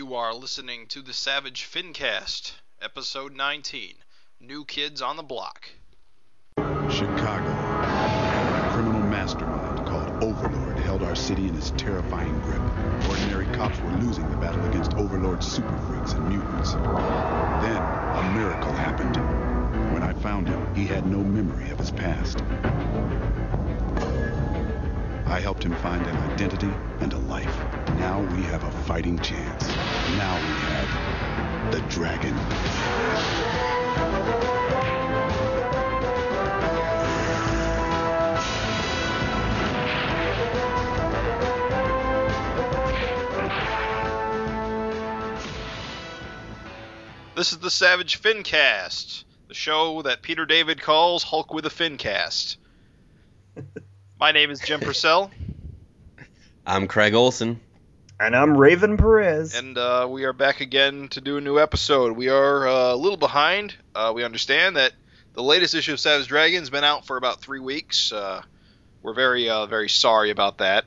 You are listening to the Savage Fincast, episode 19 New Kids on the Block. Chicago. A criminal mastermind called Overlord held our city in his terrifying grip. Ordinary cops were losing the battle against Overlord's super freaks and mutants. Then, a miracle happened. When I found him, he had no memory of his past. I helped him find an identity and a life. Now we have a fighting chance. Now we have the dragon. This is the Savage Fincast, the show that Peter David calls Hulk with a Fincast. My name is Jim Purcell, I'm Craig Olson. And I'm Raven Perez. and uh, we are back again to do a new episode. We are uh, a little behind. Uh, we understand that the latest issue of Savage Dragon's been out for about three weeks. Uh, we're very, uh, very sorry about that.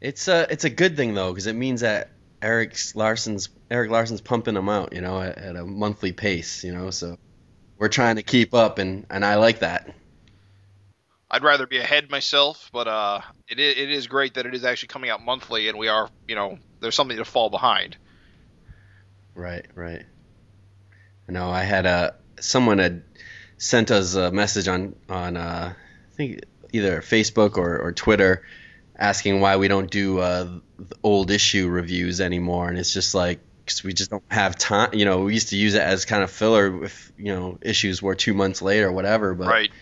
It's a it's a good thing though because it means that Erik Larsen's Erik Larsen's pumping them out, you know, at, at a monthly pace, you know. So we're trying to keep up, and and I like that. I'd rather be ahead myself, but uh, it it is great that it is actually coming out monthly, and we are, you know, there's something to fall behind. Right, right. I know I had a someone had sent us a message on on uh, I think either Facebook or, or Twitter asking why we don't do uh, old issue reviews anymore, and it's just like 'cause we just don't have time. You know, we used to use it as kind of filler if you know issues were two months late or whatever, but Right.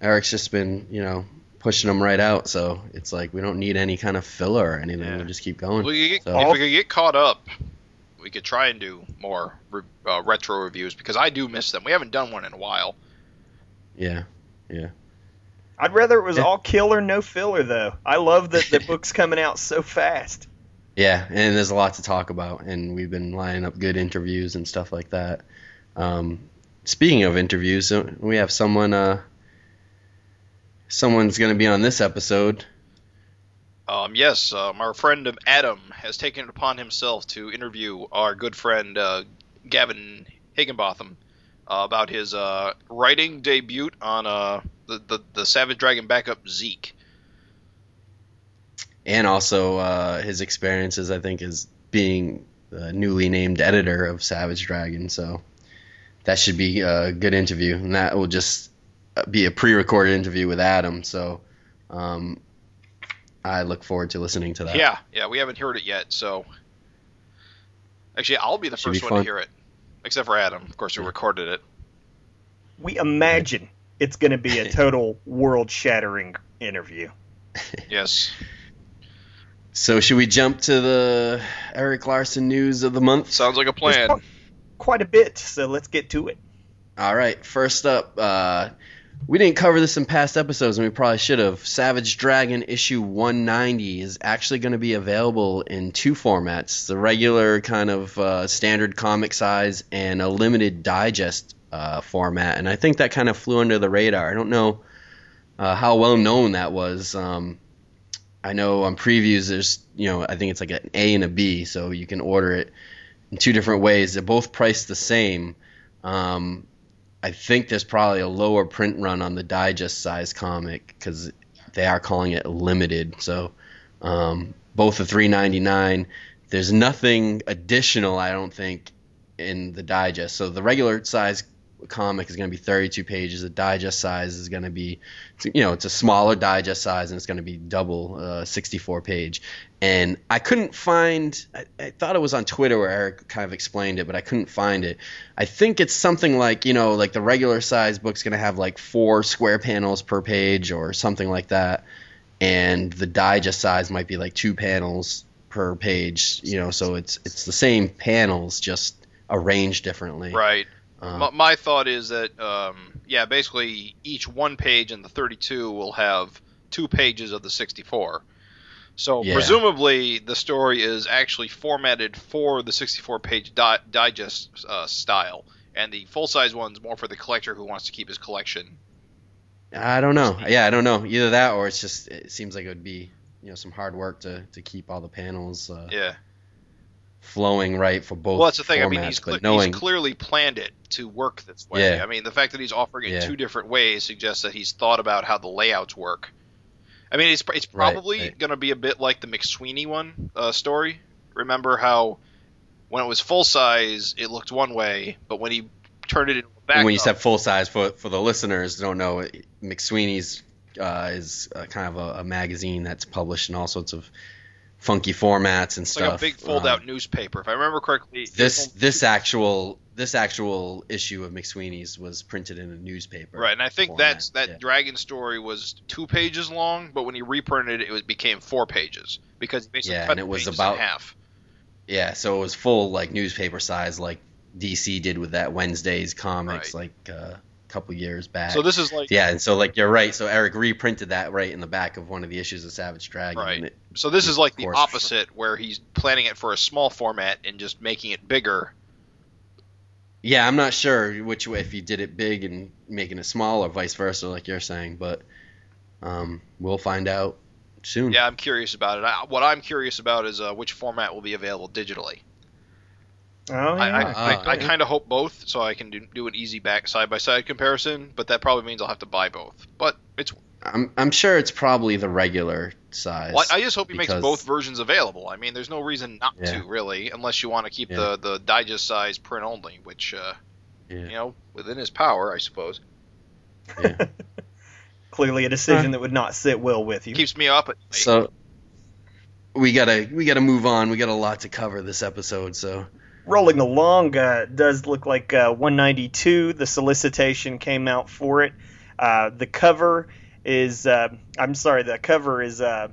Erik's just been you know pushing them right out, so it's like we don't need any kind of filler or anything. Yeah. We just keep going. We could get, So- if we could get caught up, we could try and do more re- uh, retro reviews because I do miss them. We haven't done one in a while. Yeah, yeah. I'd rather it was Yeah. all killer, no filler, though. I love that the book's coming out so fast. Yeah, and there's a lot to talk about, and we've been lining up good interviews and stuff like that. Um, speaking of interviews, uh, we have someone. Uh, someone's going to be on this episode. Um, yes, um, our friend Adam has taken it upon himself to interview our good friend uh, Gavin Higginbotham uh, about his uh, writing debut on uh, the, the the Savage Dragon backup Zeke. and also uh, his experiences, I think, as being the newly named editor of Savage Dragon. So that should be a good interview, and that will just be a pre-recorded interview with Adam. So um, I look forward to listening to that. Yeah, yeah, we haven't heard it yet, so actually, I'll be the Should first be one fun. to hear it, except for Adam, of course, who recorded it. We imagine it's going to be a total world shattering interview. Yes. So should we jump to the Erik Larsen news of the month? Sounds like a plan. There's Quite a bit, so let's get to it. All right, first up, uh, we didn't cover this in past episodes, and we probably should have. Savage Dragon issue 190 is actually going to be available in two formats: the regular kind of uh, standard comic size and a limited digest uh, format. And I think that kind of flew under the radar. I don't know uh, how well known that was. Um, I know on previews there's, you know, I think it's like an A and a B, so you can order it in two different ways. They're both priced the same. Um, I think there's probably a lower print run on the digest size comic because they are calling it limited. So um, both are 3.99. There's nothing additional, I don't think, in the digest. So the regular size comic is going to be 32 pages. The digest size is going to be, you know, it's a smaller digest size and it's going to be double uh, 64 page. And I couldn't find, I, I thought it was on Twitter where Erik kind of explained it, but I couldn't find it. I think it's something like, you know, like the regular size book's going to have like four square panels per page or something like that. And the digest size might be like two panels per page, you know, so it's it's the same panels just arranged differently. Right. Uh, My, my thought is that, um, yeah, basically each one page in the 32 will have two pages of the 64. So Yeah. presumably the story is actually formatted for the 64-page di- digest uh, style, and the full-size one's more for the collector who wants to keep his collection. I don't know. Yeah, I don't know. Either that or it's just it seems like it would be, you know, some hard work to to keep all the panels uh, Yeah. Flowing right for both. Well, that's the thing. Formats, I mean, he's, cle- knowing, he's clearly planned it to work this way. Yeah. I mean, the fact that he's offering it Yeah. two different ways suggests that he's thought about how the layouts work. I mean, it's it's probably right. going to be a bit like the McSweeney one uh, story. Remember how when it was full size, it looked one way, but when he turned it into a back and when you said full size for for the listeners don't know, McSweeney's uh, is uh, kind of a, a magazine that's published in all sorts of funky formats and it's stuff. like a big fold-out Um, newspaper. If I remember correctly, this this actual this actual issue of McSweeney's was printed in a newspaper. Right, and I think format, that's that yeah. dragon story was two pages long, but when he reprinted it, it became four pages because he basically Yeah, cut and it was pages about- in half. Yeah, so it was full like newspaper size, like DC did with that Wednesdays comics, Right. like uh, couple years back. So this is like yeah, and so like you're right. So Erik reprinted that right in the back of one of the issues of Savage Dragon. Right. it- So this is like the opposite, where he's planning it for a small format and just making it bigger. yeah, I'm not sure which way if you did it big and making it small or vice versa, like you're saying, but um, we'll find out soon. Yeah, I'm curious about it. I, what I'm curious about is uh, which format will be available digitally. Oh, I, yeah. I, I, I okay. kind of hope both, so I can do, do an easy back side by side comparison. But that probably means I'll have to buy both. But it's I'm I'm sure it's probably the regular size. well, I just hope he makes both versions available. I mean, there's no reason not Yeah. to really, unless you want to keep Yeah. the the digest size print only, which uh, Yeah. you know within his power, I suppose. Yeah. Clearly a decision that would not sit well with you. Keeps me up at night. So we gotta we gotta move on. We got a lot to cover this episode. So Rolling along, uh, does look like uh, 192. The solicitation came out for it. Uh, the cover is, uh, I'm sorry, the cover is uh,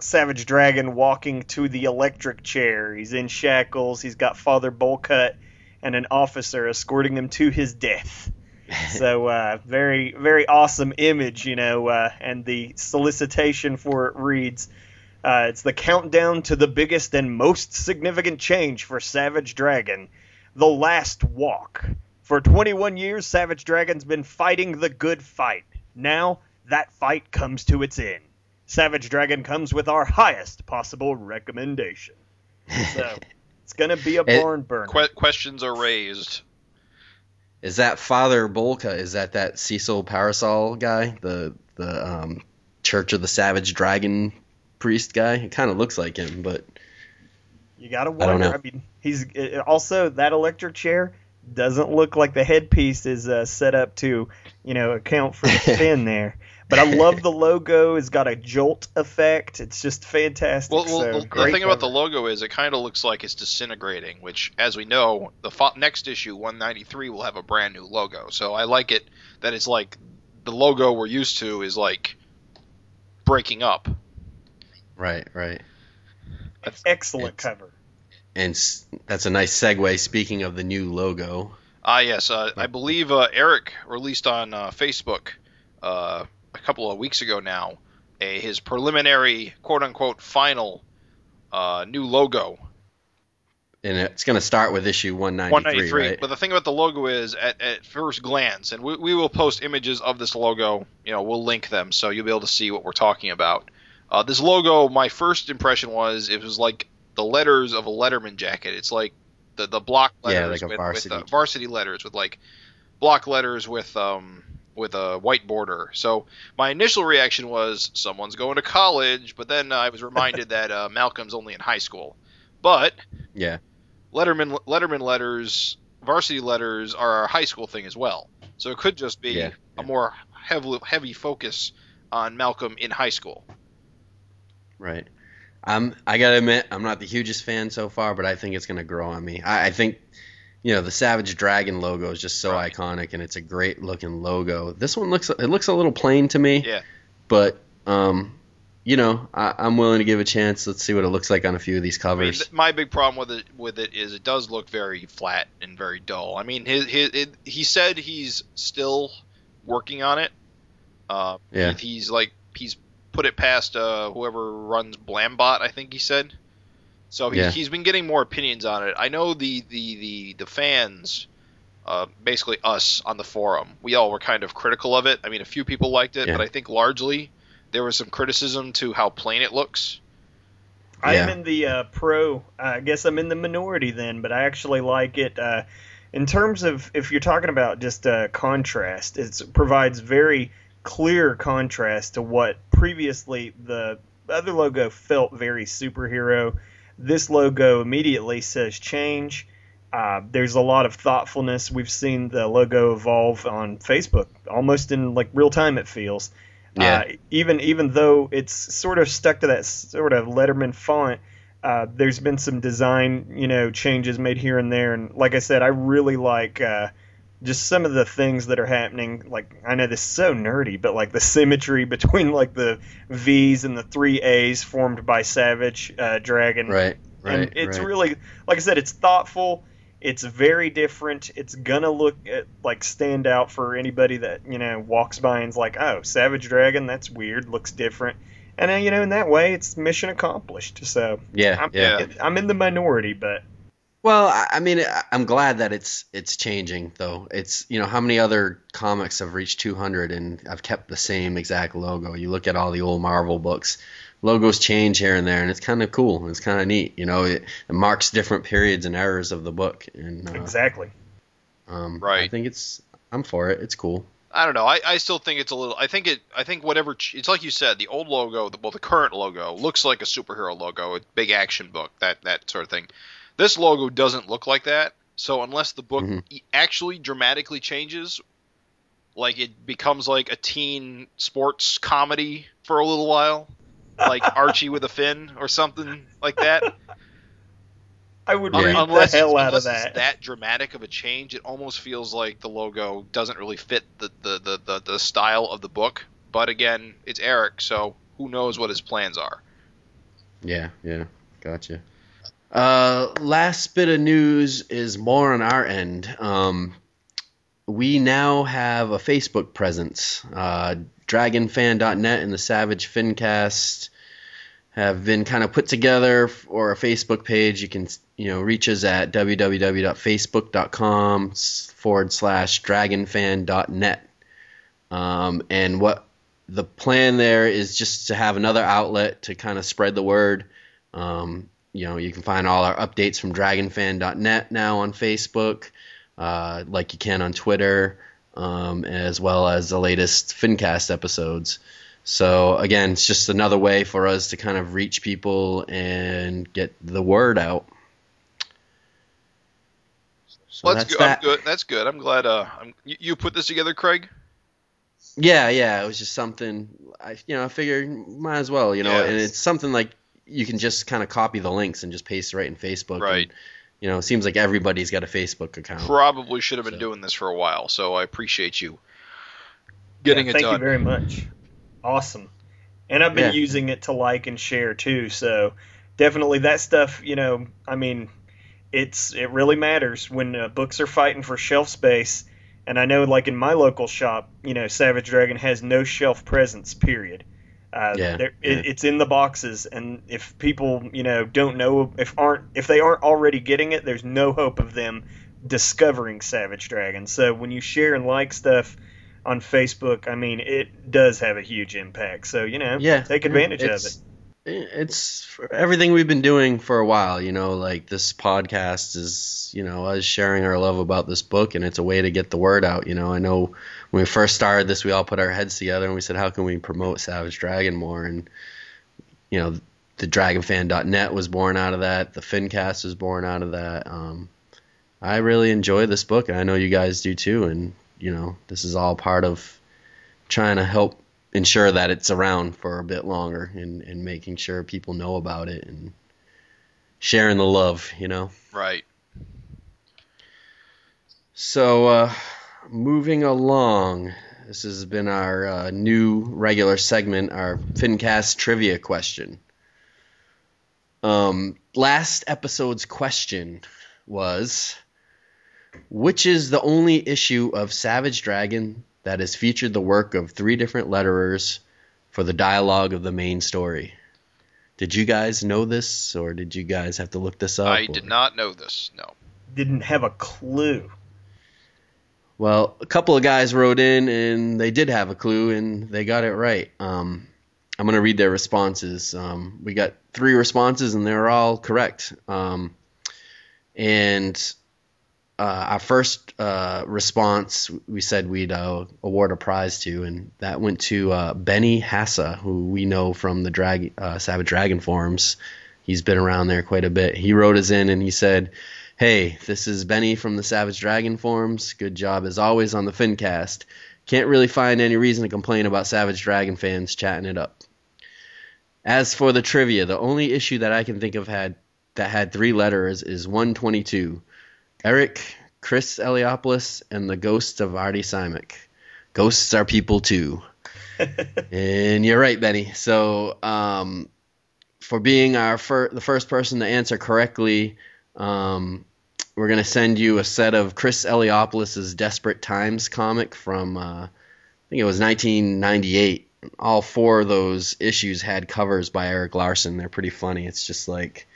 Savage Dragon walking to the electric chair. He's in shackles. He's got Father Bullcut and an officer escorting him to his death. so uh, very very awesome image you know uh, and the solicitation for it reads uh, it's the countdown to the biggest and most significant change for savage dragon the last walk for 21 years savage dragon's been fighting the good fight now that fight comes to its end savage dragon comes with our highest possible recommendation so it's gonna be a It- barn burner Que- questions are raised. is that Father Bolka? Is that that Cecil Parasol guy? The the um, Church of the Savage Dragon priest guy? It kind of looks like him, but You gotta don't wonder. know. I, mean, he's uh, also that electric chair doesn't look like the headpiece is uh, set up to, you know, account for the spin there. But I love the logo. It's got a jolt effect. It's just fantastic. Well, well, so, well, the great thing about the logo is it kind of looks like it's disintegrating, which, as we know, the fo- next issue, 193, will have a brand new logo. So I like it that it's like the logo we're used to is like breaking up. Right, right. That's, excellent it's- cover. And that's a nice segue. Speaking of the new logo, Ah, yes, uh, I believe uh, Erik released on uh, Facebook uh, a couple of weeks ago now a, his preliminary, quote unquote, final uh, new logo and it's going to start with issue 193, 193. right? But the thing about the logo is, at, at first glance, and we, we will post images of this logo. You know, we'll link them so you'll be able to see what we're talking about. Uh, this logo, my first impression was it was like the letters of a Letterman jacket. It's like the the block Yeah, letters like a with, varsity. with uh, varsity letters with like block letters with um with a white border. So my initial reaction was someone's going to college, but then I was reminded that uh, Malcolm's only in high school. But yeah, Letterman Letterman letters, varsity letters are a high school thing as well. So it could just be Yeah, a more heavy heavy focus on Malcolm in high school. Right. I'm. I gotta admit, I'm not the hugest fan so far, but I think it's going to grow on me. I, I think, you know, the Savage Dragon logo is just so Right. iconic, and it's a great looking logo. This one looks. It looks a little plain to me. Yeah. But um, you know, I, I'm willing to give a chance. Let's see what it looks like on a few of these I mean, covers. th- my big problem with it with it is it does look very flat and very dull. I mean, his, his it, he said he's still working on it. Uh, Yeah. he's like he's put it past uh, whoever runs Blambot. I think he said. So he, Yeah. he's been getting more opinions on it. I know the the the the fans. Uh, basically, us on the forum, we all were kind of critical of it. I mean, a few people liked it, Yeah. but I think largely there was some criticism to how plain it looks. I'm in the uh, pro. I guess I'm in the minority then, but I actually like it. Uh, in terms of if you're talking about just uh, contrast, it provides very clear contrast to what previously the other logo felt very superhero. This logo immediately says change. Uh, there's a lot of thoughtfulness. We've seen the logo evolve on Facebook almost in like real time. It feels. Yeah. Uh, even even though it's sort of stuck to that sort of Letterman font, uh, there's been some design you know changes made here and there. And like I said, I really like uh, just some of the things that are happening. Like I know this is so nerdy, but like the symmetry between like the V's and the three A's formed by Savage uh, Dragon Right. Right. and it's right. really like I said, it's thoughtful. It's very different. It's gonna look at, like stand out for anybody that you know walks by and's like, "Oh, Savage Dragon, that's weird. Looks different." And uh, you know, in that way, it's mission accomplished. So yeah. I'm, yeah. I'm in the minority, but Well, I I mean, I- I'm glad that it's it's changing though. It's you know how many other comics have reached 200 and have kept the same exact logo. You look at all the old Marvel books, logos change here and there, and it's kind of cool. It's kind of neat. You know, it, it marks different periods and eras of the book, and uh, exactly. um, I think it's I'm for it. It's cool. I don't know. I, I still think it's a little. I think it. I think whatever. It's like you said. The old logo, the, well, the current logo looks like a superhero logo, a big action book, that that sort of thing. This logo doesn't look like that. So unless the book Mhm. e- actually dramatically changes, like it becomes like a teen sports comedy for a little while, like Archie with a fin or something like that. I would Yeah. read unless the hell it's, out of that. it's that dramatic of a change, it almost feels like the logo doesn't really fit the, the, the, the, the style of the book. But again, it's Erik, so who knows what his plans are. Yeah, yeah, gotcha. Uh, last bit of news is more on our end. Um, we now have a Facebook presence. Uh, DragonFan.net and the Savage Fincast have been kind of put together for a Facebook page. You can you know reach us at www.facebook.com forward slash dragonfan.net. Um, and what the plan there is just to have another outlet to kind of spread the word. Um, you know, you can find all our updates from dragonfan.net now on Facebook, uh, like you can on Twitter, um, as well as the latest Fincast episodes. So again, it's just another way for us to kind of reach people and get the word out. So Well, that's, that's good. That. good. That's good. I'm glad. Uh, I'm, you, put this together, Craig. Yeah, yeah, it was just something I you know, I figured might as well, you know, Yeah. and it's something like you can just kind of copy the links and just paste right in Facebook. Right. And, you know, it seems like everybody's got a Facebook account. Probably should have been So- doing this for a while, so I appreciate you getting Yeah, it thank done. Thank you very much. Awesome. And I've been Yeah. using it to like and share too, so definitely that stuff, you know, I mean, it's it really matters when uh, books are fighting for shelf space. And I know, like in my local shop, you know, Savage Dragon has no shelf presence. Period. Uh, Yeah. It, it's in the boxes, and if people, you know, don't know if aren't if they aren't already getting it, there's no hope of them discovering Savage Dragon. So when you share and like stuff on Facebook, I mean, it does have a huge impact. So you know, Yeah. take advantage of it. It's everything we've been doing for a while, you know, like this podcast is, you know, us sharing our love about this book and it's a way to get the word out, you know. I know when we first started this, we all put our heads together and we said, how can we promote Savage Dragon more? And, you know, the dragonfan.net was born out of that. The Fincast was born out of that. Um, I really enjoy this book and I know you guys do too. And, you know, this is all part of trying to help ensure that it's around for a bit longer and, and making sure people know about it and sharing the love, you know. Right. So, uh, moving along, this has been our uh, new regular segment, our FinCast trivia question. Um, last episode's question was Which is the only issue of Savage Dragon that has featured the work of three different letterers for the dialogue of the main story? Did you guys know this, or did you guys have to look this up? I or- did not know this. No. Didn't have a clue. Well, a couple of guys wrote in and they did have a clue and they got it right. Um, I'm going to read their responses. Um, we got three responses, and they're all correct. Um, and uh, our first uh, response, we said we'd uh, award a prize to, and that went to uh, Benny Hassa, who we know from the Drag- uh, Savage Dragon forums. He's been around there quite a bit. He wrote us in and he said, Hey, this is Benny from the Savage Dragon forums. Good job as always on the Fincast. Can't really find any reason to complain about Savage Dragon fans chatting it up. As for the trivia, the only issue that I can think of had that had three letters is 122. Erik, Chris Eliopoulos, and the ghosts of Artie Simek. Ghosts are people too. and you're right, Benny. So, um, for being our fir- the first person to answer correctly, um, we're gonna send you a set of Chris Eliopoulos' Desperate Times comic from uh, I think it was 1998. All four of those issues had covers by Erik Larsen. They're pretty funny. It's just like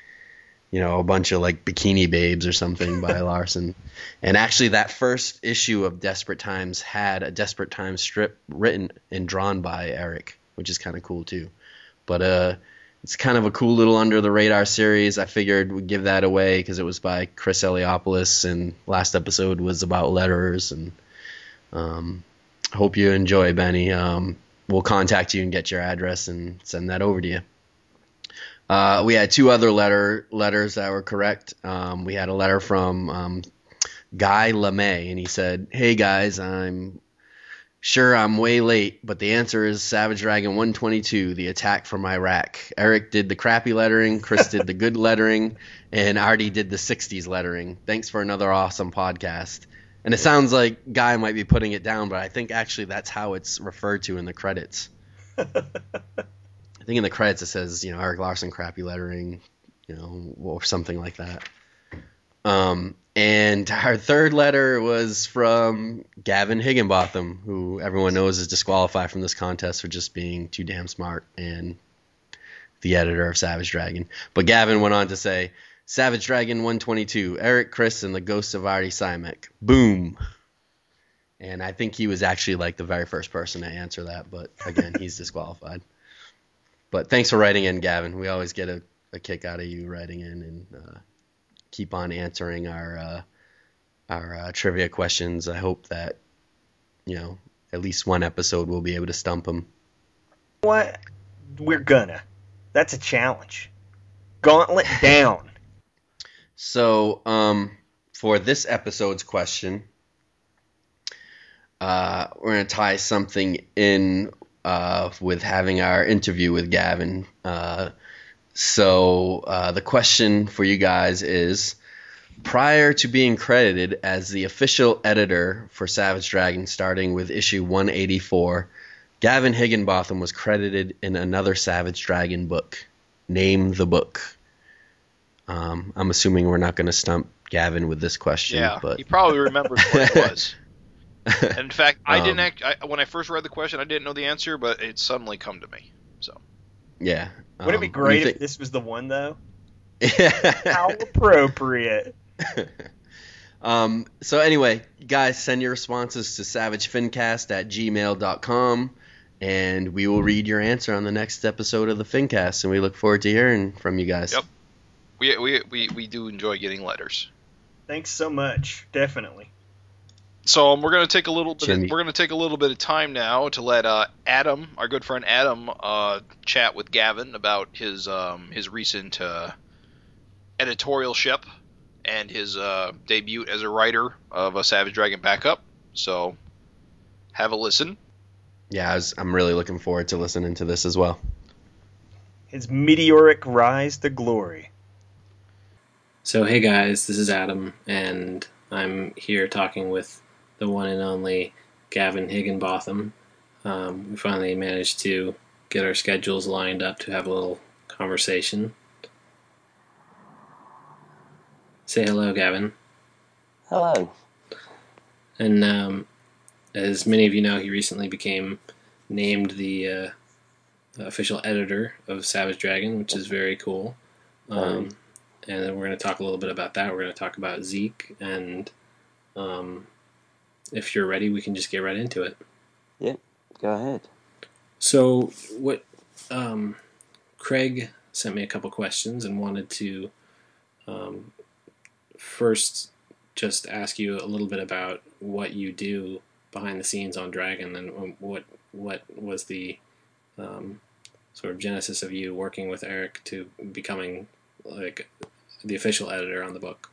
you know, a bunch of like bikini babes or something by Larsen. And actually, that first issue of Desperate Times had a Desperate Times strip written and drawn by Erik, which is kind of cool too. But uh, it's kind of a cool little under the radar series. I figured we'd give that away because it was by Chris Eliopoulos, and last episode was about letters. And um, hope you enjoy, Benny. Um, we'll contact you and get your address and send that over to you. Uh, we had two other letter letters that were correct. Um, we had a letter from um, Guy LeMay, and he said, "Hey guys, I'm sure I'm way late, but the answer is Savage Dragon 122, the attack from Iraq. Erik did the crappy lettering, Chris did the good lettering, and Artie did the 60s lettering. Thanks for another awesome podcast." And it sounds like Guy might be putting it down, but I think actually that's how it's referred to in the credits. I think in the credits it says, you know, Erik Larsen crappy lettering, you know, or something like that. Um, and our third letter was from Gavin Higginbotham, who everyone knows is disqualified from this contest for just being too damn smart and the editor of Savage Dragon. But Gavin went on to say, Savage Dragon 122, Erik Chris and the Ghosts of Artie Simek. Boom. And I think he was actually like the very first person to answer that, but again, he's disqualified. But thanks for writing in, Gavin. We always get a, a kick out of you writing in and uh, keep on answering our uh, our uh, trivia questions. I hope that you know at least one episode we'll be able to stump them. What? We're gonna. That's a challenge. Gauntlet down. So, um, for this episode's question, uh, we're gonna tie something in uh, with having our interview with Gavin. Uh, so uh, the question for you guys is prior to being credited as the official editor for Savage Dragon, starting with issue 184, Gavin Higginbotham was credited in another Savage Dragon book. Name the book. Um, I'm assuming we're not going to stump Gavin with this question. Yeah, but he probably remembers what it was. In fact, I Um, didn't act, I, when I first read the question, I didn't know the answer, but it suddenly come to me. So yeah. Would it be um, great you if this was the one though? How appropriate. um, so anyway, guys, send your responses to savagefincast at gmail.com and we will read your answer on the next episode of the Fincast. And we look forward to hearing from you guys. Yep. we, we, we, we do enjoy getting letters. Thanks so much. Definitely. So um, we're gonna take a little bit. Of, we're gonna take a little bit of time now to let uh, Adam, our good friend Adam, uh, chat with Gavin about his um, his recent uh, editorialship and his uh, debut as a writer of a Savage Dragon backup. So have a listen. Yeah, I was, I'm really looking forward to listening to this as well. His meteoric rise to glory. So, hey guys, this is Adam, and I'm here talking with the one and only Gavin Higginbotham. Um, we finally managed to get our schedules lined up to have a little conversation. Say hello, Gavin. Hello. And um, as many of you know, he recently became named the uh, official editor of Savage Dragon, which is very cool. Um, and then we're going to talk a little bit about that. We're going to talk about Zeke, and um, if you're ready, we can just get right into it. Yeah. Go ahead. So, what um, Craig sent me a couple questions and wanted to um, first just ask you a little bit about what you do behind the scenes on Dragon and what what was the um, sort of genesis of you working with Erik to becoming like the official editor on the book.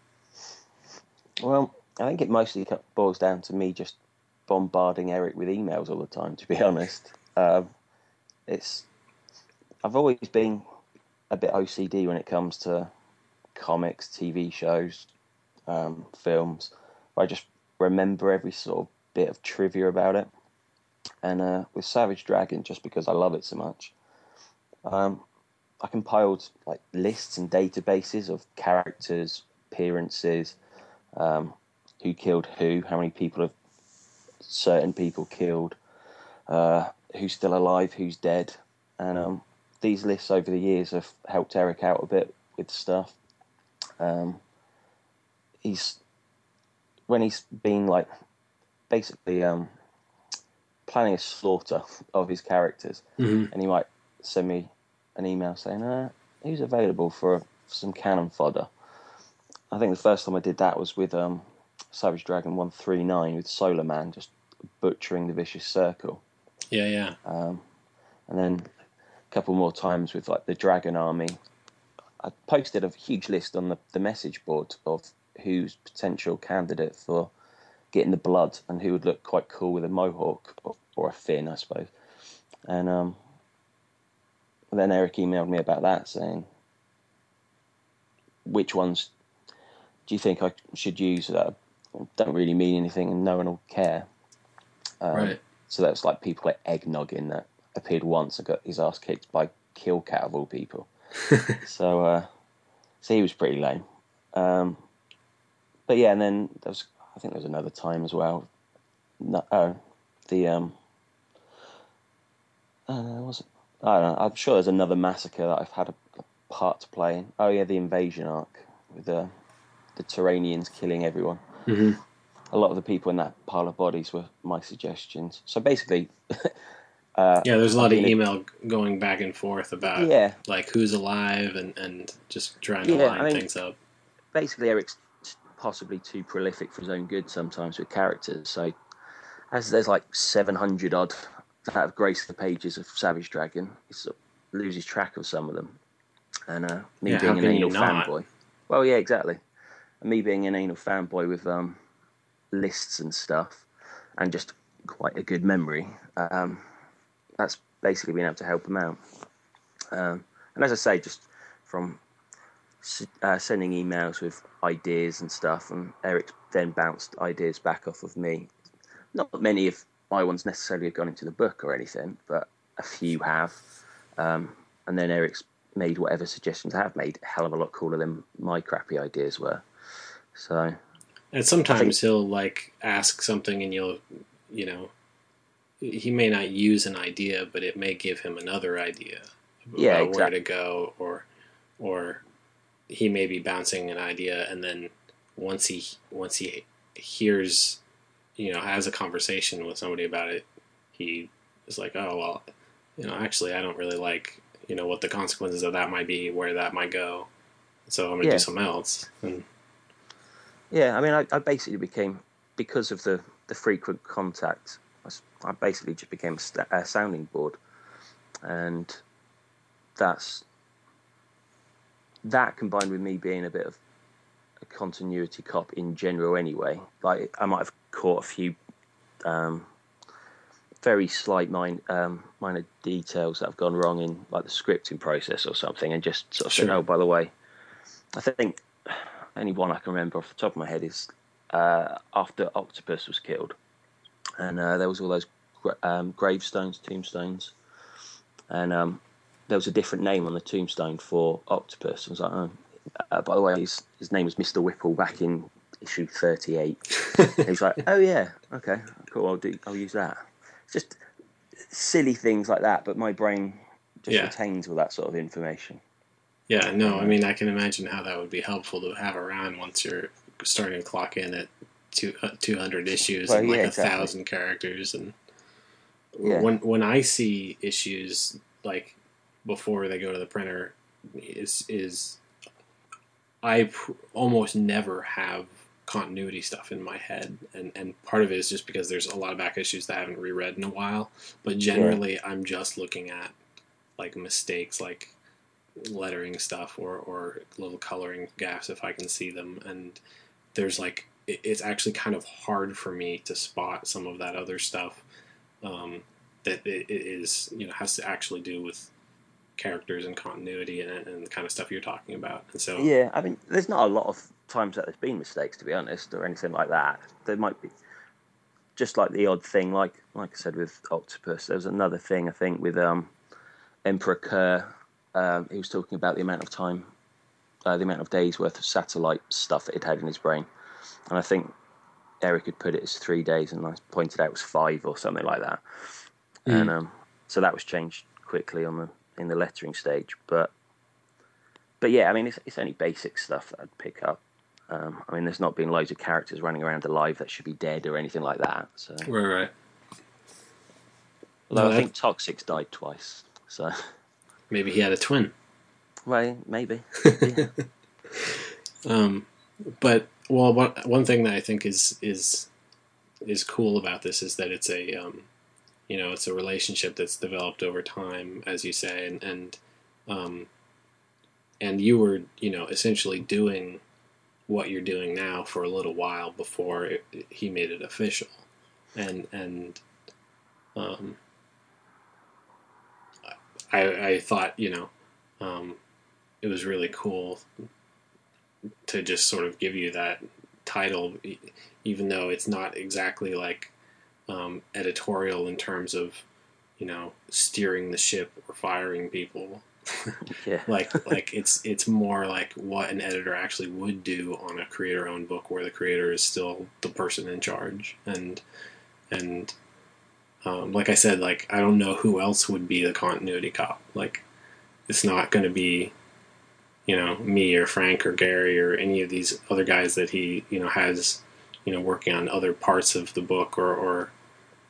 Well, I think it mostly boils down to me just bombarding Erik with emails all the time. To be honest, um, it's I've always been a bit OCD when it comes to comics, TV shows, um, films. I just remember every sort of bit of trivia about it. And uh, with Savage Dragon, just because I love it so much, um, I compiled like lists and databases of characters, appearances, um, who killed who, how many people have certain people killed, uh, who's still alive, who's dead, and um, these lists over the years have helped Erik out a bit with stuff. Um, he's when he's been like basically um, planning a slaughter of his characters, mm-hmm. and he might send me an email saying, uh, "Who's available for, for, some cannon fodder?" I think the first time I did that was with um, Savage Dragon One Three Nine with Solar Man, just butchering the Vicious Circle. Yeah, yeah. Um, and then a couple more times with like the Dragon Army. I posted a huge list on the, the message board of who's potential candidate for getting the blood and who would look quite cool with a mohawk or, or a fin, I suppose. And um, then Erik emailed me about that, saying, "Which ones do you think I should use that don't really mean anything and no one will care?" Um, right. So that's like people like Eggnoggin that appeared once and got his ass kicked by Killcat of all people. so, uh, so he was pretty lame. Um, but yeah, and then there was I think there was another time as well. No, oh, the um, uh, was it? I don't know. I'm sure there's another massacre that I've had a, a part to play in. Oh yeah, the invasion arc with the the Turanians killing everyone. Mm-hmm. A lot of the people in that pile of bodies were my suggestions. So basically, uh, yeah, there's a lot of email going back and forth about yeah. like who's alive and, and just trying to yeah, line I mean, things up. Basically, Erik's possibly too prolific for his own good sometimes with characters. So, as there's like 700 odd that have graced the pages of Savage Dragon, he sort of loses track of some of them. And uh, me yeah, being an anal fanboy. Well, yeah, exactly. Me being an anal fanboy with um, lists and stuff, and just quite a good memory. Um, that's basically been able to help him out. Um, and as I say, just from uh, sending emails with ideas and stuff, and Erik then bounced ideas back off of me. Not many of my ones necessarily have gone into the book or anything, but a few have. Um, and then Erik's made whatever suggestions I have made a hell of a lot cooler than my crappy ideas were. So. And sometimes he'll like ask something, and you'll, you know, he may not use an idea, but it may give him another idea yeah, about exactly. where to go, or, or he may be bouncing an idea, and then once he once he hears, you know, has a conversation with somebody about it, he is like, oh well, you know, actually, I don't really like, you know, what the consequences of that might be, where that might go. So I'm gonna Yeah. do something else. And Yeah, I mean, I, I basically became because of the the frequent contact. I basically just became a, a sounding board, and that's that combined with me being a bit of a continuity cop in general. Anyway, like I might have caught a few um, very slight min- um, minor details that have gone wrong in like the scripting process or something, and just sort of said, "Oh, by the way, I think only one I can remember off the top of my head is uh, after Octopus was killed, and uh, there was all those gra- um, gravestones, tombstones, and um, there was a different name on the tombstone for Octopus. I was like, oh. Uh, by the way, his, his name was Mr. Whipple back in issue 38. He's like, oh yeah, okay, cool, I'll do, I'll use that. Just silly things like that, but my brain just Yeah. retains all that sort of information. Yeah, no, I mean, I can imagine how that would be helpful to have around once you're starting to clock in at two, uh, 200 issues Well, and like yeah, a exactly. thousand characters. And Yeah. when when I see issues like before they go to the printer is is I pr- almost never have continuity stuff in my head, and and part of it is just because there's a lot of back issues that I haven't reread in a while. But generally, I'm just looking at like mistakes, like lettering stuff or or little coloring gaps if I can see them, and there's like it, it's actually kind of hard for me to spot some of that other stuff um, that it, it is you know has to actually do with characters and continuity and, and the kind of stuff you're talking about. And so Yeah, I mean, there's not a lot of times that there's been mistakes, to be honest, or anything like that. There might be just like the odd thing, like like I said with Octopus. There was another thing I think with um, Emperor Kurr. Um, he was talking about the amount of time, uh, the amount of days worth of satellite stuff that he'd had in his brain, and I think Erik had put it as three days, and I pointed out it was five or something like that. And um, so that was changed quickly on the in the lettering stage, but but yeah, I mean, it's, it's only basic stuff that I'd pick up. Um, I mean, there's not been loads of characters running around alive that should be dead or anything like that. So, right, right. although No, I think Toxic's died twice. So, Maybe he had a twin. well, maybe. Um, but well, one one thing that I think is is is cool about this is that it's a um, you know it's a relationship that's developed over time, as you say, and and um, and you were you know essentially doing what you're doing now for a little while before it, he made it official, and and um, I I thought you know um, it was really cool to just sort of give you that title, even though it's not exactly like um, editorial in terms of you know steering the ship or firing people. Yeah. like like it's it's more like what an editor actually would do on a creator owned book where the creator is still the person in charge and and um, like I said like I don't know who else would be the continuity cop like it's not going to be you know me or Frank or Gary or any of these other guys that he you know has you know working on other parts of the book or or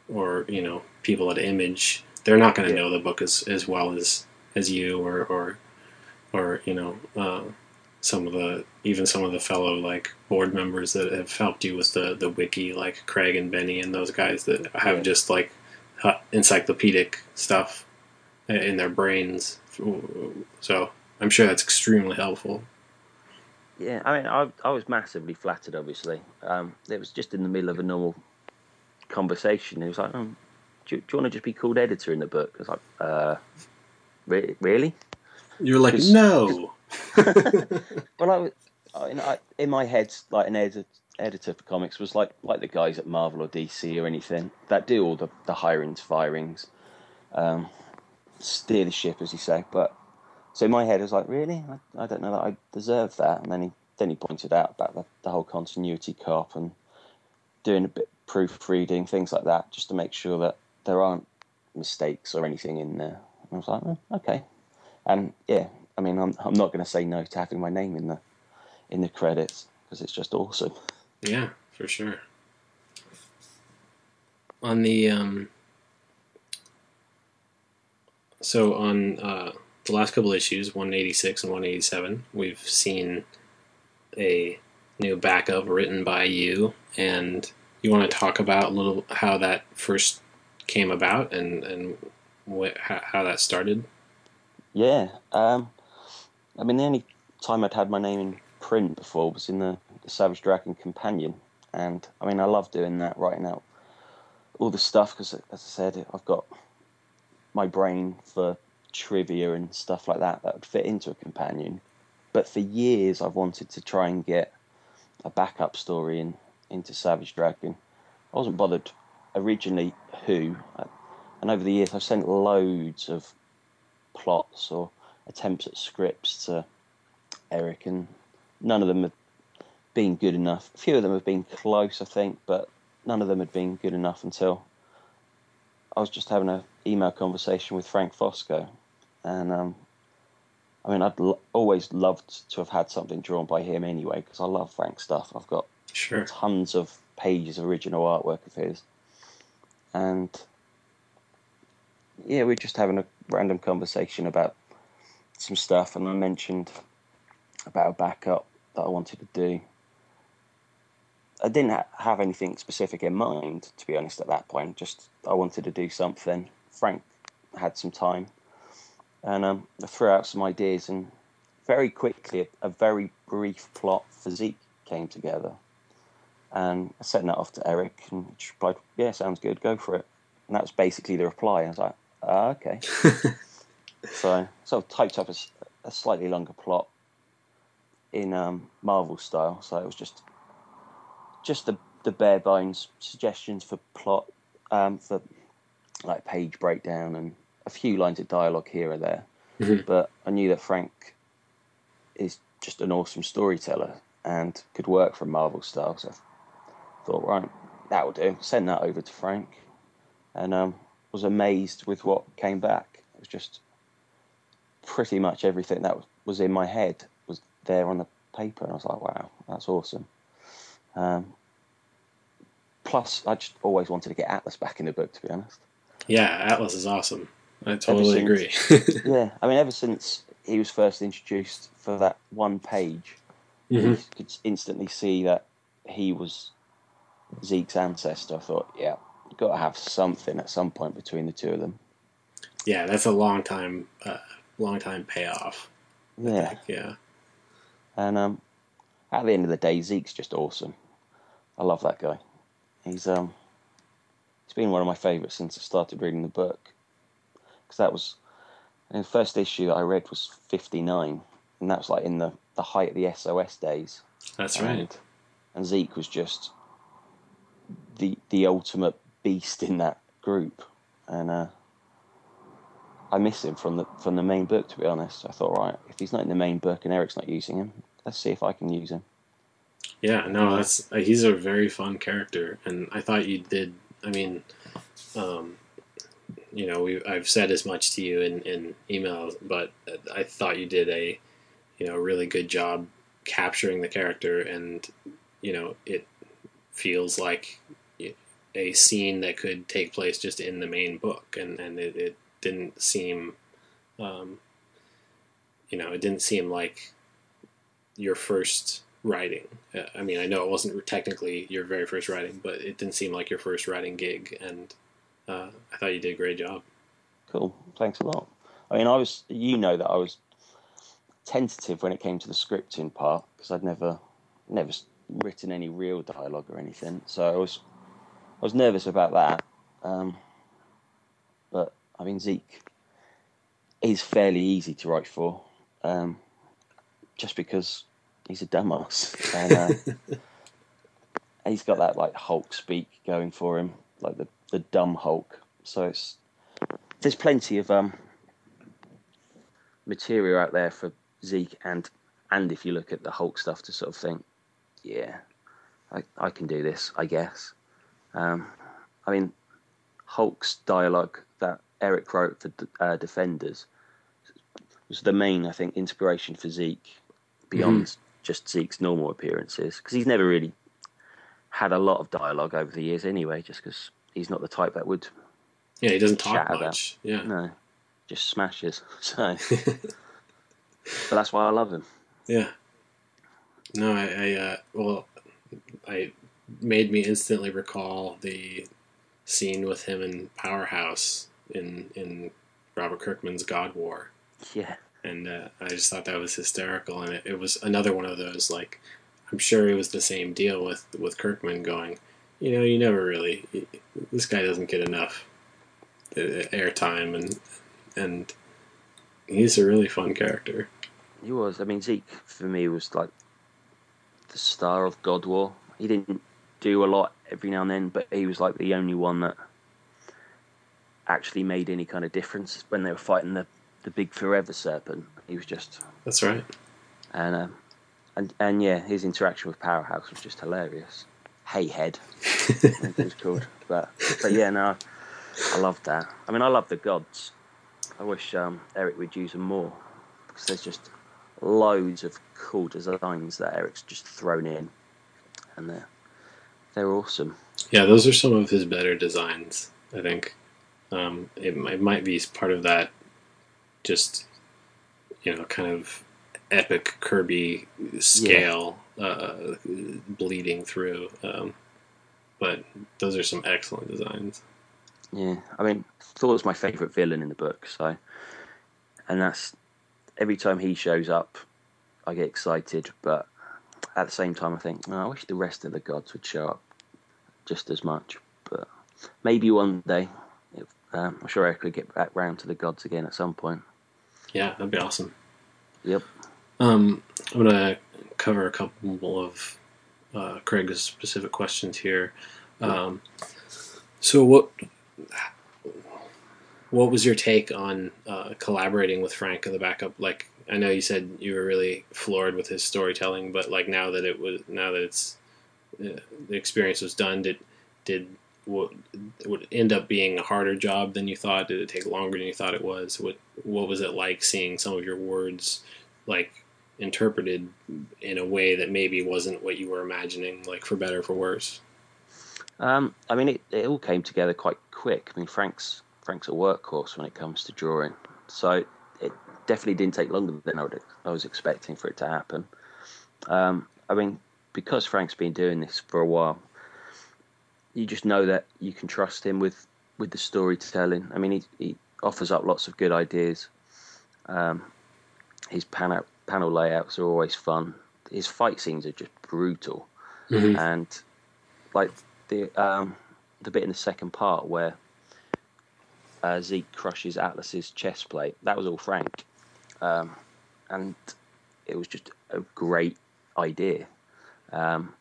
or you know people at Image they're not going to Yeah. know the book as as well as as you or or or you know uh, some of the even some of the fellow like board members that have helped you with the the wiki like Craig and Benny and those guys that have Yeah. just like encyclopedic stuff in their brains so I'm sure that's extremely helpful Yeah, I mean, I, I was massively flattered, obviously. Um, it was just in the middle of a normal conversation. He was like, oh, do, you, do you want to just be called editor in the book? I was like, uh, re- really? you're like, no Well, I, was- I, in my head, like an edit, editor for comics was like like the guys at Marvel or DC or anything that do all the, the hirings, firings, um, steer the ship, as you say. But so my head, was like, really? I, I don't know that I deserve that. And then he then he pointed out about the, the whole continuity cop and doing a bit proofreading, things like that, just to make sure that there aren't mistakes or anything in there. And I was like, oh, okay. And yeah, I mean, I'm I'm not going to say no to having my name in the in the credits because it's just awesome. Yeah, for sure. On the um, so on uh, the last couple issues, one eighty six and one eighty seven, we've seen a new backup written by you, and you want to talk about a little how that first came about and and how, that started. Yeah. Um, I mean, the only time I'd had my name in print before was in the Savage Dragon Companion, and I mean, I love doing that, writing out all the stuff because, as I said, I've got my brain for trivia and stuff like that that would fit into a companion. But for years, I've wanted to try and get a backup story in into Savage Dragon. I wasn't bothered originally who, and over the years, I've sent loads of plots or attempts at scripts to Erik, and none of them have been good enough. A few of them have been close, I think, but none of them had been good enough until I was just having an email conversation with Frank Fosco, and um, I mean, I'd l- always loved to have had something drawn by him anyway, because I love Frank's stuff. I've got Sure. tons of pages of original artwork of his. And yeah, we're just having a random conversation about some stuff, and I mentioned about a backup that I wanted to do. I didn't ha- have anything specific in mind, to be honest, at that point. Just I wanted to do something. Frank had some time, and um, I threw out some ideas, and very quickly, a, a very brief plot Zeke came together. And I sent that off to Erik, and he replied, "Yeah, sounds good. Go for it." And that was basically the reply. I was like, ah, "Okay." so, so I typed up a slightly longer plot in um, Marvel style. So it was just just the the bare bones suggestions for plot, um, for like page breakdown and a few lines of dialogue here or there. Mhm. But I knew that Frank is just an awesome storyteller and could work from Marvel style. So I thought, right, that'll do. Send that over to Frank, and um, was amazed with what came back. It was just pretty much everything that was in my head was there on the paper, and I was like, wow, that's awesome. Um, plus, I just always wanted to get Atlas back in the book, to be honest. Yeah, Atlas is awesome. I totally Ever agree. Yeah, I mean, ever since he was first introduced for that one page, Mhm. you could instantly see that he was Zeke's ancestor. I thought, yeah, you've got to have something at some point between the two of them. Yeah, that's a long time, uh, long time payoff. Yeah, Yeah, and um, at the end of the day, Zeke's just awesome. I love that guy. He's um, he's been one of my favourites since I started reading the book. Because that was, the first issue that I read was fifty nine, and that was like in the the height of the SOS days. that's and, right. And Zeke was just the the ultimate beast in that group, and uh, I miss him from the from the main book. To be honest, I thought, right, if he's not in the main book and Erik's not using him, let's see if I can use him. Yeah, no, that's uh, he's a very fun character, and I thought you did. I mean, um, you know, we I've said as much to you in, in emails, but I thought you did a, you know, really good job capturing the character, and you know, it feels like a scene that could take place just in the main book, and and it, it didn't seem, um, you know, it didn't seem like your first writing. Uh, I mean, I know it wasn't technically your very first writing, but it didn't seem like your first writing gig, and uh, I thought you did a great job. Cool, thanks a lot. I mean, I was, you know, that I was tentative when it came to the scripting part because I'd never, never written any real dialogue or anything, so I was, I was nervous about that. Um, but I mean, Zeke is fairly easy to write for, um, just because he's a dumbass and uh, he's got that like Hulk speak going for him, like the the dumb Hulk. So it's there's plenty of um, material out there for Zeke and and if you look at the Hulk stuff to sort of think, yeah, I I can do this, I guess. Um, I mean, Hulk's dialogue that Erik wrote for uh, Defenders was the main, I think, inspiration for Zeke beyond just Zeke's normal appearances because he's never really had a lot of dialogue over the years anyway, just because he's not the type that would Yeah, he doesn't talk Chat about- much. Yeah, no, just smashes. So, but that's why I love him. yeah. No, I, I uh, well, I made me instantly recall the scene with him in Powerhouse in in Robert Kirkman's God War. Yeah, and uh, I just thought that was hysterical. And it, it was another one of those like I'm sure it was the same deal with with Kirkman going, you know, you never really this guy doesn't get enough uh, airtime, and and he's a really fun character. he was. I mean, Zeke for me was like the star of God War. He didn't do a lot every now and then, but he was like the only one that actually made any kind of difference when they were fighting the the big forever serpent. He was just That's right. and um, and and yeah, his interaction with Powerhouse was just hilarious. Hey head, it was called. But but yeah, no, I loved that. I mean, I love the gods. I wish um, Erik would use them more because there's just loads of cool designs that Erik's just thrown in, and they're they're awesome. Yeah, those are some of his better designs. I think um, it, it might be part of that. Just you know, kind of epic Kirby scale uh, bleeding through. Um, but those are some excellent designs. Yeah, I mean, Thor was my favourite villain in the book, so and that's every time he shows up, I get excited, but at the same time, I think oh, I wish the rest of the gods would show up just as much. But maybe one day, if, um, I'm sure I could get back round to the gods again at some point. Yeah, that'd be awesome. Yep. Um, I'm gonna cover a couple of uh, Craig's specific questions here. Um, so what what was your take on uh, collaborating with Frank in the backup? Like, I know you said you were really floored with his storytelling, but like now that it was now that it's uh, the experience was done, did did what would end up being a harder job than you thought? Did it take longer than you thought it was? What what was it like seeing some of your words like interpreted in a way that maybe wasn't what you were imagining, like for better or for worse? Um, I mean, it, it all came together quite quick. I mean, Frank's Frank's a workhorse when it comes to drawing, so it definitely didn't take longer than I, would, I was expecting for it to happen. Um, I mean, because Frank's been doing this for a while, you just know that you can trust him with, with the storytelling. I mean, he, he offers up lots of good ideas. Um, his panel panel layouts are always fun. His fight scenes are just brutal, Mhm. and like the um, the bit in the second part where uh, Zeke crushes Atlas's chest plate. That was all Frank, um, and it was just a great idea. Um,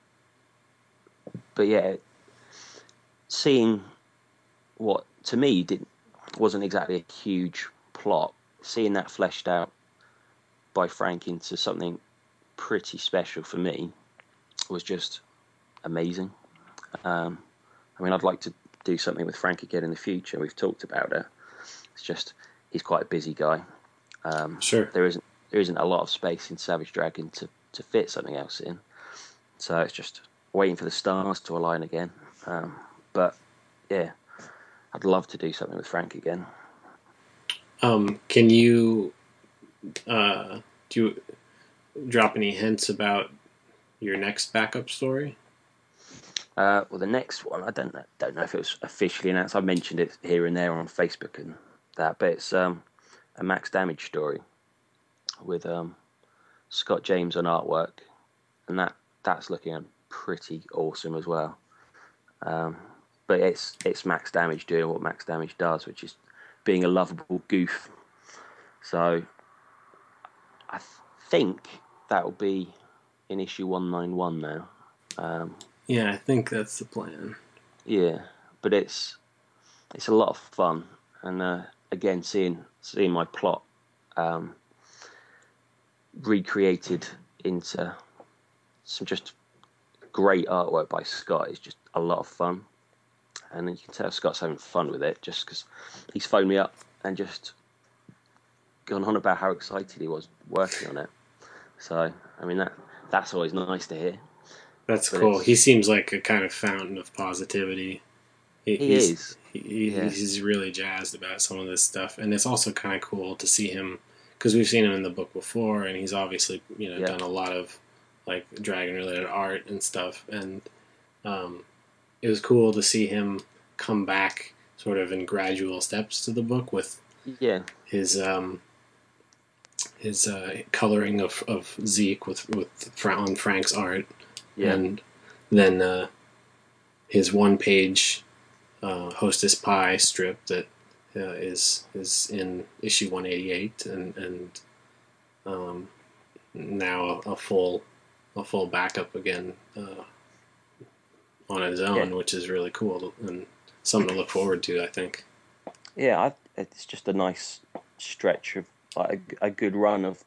but yeah, seeing what to me didn't wasn't exactly a huge plot. Seeing that fleshed out by Frank into something pretty special for me was just amazing. Um, I mean, I'd like to do something with Frank again in the future. We've talked about it. It's just he's quite a busy guy. Um, Sure. there isn't there isn't a lot of space in Savage Dragon to, to fit something else in. So it's just waiting for the stars to align again. Um, but yeah, I'd love to do something with Frank again. Um, can you uh, do you drop any hints about your next backup story? Uh, well, the next one, I don't know, don't know if it was officially announced. I mentioned it here and there on Facebook and that, but it's um, a Max Damage story with um, Scott James on artwork, and that that's looking pretty awesome as well. Um, but it's it's Max Damage doing what Max Damage does, which is being a lovable goof. So I th- think that will be in issue one nine one now. Um, Yeah, I think that's the plan. yeah, but it's it's a lot of fun, and uh, again, seeing seeing my plot um, recreated into some just great artwork by Scott is just a lot of fun, and you can tell Scott's having fun with it just because he's phoned me up and just gone on about how excited he was working on it. So, I mean that that's always nice to hear. That's But cool. He seems like a kind of fountain of positivity. He he's, is. He, he- Yeah. He's really jazzed about some of this stuff, and it's also kind of cool to see him because we've seen him in the book before, and he's obviously you know Yeah. done a lot of like dragon related art and stuff, and um, it was cool to see him come back sort of in gradual steps to the book with Yeah, his um, his uh, coloring of, of Zeke with with on Frank's art, yeah, and then uh, his one page uh, Hostess Pie strip that uh, is is in issue one eighty eight, and and um, now a, a full a full backup again uh, on his own, Yeah. which is really cool and something to look forward to. I think. yeah. I, it's just a nice stretch of like a, a good run of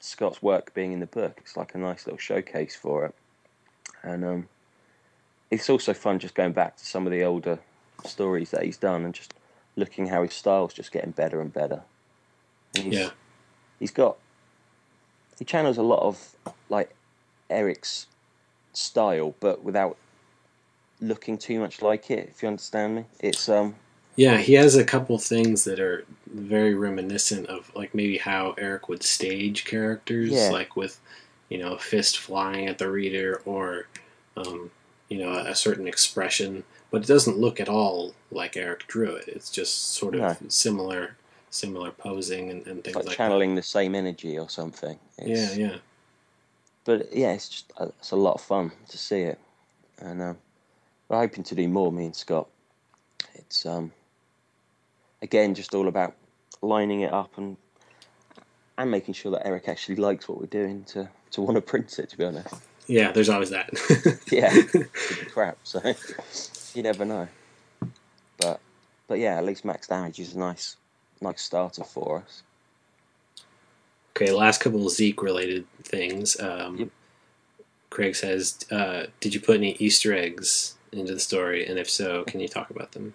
Scott's work being in the book. It's like a nice little showcase for it, and um, it's also fun just going back to some of the older stories that he's done and just looking how his style's just getting better and better. And he's, Yeah. he's got he channels a lot of like Erik's style, but without looking too much like it. If you understand me, it's um Yeah, he has a couple things that are very reminiscent of like maybe how Erik would stage characters, Yeah. like with you know a fist flying at the reader or um, you know a certain expression, but it doesn't look at all like Erik drew it. It's just sort of No. similar, similar posing and, and things like like channeling the same energy or something. that. Yeah, yeah. But yeah, it's just uh, it's a lot of fun to see it, and um, we're hoping to do more. Me and Scott. It's um, again just all about lining it up and and making sure that Erik actually likes what we're doing to to want to print it. To be honest, Yeah, there's always that. yeah, it could be crap. So you never know. But but yeah, at least Max Damage is a nice nice starter for us. Okay, last couple of Zeke related things. Um, Yep. Craig says, uh, "Did you put any Easter eggs into the story? And if so, can you talk about them?"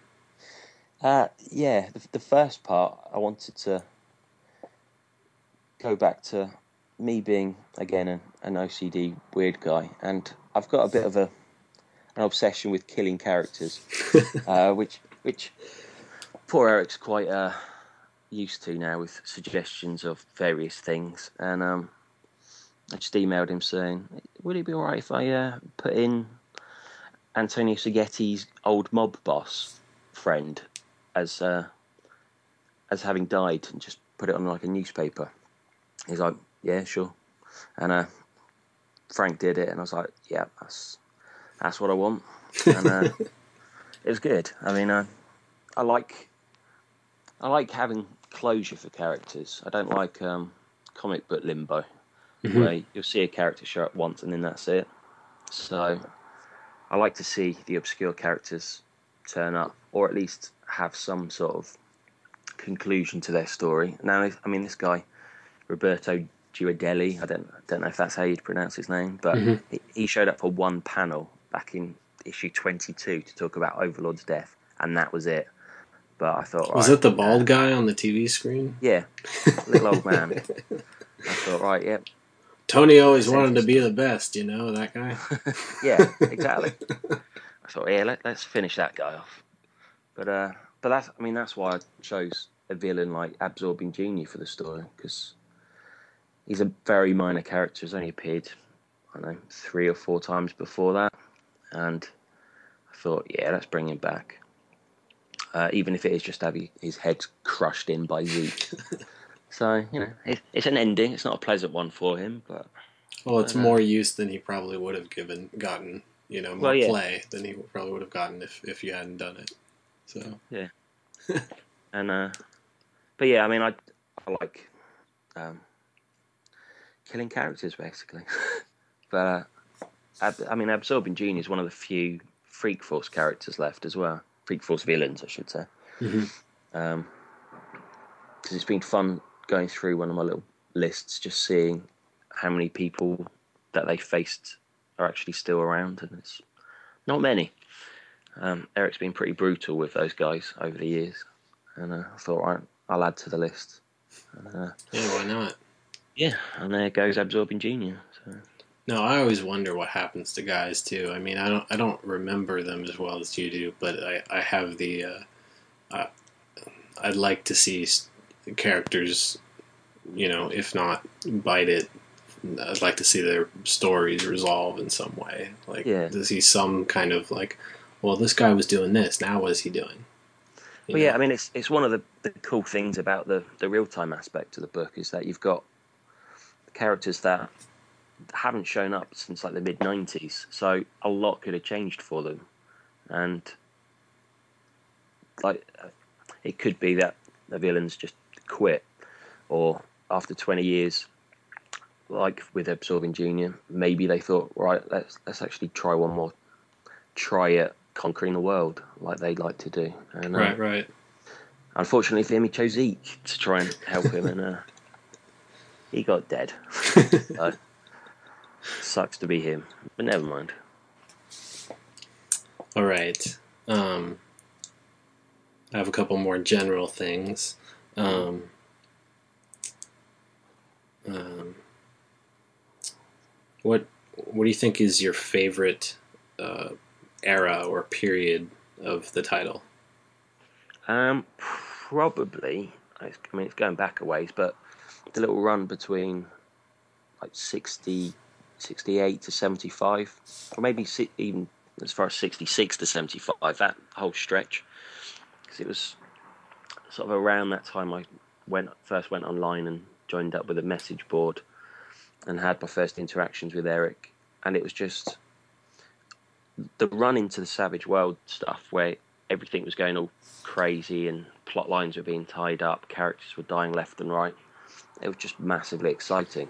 Uh, yeah, the, the first part I wanted to go back to me being again an, an OCD weird guy, and I've got a bit of a an obsession with killing characters, uh, which which poor Erik's quite uh, used to now with suggestions of various things, and um, I just emailed him saying, "Would it be alright if I uh, put in Antonio Seghetti's old mob boss friend as uh, as having died and just put it on like a newspaper?" He's like, "Yeah, sure," and uh, Frank did it, and I was like, "Yeah, that's that's what I want," and uh, it was good. I mean, uh, I like I like having closure for characters. I don't like um, comic book limbo, Mhm. where you'll see a character show up once and then that's it. So I like to see the obscure characters turn up, or at least have some sort of conclusion to their story. Now, I mean, this guy Roberto Giudelli, I don't don't know if that's how you'd pronounce his name, but Mhm. he, he showed up for one panel back in issue 22 to talk about Overlord's death, and that was it. But I thought, Was right, it the bald guy on the TV screen? Yeah, little old man. I thought, right, yep, Tony always wanted to be the best, you know that guy. yeah, exactly. I thought, yeah, let, let's finish that guy off. But uh, but that's, I mean, that's why I chose a villain like Absorbing Genie for the story because he's a very minor character. He's only appeared, I don't know, three or four times before that, and I thought, yeah, let's bring him back. Uh, even if it is just having his head crushed in by Zeke. so you know, it, it's an ending. It's not a pleasant one for him, but Well, it's more use than he probably would have given gotten. You know, more Well, yeah. play than he probably would have gotten if if you hadn't done it. So yeah, and uh, but yeah, I mean, I I like um, killing characters basically, but uh, Ab- I mean, Absorbing Genie is one of the few Freak Force characters left as well. Freak Force villains, I should say. Mhm. Um, because it's been fun going through one of my little lists, just seeing how many people that they faced are actually still around, and it's not many. Um, Erik's been pretty brutal with those guys over the years, and uh, I thought, right, I'll add to the list. Uh, yeah, why not? yeah, and there goes Absorbing Genie. So. No, I always wonder what happens to guys too. I mean, I don't I don't remember them as well as you do, but I I have the. Uh, uh, I'd like to see characters, you know, if not bite it. I'd like to see their stories resolve in some way, like Yeah. to see some kind of like, well, this guy was doing this. Now, what is he doing? You Well, yeah. I mean, it's it's one of the, the cool things about the, the real time aspect of the book is that you've got characters that haven't shown up since like the mid '90s, so a lot could have changed for them, and like it could be that the villains just quit, or after 20 years, like with Absorbing Junior, maybe they thought, right, let's let's actually try one more, try it conquering the world like they'd like to do, and uh, right, right. Unfortunately for him, he chose Zeke to try and help him, and uh, he got dead. so, sucks to be him, but never mind. All right. Um, I have a couple more general things. Um, um, what What do you think is your favorite uh, era or period of the title? Um, probably. I mean, it's going back a ways, but the little run between like 60, 68 to 75, or maybe even as far as 66 to 75, that whole stretch. Because it was sort of around that time I went first went online and joined up with a message board and had my first interactions with Erik. And it was just the run into the Savage World stuff where everything was going all crazy and plot lines were being tied up, characters were dying left and right. It was just massively exciting.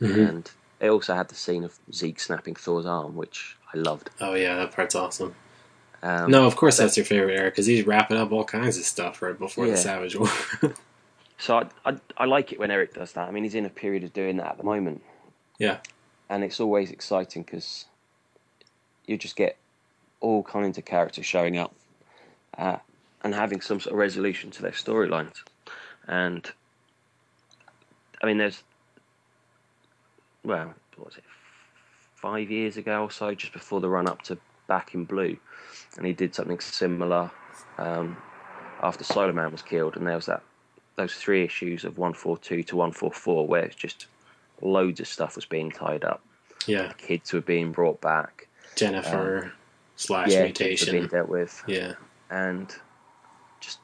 Mhm. And it also had the scene of Zeke snapping Thor's arm, which I loved. Oh yeah, that part's awesome. Um, no, of course that's your favorite era because he's wrapping up all kinds of stuff right before Yeah. the Savage War. So I, I I like it when Erik does that. I mean, he's in a period of doing that at the moment. Yeah. And it's always exciting because you just get all kinds of characters showing up uh, and having some sort of resolution to their storylines. And I mean, there's well, what was it? Five years ago or so, just before the run up to Back in Blue, and he did something similar um, after Solar Man was killed, and there was that those three issues of 142 to 144 where it's just loads of stuff was being tied up. yeah, Kids were being brought back. Jennifer slash yeah, were being mutation. dealt with. Yeah, And just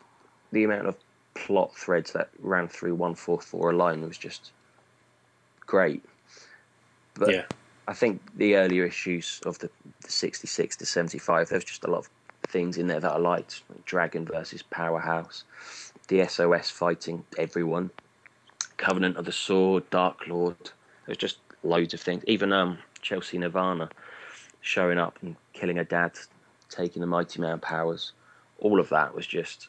the amount of plot threads that ran through 144 alone was just great. But yeah, I think the earlier issues of the, the 66 to 75, there was just a lot of things in there that I liked. Like Dragon versus Powerhouse, the SOS fighting everyone, Covenant of the Sword, Dark Lord. There's just loads of things. Even um, Chelsea Nirvana showing up and killing her dad, taking the Mighty Man powers. All of that was just.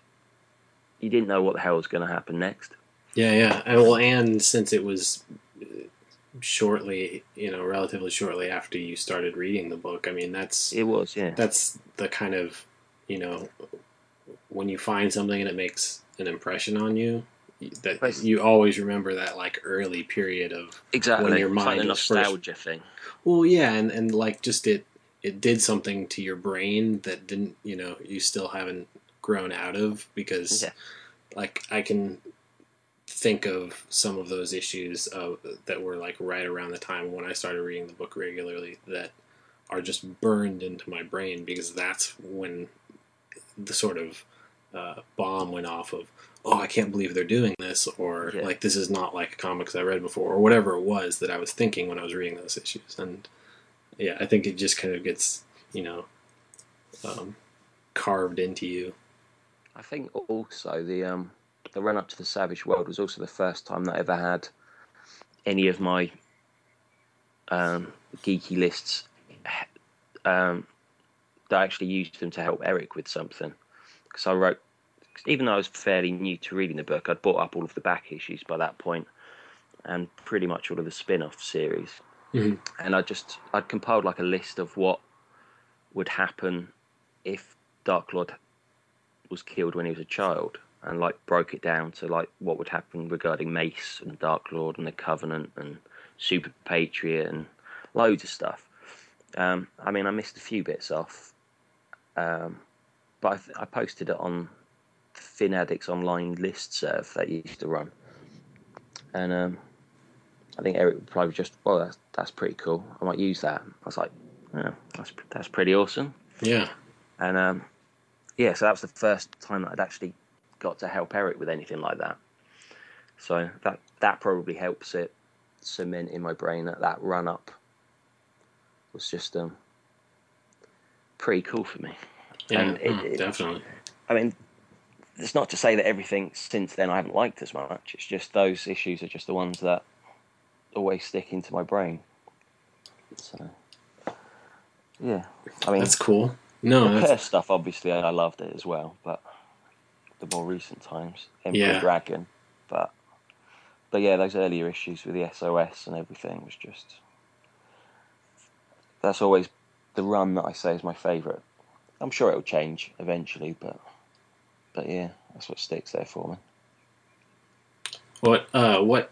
You didn't know what the hell was going to happen next. yeah, yeah. And well, and since it was shortly, you know, relatively shortly after you started reading the book, I mean, that's It was, yeah. that's the kind of you know when you find something and it makes an impression on you that Right. you always remember that like early period of Exactly. when your It's like mind a was first- nostalgia thing. well yeah and, and like just it it did something to your brain that didn't you know you still haven't grown out of because Yeah. like i can think of some of those issues of, that were like right around the time when i started reading the book regularly that are just burned into my brain because that's when the sort of uh, bomb went off of oh i can't believe they're doing this or Yeah. like this is not like comics i read before or whatever it was that i was thinking when i was reading those issues and yeah i think it just kind of gets you know um, carved into you I think also the um, the run up to the Savage World was also the first time that I ever had any of my um, geeky lists um, that I actually used them to help Erik with something. Because I wrote, even though I was fairly new to reading the book, I'd bought up all of the back issues by that point, and pretty much all of the spin-off series. Mhm. And I just I'd compiled like a list of what would happen if Dark Lord was killed when he was a child and like broke it down to like what would happen regarding Mace and Dark Lord and the Covenant and Super Patriot and loads of stuff. Um, I mean, I missed a few bits off, um, but I, th- I posted it on the Fin Addicts online list serve that you used to run, and um, I think Erik would probably just, well, that's, that's pretty cool. I might use that. I was like, yeah, that's that's pretty awesome. yeah And um, yeah, so that was the first time that I'd actually got to help Erik with anything like that. So that that probably helps it cement in my brain that that run up was just um pretty cool for me. yeah And it- mm, it- definitely I mean, it's not to say that everything since then I haven't liked as much. It's just those issues are just the ones that always stick into my brain. So yeah, I mean, that's cool no the that's, stuff, obviously, I loved it as well, but the more recent times, Emperor Yeah. Dragon, but but yeah, those earlier issues with the SOS and everything was just that's always the run that I say is my favourite. I'm sure it'll change eventually, but but yeah, that's what sticks there for me. What uh what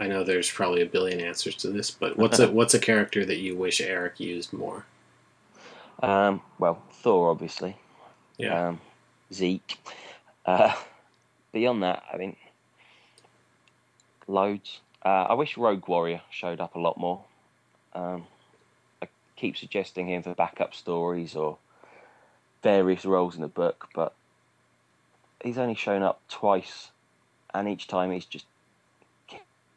I know there's probably a billion answers to this, but what's a what's a character that you wish Erik used more? Um, well, Thor, obviously. Yeah. Um, Zeke. Uh, beyond that, I mean, loads. Uh, I wish Rogue Warrior showed up a lot more. Um, I keep suggesting him for backup stories or various roles in the book, but he's only shown up twice, and each time he's just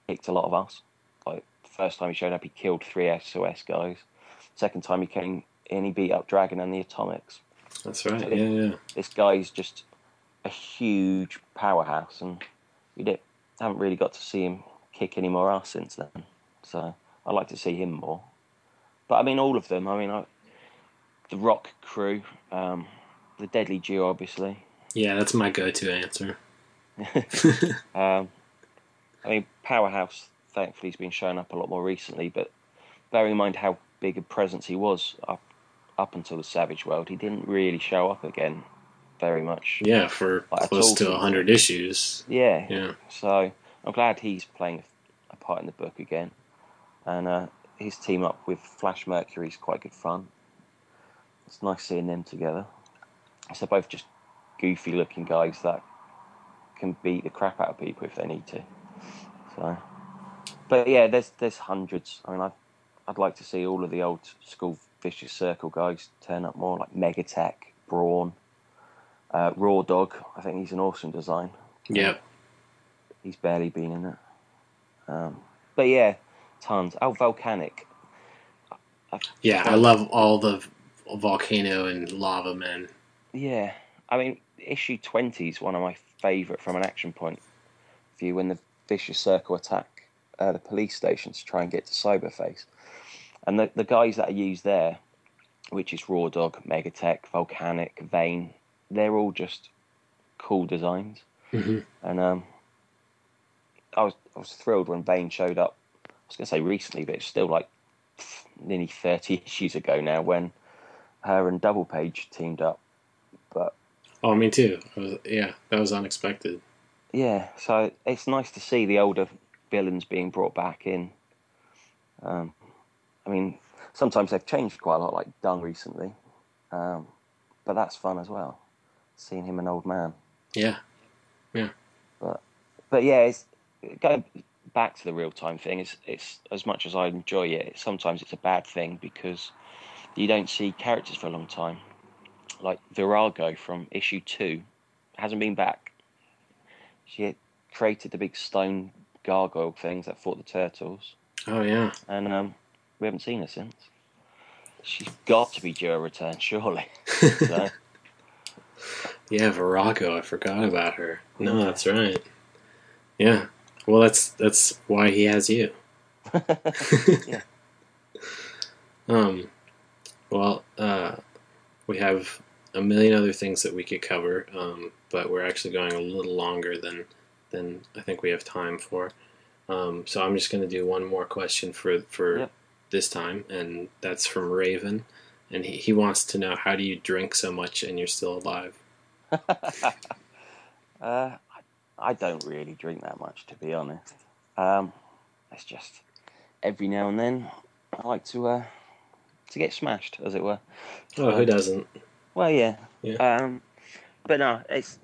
kicked a lot of ass. Like first time he showed up, he killed three SOS guys. Second time he came in, he beat up Dragon and the Atomics. That's right. Yeah, yeah. This guy's just a huge powerhouse, and we did, haven't really got to see him kick any more ass since then. So I'd like to see him more. But I mean, all of them. I mean, I, the Rock crew, um, the Deadly Duo, obviously. Yeah, that's my go-to answer. Um, I mean, Powerhouse, thankfully, has been showing up a lot more recently, but bearing in mind how big a presence he was up up until the Savage World, he didn't really show up again very much. Yeah, for Like, close to you. hundred issues. Yeah. Yeah. So I'm glad he's playing a part in the book again, and uh, his team up with Flash Mercury is quite good fun. It's nice seeing them together. So both just goofy looking guys that can beat the crap out of people if they need to. So, but yeah, there's there's hundreds. I mean, I'd I'd like to see all of the old school Vicious Circle guys turn up more, like Megatech, Brawn, uh, Raw Dog. I think he's an awesome design Yeah. he's barely been in it. Um, but yeah, tons. Oh, Volcanic. Yeah, I love all the volcano and lava men. Yeah, I mean, issue 20 is one of my favourite from an action point of view when the Vicious Circle attack uh, the police station to try and get to Cyberface. And the, the guys that are used there, which is Raw Dog, Megatech, Volcanic, Vane, they're all just cool designs. Mhm. And um, I was I was thrilled when Vane showed up. I was going to say recently, but it's still like nearly 30 issues ago now when her and Double Page teamed up. But Oh, me too. Was- yeah, that was unexpected. yeah, so it's nice to see the older villains being brought back in. Um, I mean, sometimes they've changed quite a lot, like Dung recently, um, but that's fun as well, seeing him an old man. Yeah. Yeah. But but yeah, it's, going back to the real time thing. It's it's as much as I enjoy it, sometimes it's a bad thing because you don't see characters for a long time. Like Virago from issue two hasn't been back. She had created the big stone gargoyle things that fought the turtles, Oh yeah. and um, we haven't seen her since. She's got to be due a return, surely. So, Yeah, Virago. I forgot about her. No, that's right. Yeah. Well, that's that's why he has you. Yeah. Um. Well, uh, we have a million other things that we could cover, um, but we're actually going a little longer than than I think we have time for. Um, so I'm just going to do one more question for for Yep. This time, and that's from Raven, and he, he wants to know how do you drink so much and you're still alive? Uh, I, I don't really drink that much, to be honest. Um, it's just every now and then I like to uh, to get smashed, as it were. Oh, who doesn't? Well, yeah. Yeah. Um, but no, it's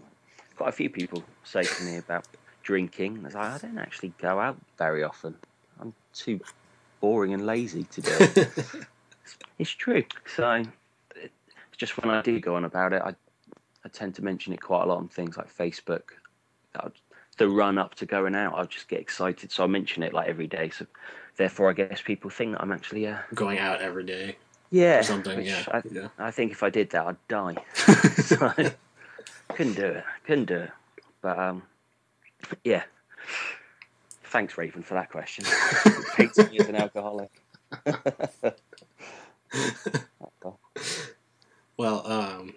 quite a few people say to me about drinking. It's like I don't actually go out very often. I'm too boring and lazy to do it's true. So just when I do go on about it, I I tend to mention it quite a lot on things like Facebook. I'd- The run up to going out, I'll just get excited, so I mention it like every day. So therefore, I guess people think that I'm actually uh, Going out every day yeah something? Yeah. I, yeah. I think if I did that, I'd die. so, couldn't do it. Couldn't do it. But um, yeah. Thanks, Raven, for that question. Me as an alcoholic. Well, um,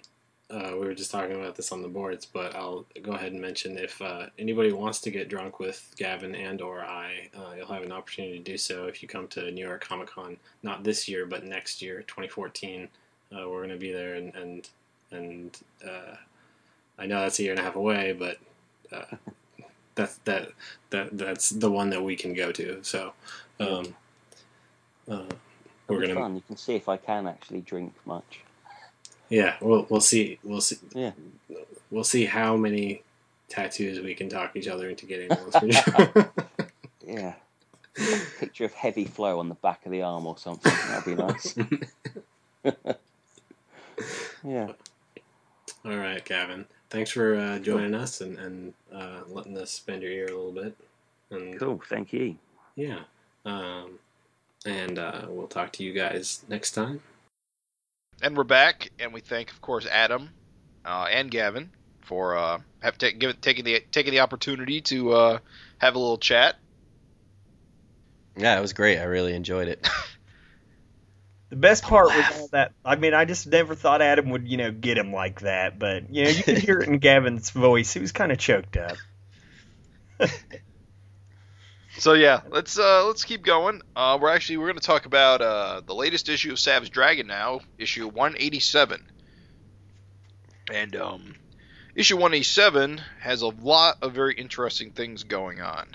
uh, we were just talking about this on the boards, but I'll go ahead and mention if uh, anybody wants to get drunk with Gavin and or I, uh, you'll have an opportunity to do so if you come to New York Comic Con, not this year, but next year, 2014. Uh, we're going to be there, and and and uh, I know that's a year and a half away, but uh, that's that that that's the one that we can go to. So. Um, uh, we're gonna fun. You can see if I can actually drink much. Yeah, we'll we'll see. We'll see. Yeah. We'll see how many tattoos we can talk each other into getting. Yeah. Picture of heavy flow on the back of the arm or something. That'd be nice. yeah. All right, Gavin. Thanks for uh, joining us and and uh, letting us spend your ear a little bit. And Cool. Thank you. yeah, um, and uh, we'll talk to you guys next time. And we're back, and we thank, of course, Adam uh, and Gavin for uh, have ta- given, taking the taking the opportunity to uh, have a little chat. Yeah, it was great. I really enjoyed it. The best part was all that. I mean, I just never thought Adam would, you know, get him like that. But you know, you could hear it in Gavin's voice. He was kind of choked up. So yeah, let's uh, let's keep going. Uh, we're actually we're going to talk about uh, the latest issue of Savage Dragon now, issue 187. And um, issue 187 has a lot of very interesting things going on.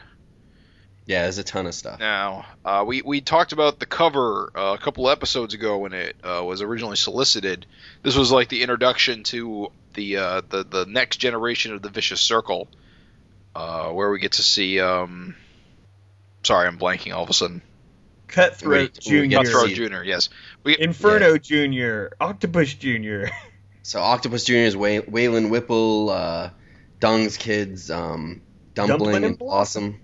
Yeah, there's a ton of stuff. Now, uh, we we talked about the cover uh, a couple episodes ago when it uh, was originally solicited. This was like the introduction to the uh, the the next generation of the Vicious Circle, uh, where we get to see. Um, sorry, I'm blanking all of a sudden. Cutthroat Wait, we Junior, Cutthroat Junior, yes. We Inferno Junior, Octopus Junior. So Octopus Junior is Way- Waylon Whipple, uh, Dung's kids, um, Dumpling, Dumpling and and Blossom.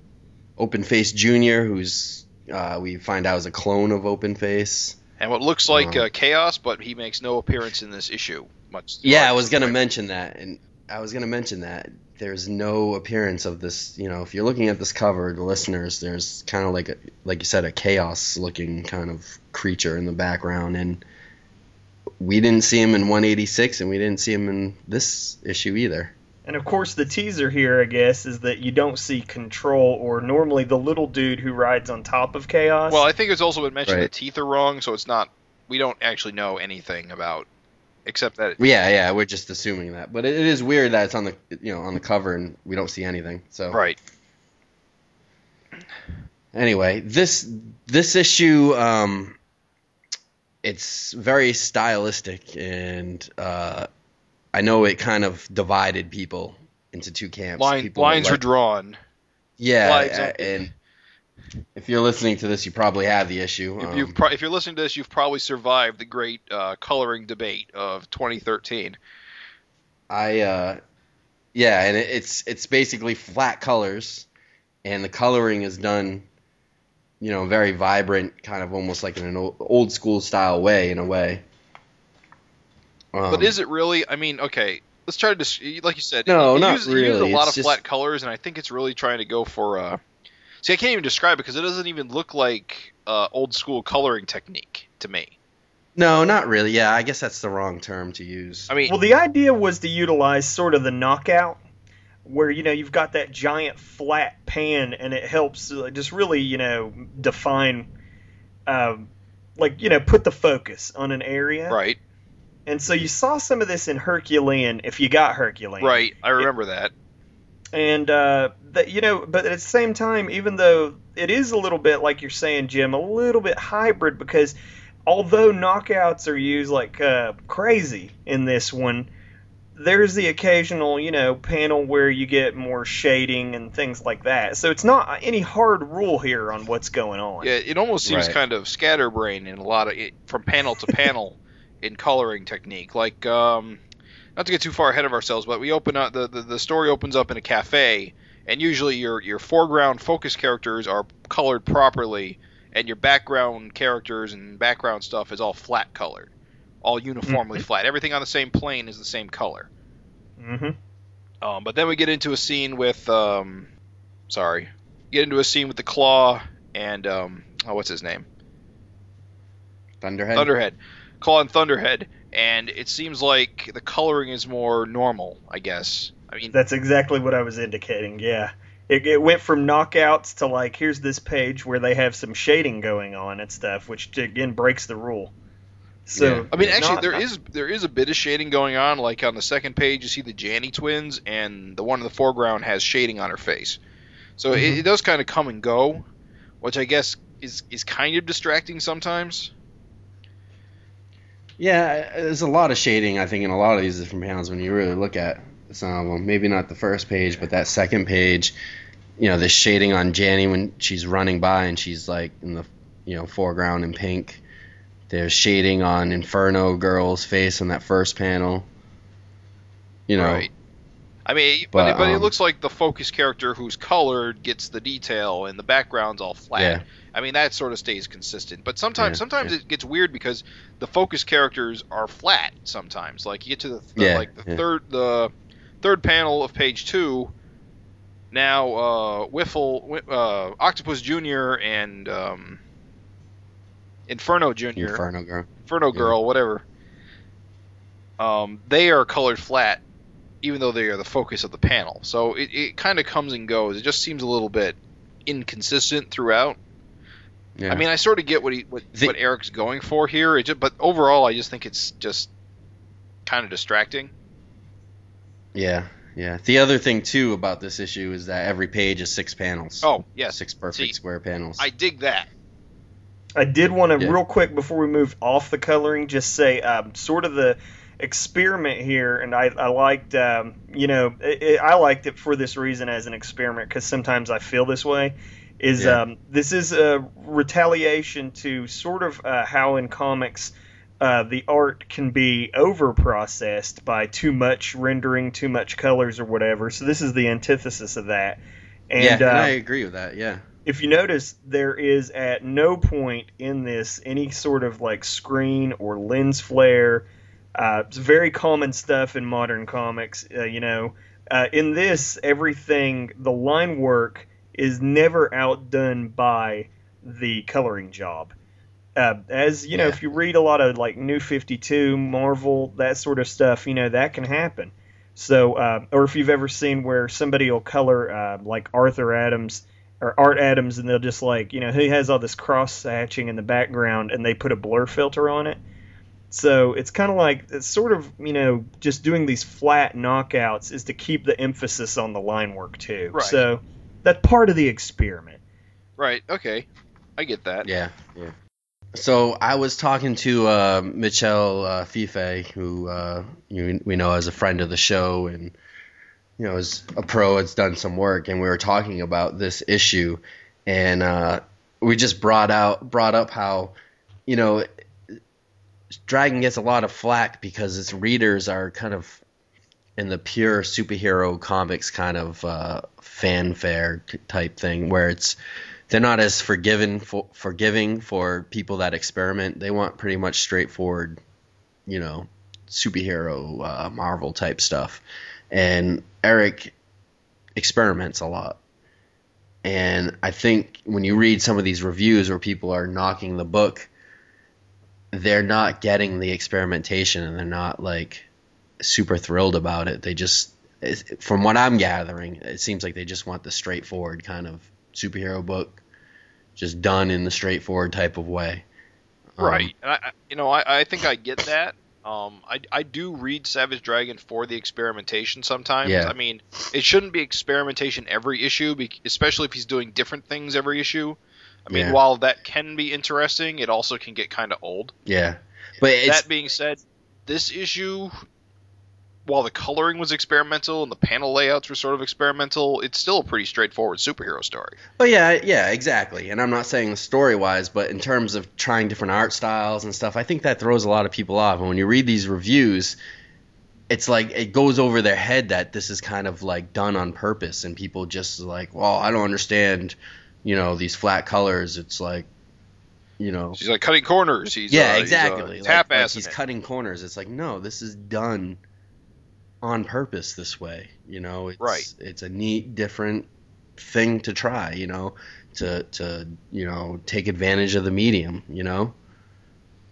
Open Face Junior, who's uh, we find out is a clone of Open Face. and what looks like Uh-huh. uh, chaos, but he makes no appearance in this issue. Much. Yeah, I was gonna mention that, and I was gonna mention that there's no appearance of this. You know, if you're looking at this cover, the listeners, there's kind of like a, like you said, a chaos-looking kind of creature in the background, and we didn't see him in 186, and we didn't see him in this issue either. And of course, the teaser here, I guess, is that you don't see Control or normally the little dude who rides on top of Chaos. Well, I think it's also been mentioned the Right. teeth are wrong, so it's not. We don't actually know anything about, except that. It, Yeah, yeah, we're just assuming that, but it, it is weird that it's on the you know on the cover and we don't see anything. So Right. anyway, this this issue, um, it's very stylistic, and uh, I know it kind of divided people into two camps. Line, people lines are like- drawn. yeah, and if you're listening to this, you probably have the issue. If um, you've pro- if you're listening to this, you've probably survived the great uh, coloring debate of 2013. I uh yeah, and it, it's it's basically flat colors and the coloring is done you know, very vibrant, kind of almost like in an old, old school style way in a way. Um, But is it really? I mean, okay, let's try to dis- like you said. No, it, it not uses, it uses really, a lot it's of just- flat colors, and I think it's really trying to go for. Uh, see, I can't even describe it because it doesn't even look like uh, old school coloring technique to me. No, not really. Yeah, I guess that's the wrong term to use. I mean, Well, the idea was to utilize sort of the knockout, where you know you've got that giant flat pan, and it helps uh, just really you know define, um, like you know put the focus on an area. right, And so you saw some of this in Herculean, if you got Herculean. right. I remember that. and uh, that you know, but at the same time, even though it is a little bit like you're saying, Jim, a little bit hybrid because although knockouts are used like uh, crazy in this one, there's the occasional you know panel where you get more shading and things like that. So it's not any hard rule here on what's going on. Yeah, it almost seems Right. kind of scatterbrained in a lot of it, from panel to panel in coloring technique. Like, um, not to get too far ahead of ourselves, but we open up the, the the story opens up in a cafe, and usually your your foreground focus characters are colored properly, and your background characters and background stuff is all flat colored, all uniformly flat. Everything on the same plane is the same color. hmm Um, but then we get into a scene with, um, sorry, get into a scene with the Claw and um, oh, what's his name? Thunderhead. Thunderhead, Claw and Thunderhead, and it seems like the coloring is more normal. I guess. I mean, That's exactly what I was indicating. Yeah. It, it went from knockouts to like here's this page where they have some shading going on and stuff, which again breaks the rule. So Yeah. I mean, actually, not- there is there is a bit of shading going on. Like on the second page, you see the Janny twins, and the one in the foreground has shading on her face. So it, Mhm. it does kind of come and go, which I guess is is kind of distracting sometimes. Yeah, there's a lot of shading, I think, in a lot of these different panels when you really look at some of them. Maybe not the first page, but that second page, you know, the shading on Janny when she's running by and she's like in the, you know, foreground in pink. There's shading on Inferno Girl's face on that first panel. You know, Right. I mean, but, But, it, but it um, looks like the focus character who's colored gets the detail, and the background's all flat. Yeah. I mean, that sort of stays consistent. But sometimes, Yeah, sometimes yeah. it gets weird because the focus characters are flat. Sometimes, like you get to the, the Yeah, like the third the third panel of page two. Now, uh, Wiffle, uh, Octopus Junior, and um, Inferno Junior, Inferno Girl. Inferno. Girl, whatever. Um, they are colored flat, even though they are the focus of the panel. So it, it kind of comes and goes. It just seems a little bit inconsistent throughout. Yeah. I mean, I sort of get what he what, The- what Erik's going for here. It just, but overall, I just think it's just kind of distracting. yeah, yeah. The other thing too about this issue is that every page is six panels. Oh yes, six perfect See, square panels. I dig that. I did want to Yeah. real quick before we move off the coloring, just say um, sort of the experiment here, and I, I liked, um, you know, it, it, I liked it for this reason as an experiment because sometimes I feel this way. Is Yeah. um, this is a retaliation to sort of uh, how in comics uh, the art can be over processed by too much rendering, too much colors, or whatever. So this is the antithesis of that. And, yeah, and uh, I agree with that. Yeah. if you notice, there is at no point in this any sort of like screen or lens flare. Uh, it's very common stuff in modern comics. Uh, you know, uh, in this, everything, the line work is never outdone by the coloring job. Uh, as you know, Yeah. if you read a lot of like New Fifty Two, Marvel, that sort of stuff, you know that can happen. So, uh, or if you've ever seen where somebody will color uh, like Arthur Adams or Art Adams, and they'll just like you know he has all this cross hatching in the background, and they put a blur filter on it. So it's kind of like it's sort of you know just doing these flat knockouts is to keep the emphasis on the line work too. Right. So that's part of the experiment. Right. Okay. I get that. Yeah, yeah. So I was talking to uh, Michelle uh, Fife, who uh, you, we know as a friend of the show, and you know is a pro. Has done some work, and we were talking about this issue, and uh, we just brought out brought up how you know Dragon gets a lot of flack because its readers are kind of in the pure superhero comics kind of uh, fanfare type thing, where it's they're not as forgiven for, forgiving for people that experiment. They want pretty much straightforward, you know, superhero uh, Marvel type stuff. And Erik experiments a lot. And I think when you read some of these reviews where people are knocking the book, they're not getting the experimentation and they're not like super thrilled about it. They just, from what I'm gathering, it seems like they just want the straightforward kind of superhero book, just done in the straightforward type of way. Um, Right. And I, you know, I, I think I get that. Um, I, I do read Savage Dragon for the experimentation sometimes. Yeah. I mean, it shouldn't be experimentation every issue, especially if he's doing different things every issue. I mean, Yeah. while that can be interesting, it also can get kind of old. Yeah, but it's that being said, this issue, while the coloring was experimental and the panel layouts were sort of experimental, it's still a pretty straightforward superhero story. But yeah, yeah, exactly. And I'm not saying story wise, but in terms of trying different art styles and stuff, I think that throws a lot of people off. And when you read these reviews, it's like it goes over their head that this is kind of like done on purpose, and people just like, well, I don't understand, you know, these flat colors. It's like, you know, He's like cutting corners. He's yeah, uh, exactly. He's, uh, like, like he's cutting corners. It's like, no, this is done on purpose this way. You know, it's, Right. It's a neat, different thing to try. You know, to to you know take advantage of the medium. You know.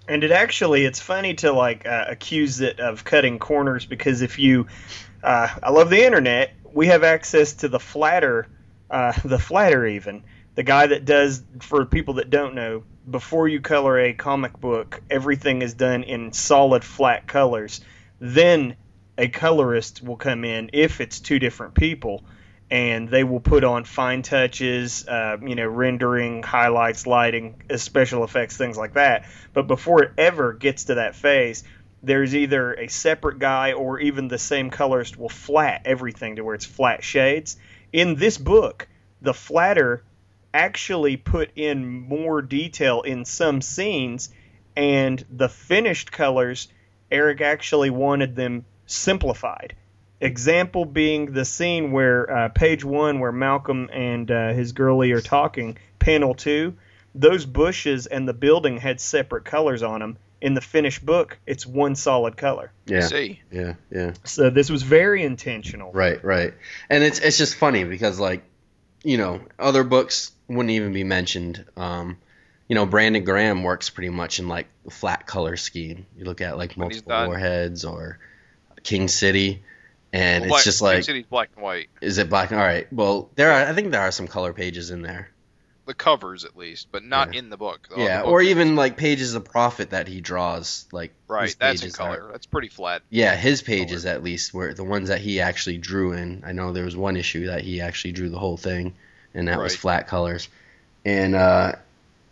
And it actually, it's funny to like uh, accuse it of cutting corners because if you, uh, I love the internet. We have access to the flatter, uh, the flatter even the guy that does for people that don't know. Before you color a comic book, everything is done in solid flat colors. Then a colorist will come in if it's two different people and they will put on fine touches, uh, you know, rendering, highlights, lighting, uh, special effects, things like that. But before it ever gets to that phase, there's either a separate guy or even the same colorist will flat everything to where it's flat shades. In this book, the flatter actually put in more detail in some scenes, and the finished colors, Erik actually wanted them simplified. Example being the scene where uh, page one, where Malcolm and uh, his girlie are talking, panel two, those bushes and the building had separate colors on them. In the finished book, it's one solid color. Yeah, See, yeah, yeah. So this was very intentional. Right, right. And it's it's just funny because like, you know, other books wouldn't even be mentioned. Um, you know, Brandon Graham works pretty much in like flat color scheme. You look at like multiple warheads or King City, and Black- it's just like, City's black and white. is it black? All right. Well, there are. I think there are some color pages in there. The covers, at least, but not Yeah. in the book. The yeah, other or book- even like pages of Prophet that he draws. Like right. That's in pages are- color. That's pretty flat. Yeah, his pages at least were the ones that he actually drew in. I know there was one issue that he actually drew the whole thing, and that was flat colors. And uh,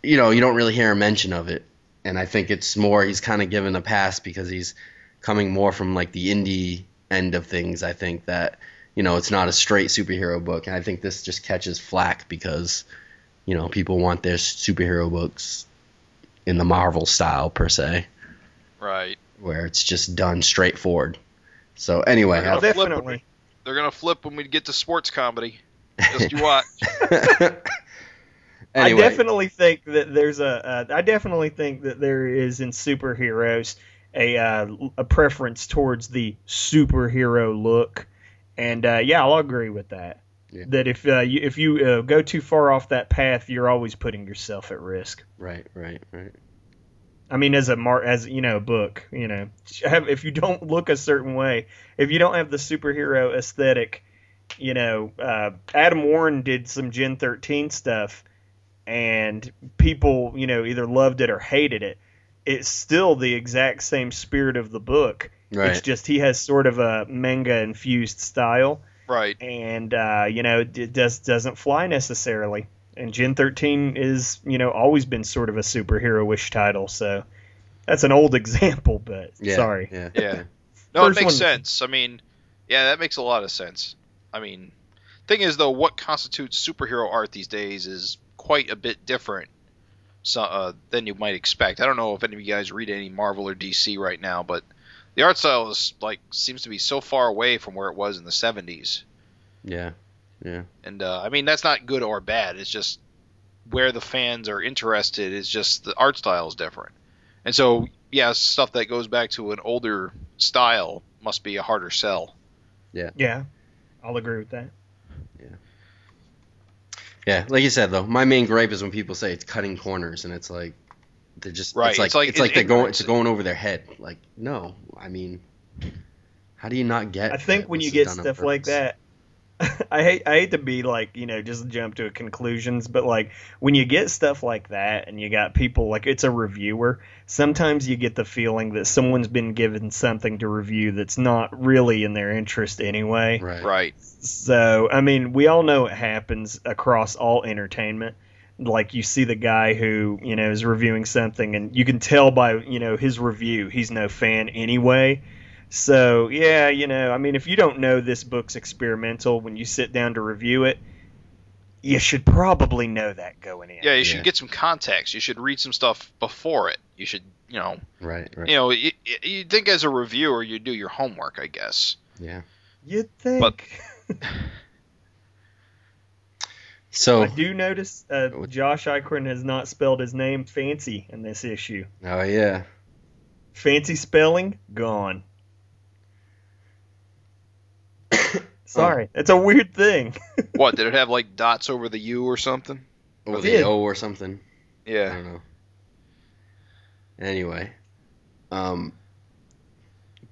you know, you don't really hear a mention of it. And I think it's more he's kind of given a pass because he's coming more from like the indie end of things. I think that you know it's not a straight superhero book, and I think this just catches flack because you know people want their superhero books in the Marvel style per se Right. where it's just done straightforward. So anyway, Yeah. Oh, Flip it. definitely. They're gonna flip when we get to sports comedy. Just you watch. anyway, I definitely think that there's a. Uh, I definitely think that there is in superheroes a uh, a preference towards the superhero look, and uh, yeah, I'll agree with that. Yeah. That if uh, you, if you uh, go too far off that path, you're always putting yourself at risk. right, right, right. I mean, as a mar- as you know, a book, you know, have, if you don't look a certain way, if you don't have the superhero aesthetic, you know, uh, Adam Warren did some Gen 13 stuff, and people, you know, either loved it or hated it. It's still the exact same spirit of the book. Right. It's just he has sort of a manga infused style, Right. and uh, you know, it does doesn't fly necessarily. And Gen 13 is, you know, always been sort of a superhero-ish title, so that's an old example, but yeah, sorry. Yeah. Yeah. No, First it makes one- sense. I mean, yeah, that makes a lot of sense. I mean, thing is though, what constitutes superhero art these days is quite a bit different so, uh, than you might expect. I don't know if any of you guys read any Marvel or DC right now, but the art style is like seems to be so far away from where it was in the 70s. Yeah. Yeah. And uh, I mean, that's not good or bad. It's just where the fans are interested is just the art style is different. And so, yeah, stuff that goes back to an older style must be a harder sell. Yeah, Yeah. I'll agree with that. Yeah. Like you said though, my main gripe is when people say it's cutting corners and it's like they're just Right, it's like it's like it's like they're going it's going over their head. Like, no. I mean how do you not get I think when you get stuff like that, I hate I hate to be like you know just jump to conclusions, but like when you get stuff like that and you got people like it's a reviewer, sometimes you get the feeling that someone's been given something to review that's not really in their interest anyway. Right. Right. So, I mean, we all know it happens across all entertainment. Like you see the guy who, you know, is reviewing something and you can tell by, you know, his review he's no fan anyway. So, yeah, you know, I mean, if you don't know this book's experimental when you sit down to review it, you should probably know that going in. Yeah, you should Yeah. get some context. You should read some stuff before it. You should, you know, Right, right. you know, you, you think as a reviewer, you do your homework, I guess. Yeah. You'd think. But- So I do notice uh, Josh Eichorn has not spelled his name fancy in this issue. Oh yeah. Fancy spelling gone. Sorry, it's a weird thing. what did it have like dots over the U or something? Or It the did. O or something. Yeah. I don't know. Anyway, um,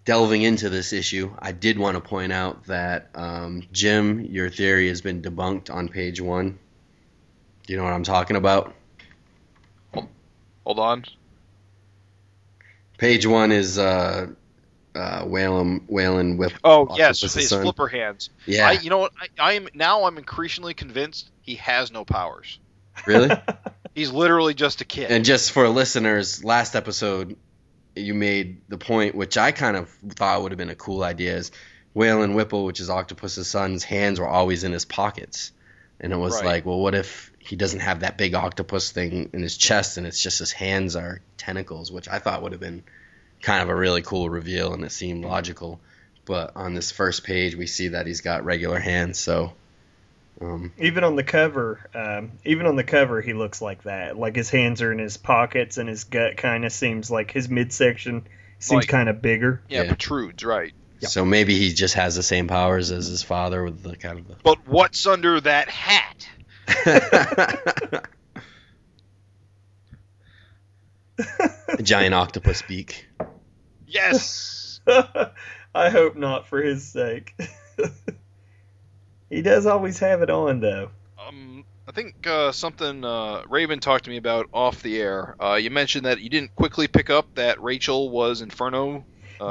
delving into this issue, I did want to point out that um, Jim, your theory has been debunked on page one. Do you know what I'm talking about? Hold on. Page one is uh, uh, Whalen Whalen Whip. Oh yes, Octopus's his son. flipper hands. Yeah, I, you know what? I, I am now. I'm increasingly convinced he has no powers. really. He's literally just a kid. And just for listeners, last episode you made the point, which I kind of thought would have been a cool idea, is Waylon Whipple, which is Octopus's son's hands were always in his pockets, and it was Right. like, well, what if he doesn't have that big octopus thing in his chest, and it's just his hands are tentacles, which I thought would have been kind of a really cool reveal, and it seemed logical. But on this first page, we see that he's got regular hands, so. Um, even on the cover, um, even on the cover, he looks like that. Like his hands are in his pockets, and his gut kind of seems like his midsection seems Like- kind of bigger. yeah, yeah. protrudes right. So maybe he just has the same powers as his father with the kind of the But what's under that hat? A giant octopus beak. Yes. I hope not for his sake. he does always have it on, though. um, I think uh, something uh, Raven talked to me about off the air. Uh, you mentioned that you didn't quickly pick up that Rachel was Inferno.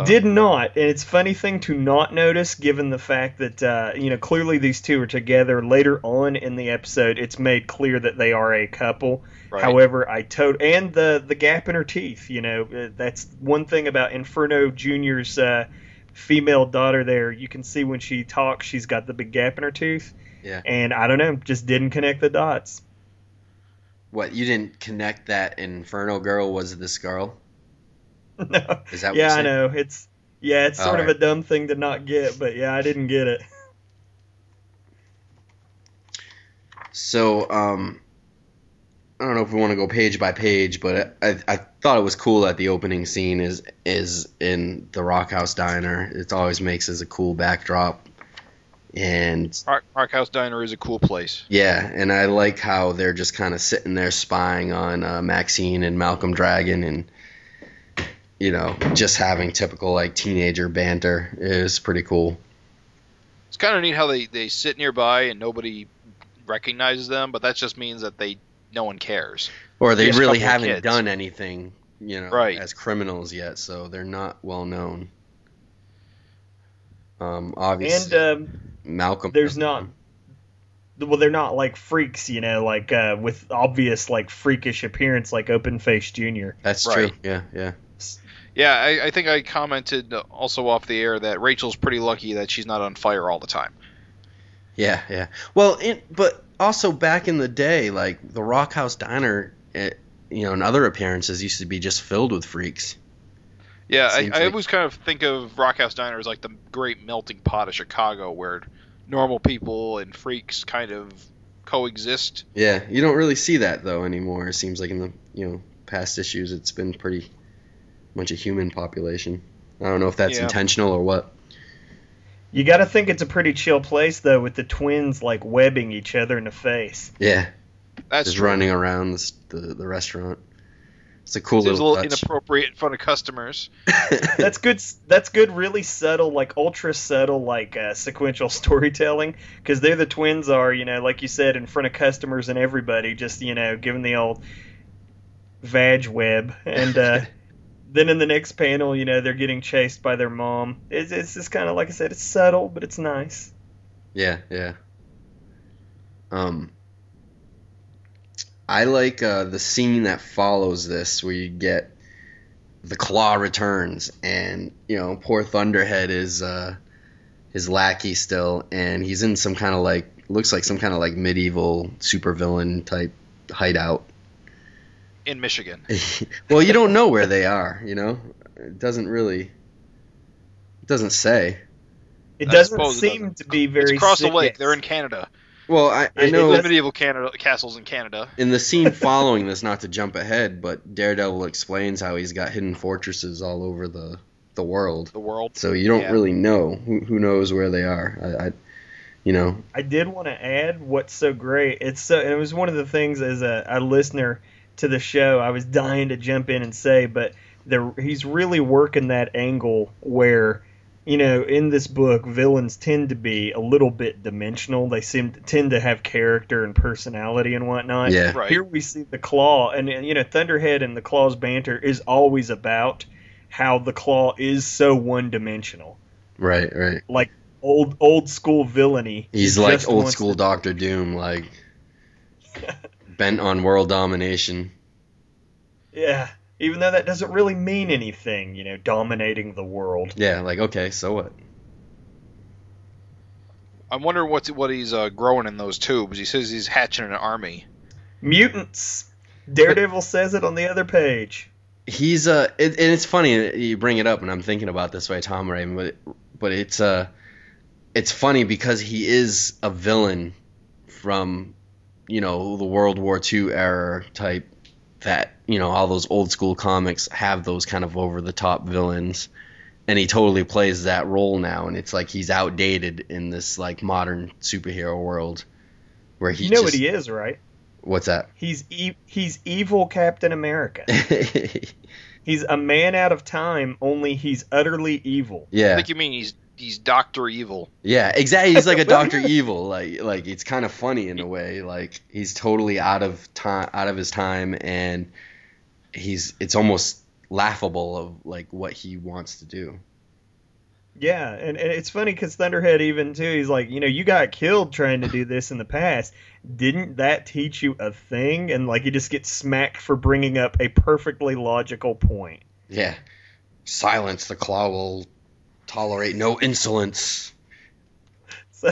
Did not, and it's funny thing to not notice, given the fact that uh, you know clearly these two are together. Later on in the episode, it's made clear that they are a couple. right. However, I tot and the the gap in her teeth. You know, uh, that's one thing about Inferno Junior's uh, female daughter. There, you can see when she talks, she's got the big gap in her tooth. Yeah. And I don't know, just didn't connect the dots. What you didn't connect that Inferno girl was this girl? no. Is that what Yeah, you're I know. It's yeah, it's sort of Alright. a dumb thing to not get, but yeah, I didn't get it. So, um, I don't know if we want to go page by page, but I, I thought it was cool that the opening scene is is in the Rock House Diner. It always makes as a cool backdrop, and Park, Park House Diner is a cool place. yeah, and I like how they're just kind of sitting there spying on uh, Maxine and Malcolm Dragon, and you know, just having typical like teenager banter is pretty cool. It's kind of neat how they, they sit nearby and nobody recognizes them, but that just means that they no one cares. Or they Just really haven't done anything, you know, Right. as criminals yet, so they're not well known. Um, obviously, And um, Malcolm. there's not well they're not like freaks you know like uh, with obvious like freakish appearance like open face junior That's Right. true. Yeah, yeah. Yeah, I, I think I commented also off the air that Rachel's pretty lucky that she's not on fire all the time. Yeah, yeah. Well, in, but also back in the day, like the Rock House Diner, it, you know, and other appearances used to be just filled with freaks. Yeah, I, Seems I always kind of think of Rockhouse Diner as like the great melting pot of Chicago, where normal people and freaks kind of coexist. Yeah, you don't really see that though anymore. It seems like in the you know past issues, it's been pretty much of human population. I don't know if that's Yeah. intentional or what. you gotta think it's a pretty chill place though with the twins like webbing each other in the face Yeah, That's just true. running around the, the the restaurant. It's a cool Seems a little, little touch. inappropriate in front of customers. that's good that's good really subtle like ultra subtle like uh, sequential storytelling because they're the twins are you know like you said in front of customers and everybody just you know giving the old vag web and uh then in the next panel you know they're getting chased by their mom it's, it's just kind of like i said it's subtle but it's nice Yeah, yeah. Um, I like uh, the scene that follows this, where you get the claw returns, and you know, poor Thunderhead is uh, his lackey still, and he's in some kind of like looks like some kind of like medieval supervillain type hideout. In Michigan. well, you don't know where they are, you know. It doesn't really. It doesn't say. it doesn't suppose it seem doesn't. to be very it's across the lake. They're in Canada. Well, I, I It- it know. There's medieval Canada castles in Canada. in the scene following this, not to jump ahead, but Daredevil explains how he's got hidden fortresses all over the the world. The world. So you don't Yeah. really know who, who knows where they are. I, I you know, I did want to add what's so great. It's so it was one of the things as a, a listener to the show I was dying to jump in and say, but the, he's really working that angle where you know in this book villains tend to be a little bit dimensional. They seem to tend to have character and personality and whatnot. yeah, Right. Here we see the claw, and and, you know Thunderhead and the claw's banter is always about how the Claw is so one dimensional, Right, right. like old old school villainy. He's like old school to- Doctor Doom, like bent on world domination. Yeah, even though that doesn't really mean anything, you know, dominating the world. Yeah, like okay, so what? I'm wondering what's what he's uh, growing in those tubes. He says he's hatching an army. Mutants. Daredevil says it on the other page. He's uh, it, and it's funny you bring it up, and I'm thinking about this way, Tom Raven, but but it's uh, it's funny because he is a villain from, you know, the World War II era type. That you know, all those old school comics have those kind of over the top villains, and he totally plays that role now, and it's like he's outdated in this like modern superhero world, where he you know just, what he is, right? What's that? He's e- he's evil Captain America. He's a man out of time, only he's utterly evil. yeah I yeah, think you mean he's he's Doctor Evil. Yeah, exactly. He's like a Doctor. Evil. Like like it's kind of funny in a way. Like he's totally out of time, out of his time, and he's it's almost laughable of like what he wants to do. Yeah, and, and it's funny because Thunderhead even too. He's like, you know, you got killed trying to do this in the past. Didn't that teach you a thing? And like, you just get smacked for bringing up a perfectly logical point. Yeah, silence. The claw will tolerate no insolence. So,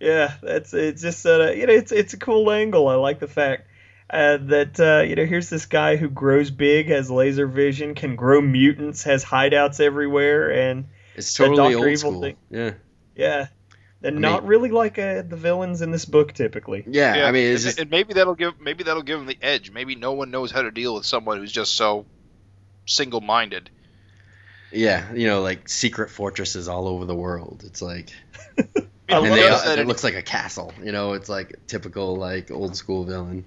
yeah, that's it's just uh, you know, it's it's a cool angle. I like the fact uh, that uh, you know, here's this guy who grows big, has laser vision, can grow mutants, has hideouts everywhere, and It's That totally old Evil school. thing. Yeah, yeah, and I not mean- really like uh, the villains in this book typically. yeah. I mean, it's and, just and maybe that'll give maybe that'll give him the edge. Maybe no one knows how to deal with someone who's just so single-minded. Yeah. You know, like secret fortresses all over the world. It's like, and they, it, it- looks like a castle. You know, it's like typical like old school villain.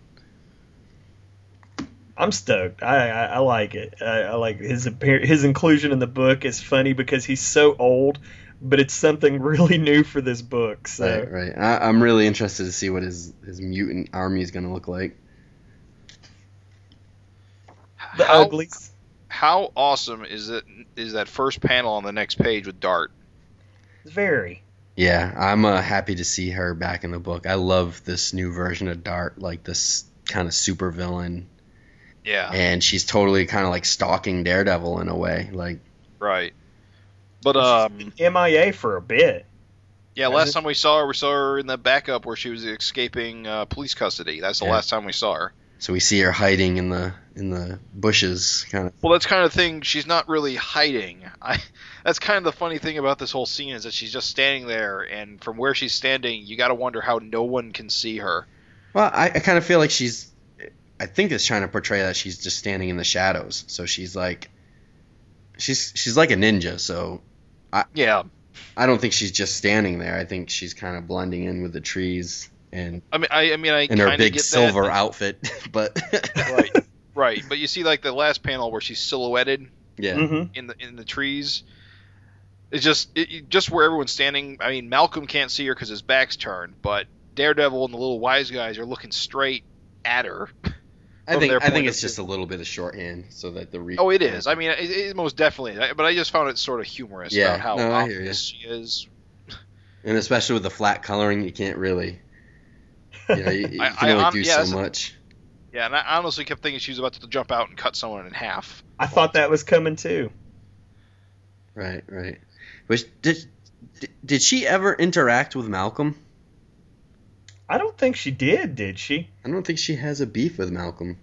I'm stoked. I I, I like it. I, I like his appear- his inclusion in the book is funny because he's so old, but it's something really new for this book. So Right, right. I, I'm really interested to see what his his mutant army is going to look like. the how, uglies. How awesome is it? Is that first panel on the next page with Dart? Very. Yeah, I'm uh, happy to see her back in the book. I love this new version of Dart, like this kind of super villain, Yeah, and she's totally kind of like stalking Daredevil in a way. Like, right. But um, MIA for a bit. yeah, last time we saw her, we saw her in the backup where she was escaping uh, police custody. That's the Yeah. last time we saw her. So we see her hiding in the in the bushes, kind of. Well, that's kind of thing. She's not really hiding. I. That's kind of the funny thing about this whole scene is that she's just standing there, and from where she's standing, you got to wonder how no one can see her. Well, I, I kind of feel like she's. I think it's trying to portray that she's just standing in the shadows. So she's like, she's she's like a ninja. So Yeah, I don't think she's just standing there. I think she's kind of blending in with the trees and I mean, I, I mean, I in her big get silver that. outfit. But right, right. But you see, like the last panel where she's silhouetted yeah, hmm in the in the trees. It's just it, it- just where everyone's standing. I mean, Malcolm can't see her because his back's turned, but Daredevil and the little wise guys are looking straight at her. I think I think it's of just a little bit of shorthand so that the re- Oh, it is. I mean, it, it most definitely. I- But I just found it sort of humorous Yeah, about how no, obvious she is. and especially with the flat coloring, you can't really. You know, you, you I- can only I'm- do yeah, so that's a- much. Yeah, and I honestly kept thinking she was about to jump out and cut someone in half. I thought that was coming too. Right, right. Was did did- did she ever interact with Malcolm? I don't think she did, did she? I don't think she has a beef with Malcolm.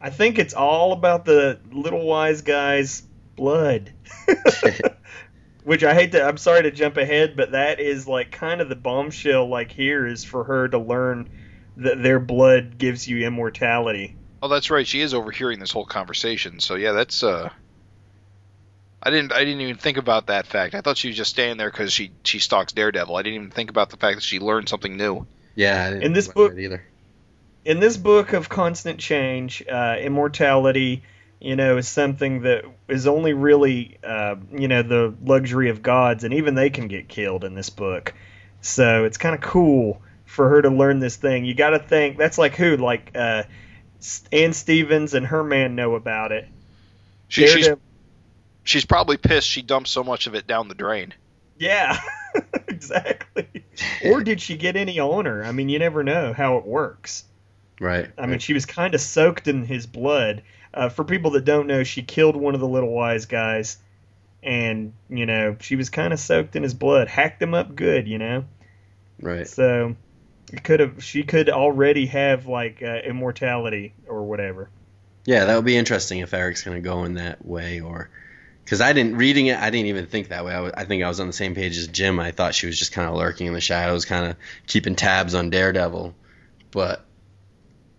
I think it's all about the little wise guy's blood. Which I hate to I'm sorry to jump ahead, but that is like kind of the bombshell like here is for her to learn that their blood gives you immortality. Oh, that's right. She is overhearing this whole conversation. So yeah, that's uh. I didn't. I didn't even think about that fact. I thought she was just standing there because she she stalks Daredevil. I didn't even think about the fact that she learned something new. Yeah, I didn't In this book- either. in this book of constant change, uh, immortality, you know, is something that is only really, uh, you know, the luxury of gods, and even they can get killed in this book. So it's kind of cool for her to learn this thing. You got to think that's like who, like uh, Ann Stevens and her man know about it. She, she's She's probably pissed she dumped so much of it down the drain. Yeah, exactly. or did she get any on her? I mean, you never know how it works. Right. I mean, she was kind of soaked in his blood. Uh, for people that don't know, she killed one of the little wise guys, and you know she was kind of soaked in his blood, hacked him up good, you know. Right. So it could have she could already have like uh, immortality or whatever. Yeah, that would be interesting if Erik's going to go in that way, or because I didn't reading it, I didn't even think that way. I, was, I think I was on the same page as Jim. I thought she was just kind of lurking in the shadows, kind of keeping tabs on Daredevil. But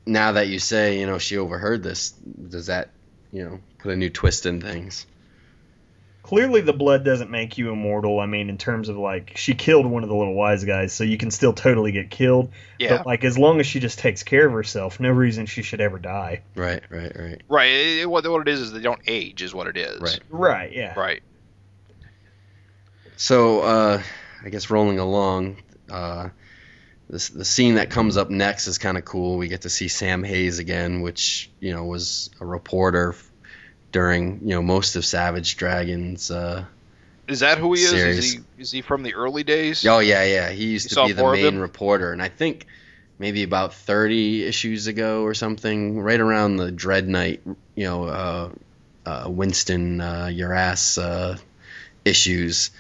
now that you say, you know, she overheard this, does that, you know, put a new twist in things? Clearly, the blood doesn't make you immortal. I mean, in terms of like, she killed one of the little wise guys, so you can still totally get killed. Yeah. But like, as long as she just takes care of herself, no reason she should ever die. Right, right, right. Right. It, it- what, what it is is they don't age, is what it is. Right. Right? Yeah. Right. So, uh, I guess rolling along, uh, this, the scene that comes up next is kind of cool. We get to see Sam Hayes again, which you know was a reporter during you know most of Savage Dragon's. Uh, Is that who he is? Serious. Is he is he from the early days? oh yeah, yeah, he used You to be the main reporter, and I think maybe about 30 issues ago or something, right around the Dread Knight, you know, uh, uh, Winston uh, your ass uh, issues.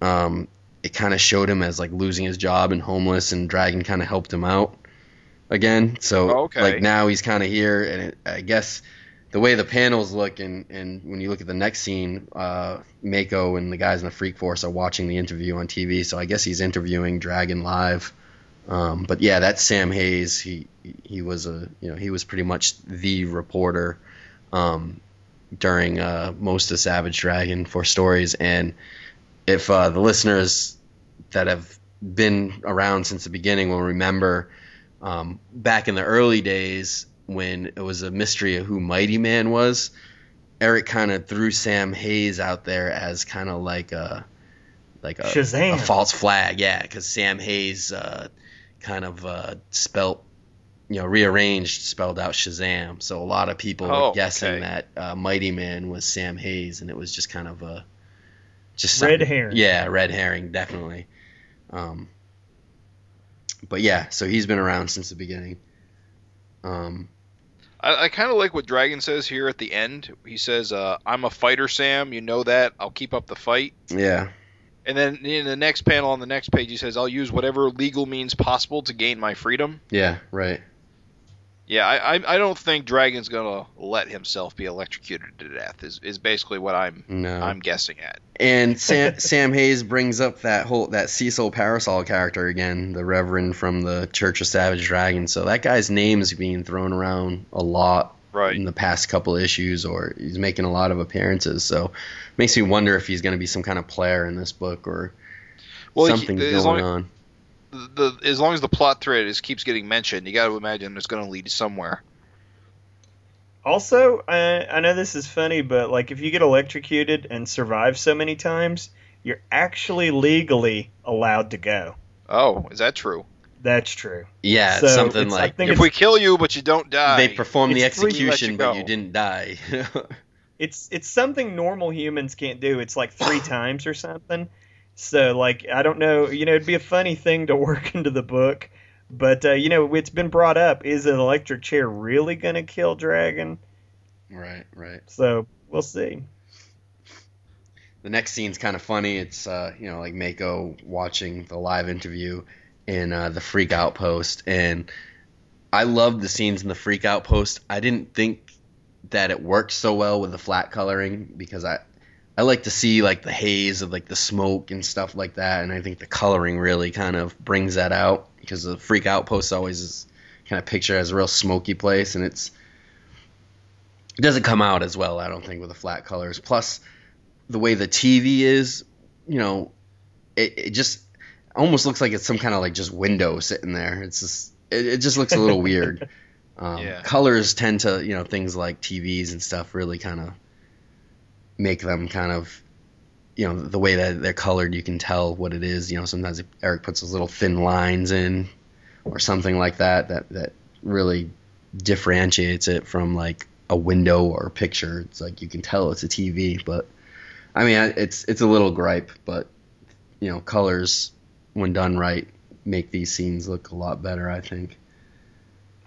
Um, it kind of showed him as like losing his job and homeless, and Dragon kind of helped him out again. So Oh, okay. like now he's kind of here, and it, I guess the way the panels look, and, and when you look at the next scene, uh, Mako and the guys in the Freak Force are watching the interview on TV. So I guess he's interviewing Dragon live. Um, but yeah, that's Sam Hayes. He he was a you know he was pretty much the reporter um, during uh, most of Savage Dragon for stories. And if uh, the listeners that have been around since the beginning will remember, um, back in the early days when it was a mystery of who Mighty Man was, Erik kind of threw Sam Hayes out there as kind of like a like a, Shazam. a false flag, yeah, because Sam Hayes uh, kind of uh, spelt you know rearranged spelled out Shazam, so a lot of people Oh, were guessing okay. that uh, Mighty Man was Sam Hayes, and it was just kind of a just Red something- herring. Yeah, red herring, definitely. Um, but yeah, so he's been around since the beginning. Um, I, I kind of like what Dragon says here at the end. He says, uh, "I'm a fighter, Sam. You know that. I'll keep up the fight." yeah, And then in the next panel on the next page, he says, "I'll use whatever legal means possible to gain my freedom." yeah, right. Yeah, I, I, I don't think Dragon's gonna let himself be electrocuted to death. Is, is basically what I'm No. I'm guessing at. And Sam, Sam Hayes brings up that whole that Cecil Parasol character again, the Reverend from the Church of Savage Dragon. So that guy's name is being thrown around a lot Right. in the past couple issues, or he's making a lot of appearances. So it makes me wonder if he's going to be some kind of player in this book or Well, something as going long- on. The, the as long as the plot thread is keeps getting mentioned, you got to imagine it's going to lead somewhere. Also, I, I know this is funny, but like if you get electrocuted and survive so many times, you're actually legally allowed to go. Oh, is that true? That's true. Yeah, So, something it's- like If we kill you but you don't die, they perform the it's free, you execution, but you didn't die. It's it's something normal humans can't do. It's like three times or something. So like I don't know, you know, it'd be a funny thing to work into the book, but uh, you know, it's been brought up: is an electric chair really going to kill Dragon? right, right. So we'll see. the next scene's kind of funny. It's uh, you know like Mako watching the live interview in uh, the Freak Outpost, and I love the scenes in the Freak Outpost. I didn't think that it worked so well with the flat coloring because I I like to see like the haze of like the smoke and stuff like that, and I think the coloring really kind of brings that out because the Freak Outpost always is kind of pictured as a real smoky place, and it's it doesn't come out as well. I don't think with the flat colors. Plus the way the TV is, you know, it, it just almost looks like it's some kind of like just window sitting there. It's just it, it just looks a little weird. Um, Yeah. Colors tend to, you know, things like TVs and stuff really kind of make them kind of, you know, the way that they're colored, you can tell what it is. You know, sometimes Erik puts those little thin lines in or something like that that that really differentiates it from like a window or a picture. It's like you can tell it's a TV, but I mean, it's it's a little gripe, but you know, colors when done right make these scenes look a lot better. I think.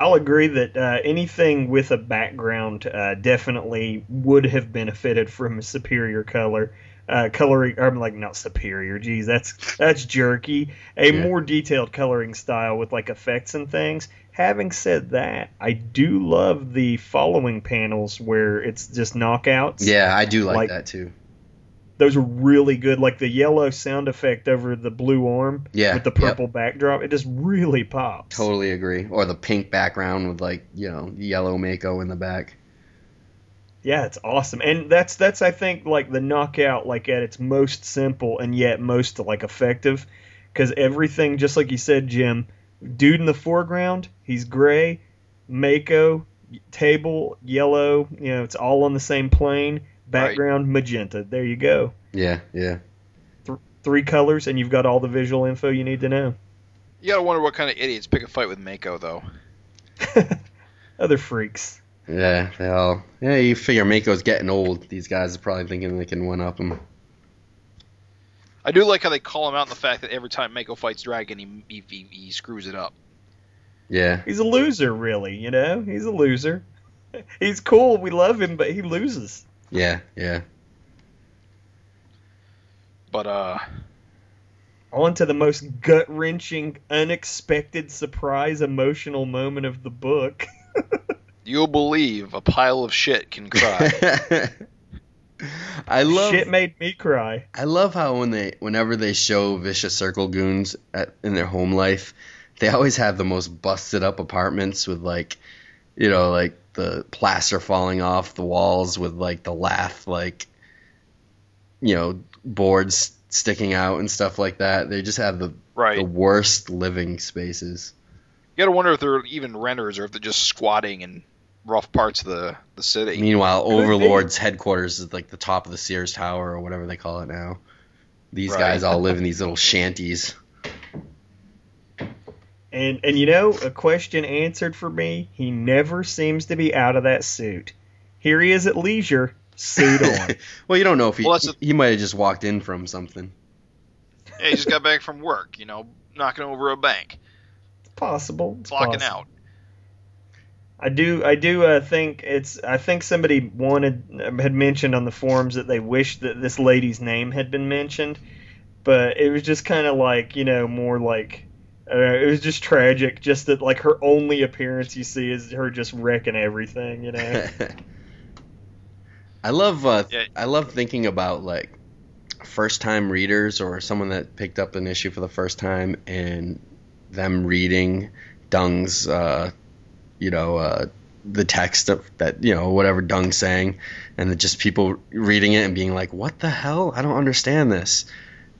I'll agree that uh, anything with a background uh, definitely would have benefited from a superior color. Uh, coloring, I'm like not superior. Geez, that's that's jerky. A Yeah. more detailed coloring style with like effects and things. Having said that, I do love the following panels where it's just knockouts. Yeah, I do like, Like- that too. Those are really good. Like the yellow sound effect over the blue arm Yeah, with the yep. purple backdrop, it just really pops. Totally agree. Or the pink background with like you know yellow Mako in the back. Yeah, it's awesome, and that's that's I think like the knockout, like at its most simple and yet most like effective, because everything, just like you said, Jim, dude in the foreground, he's gray, Mako table yellow, you know, it's all on the same plane. Background magenta. There you go, Yeah, yeah. three colors, and you've got all the visual info you need to know. You gotta wonder what kind of idiots pick a fight with Mako, though. Other freaks. Yeah, they all. Yeah, you figure Mako's getting old. These guys are probably thinking they can one up him. I do like how they call him out on the fact that every time Mako fights Dragon, he, he, he, he screws it up. Yeah, He's a loser, really. You know, he's a loser. He's cool. We love him, but he loses. Yeah, yeah. But, uh, On to the most gut wrenching, unexpected, surprise, emotional moment of the book. you'll believe a pile of shit can cry. I love. Shit made me cry. I love how when they, whenever they show vicious circle goons at, in their home life, they always have the most busted up apartments with like, you know, like the plaster falling off the walls with like the lath like, you know, boards sticking out and stuff like that. They just have the right. the worst living spaces. You gotta wonder if they're even renters or if they're just squatting in rough parts of the, the city. Meanwhile, Could be. Overlord's headquarters is like the top of the Sears Tower or whatever they call it now. These Right. guys all live in these little shanties. And and you know, a question answered for me. He never seems to be out of that suit. Here he is at leisure, suit on. well, you don't know if he Well, that's he might have just walked in from something. yeah, he just got back from work, you know, knocking over a bank, It's possible. It's clocking possible. out. I do. I do uh, think it's. I think somebody wanted had mentioned on the forums that they wished that this lady's name had been mentioned, but it was just kind of like you know more like. Uh, it was just tragic, just that like her only appearance you see is her just wrecking everything, you know. I love uh, Yeah. I love thinking about like first time readers or someone that picked up an issue for the first time and them reading Dung's uh, you know uh, the text of that you know whatever Dung's saying and just people reading it and being like what the hell I don't understand this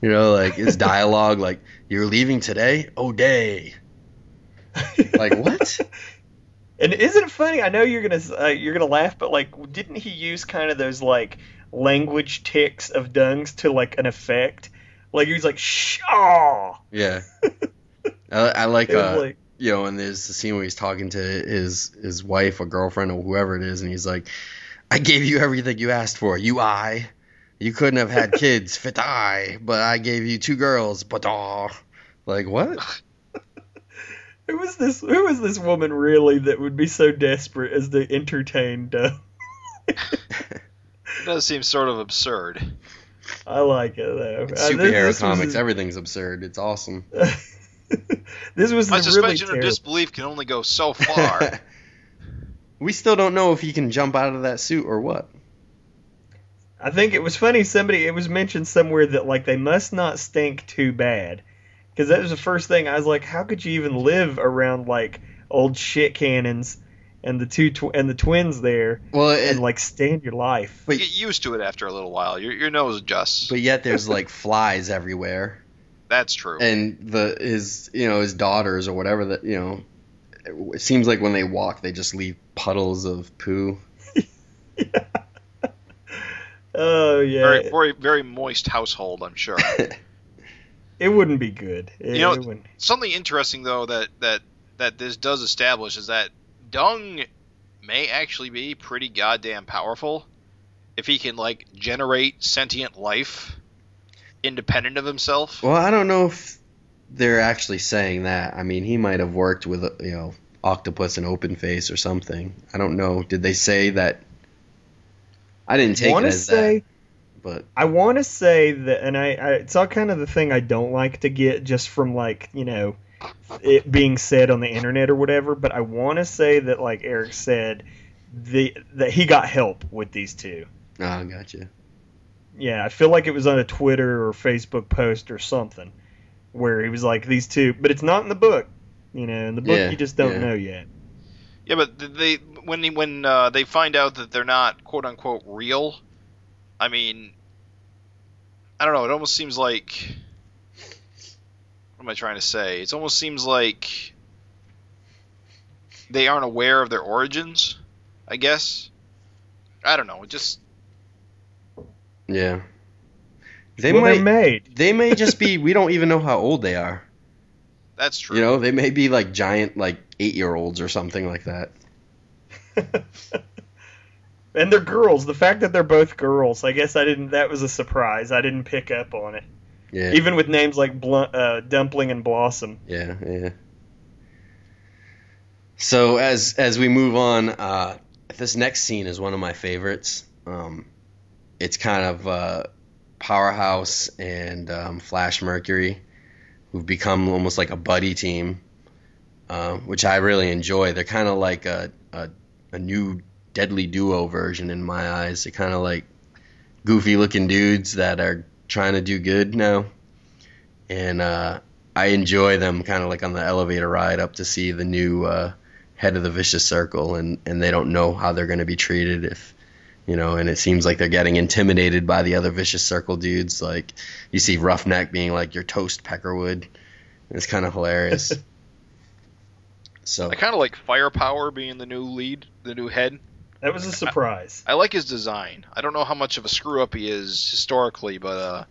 you know like his dialogue like you're leaving today oh day like what And isn't it funny? I know you're gonna uh, you're gonna laugh, but like, didn't he use kind of those like language ticks of Dung's to like an effect? Like he was like, "Shaw." yeah I, I like uh, like, you know, and there's the scene where he's talking to his his wife or girlfriend or whoever it is, and he's like, "I gave you everything you asked for. You I, you couldn't have had kids, fit I, but I gave you two girls, but ah, like what? who was this? Who was this woman really that would be so desperate as to entertain Dung? It does seem sort of absurd. I like it though. It's Uh, this- superhero this was comics. a- Everything's absurd. It's awesome. this was My suspension really of disbelief can only go so far. we still don't know if he can jump out of that suit or what. I think it was funny. Somebody it was mentioned somewhere that like they must not stink too bad, because that was the first thing I was like, how could you even live around like old shit cannons and the two tw- and the twins there Well, it, and like stand your life? But- you get used to it after a little while. Your, your nose adjusts. but yet there's like flies everywhere. That's true. and the his you know his daughters or whatever that you know it seems like when they walk they just leave puddles of poo Oh yeah, very, very, very moist household, I'm sure. it wouldn't be good. It, You know- Something interesting though that that that this does establish is that Dung may actually be pretty goddamn powerful. if he can like generate sentient life independent of himself. Well, I don't know if they're actually saying that. I mean, he might have worked with you know Octopus and Open Face or something. I don't know. Did they say that? I didn't take want it to as say that, but I want to say that, and I, I it's all kind of the thing I don't like to get just from like you know it being said on the internet or whatever. But I want to say that like Erik said, the that he got help with these two. oh, gotcha. Yeah, I feel like it was on a Twitter or Facebook post or something where he was like these two, but it's not in the book. You know, in the book Yeah, you just don't yeah. know yet. Yeah, but they when they, when uh, they find out that they're not quote unquote real, I mean, I don't know. It almost seems like what am I trying to say? It almost seems like they aren't aware of their origins. I guess. I don't know. It just Yeah. They well, might. made. They may just be. We don't even know how old they are. That's true. You know, they may be like giant, like eight year olds or something like that. and they're girls. The fact that they're both girls, I guess I didn't. That was a surprise. I didn't pick up on it. Yeah. Even with names like Bl- uh, Dumpling and Blossom. Yeah, yeah. So as as we move on, uh, this next scene is one of my favorites. Um, it's kind of uh, Powerhouse and um, Flash Mercury, who've become almost like a buddy team, uh, which I really enjoy. They're kind of like a, a a new Deadly Duo version in my eyes. They're kind of like goofy looking dudes that are trying to do good now, and uh, I enjoy them kind of like on the elevator ride up to see the new uh, head of the vicious circle, and and they don't know how they're going to be treated if you know, and it seems like they're getting intimidated by the other vicious circle dudes. Like you see Roughneck being like your toast Peckerwood. It's kind of hilarious. so I kind of like Firepower being the new lead, the new head. That was a surprise. I like his design. I don't know how much of a screw up he is historically, but uh,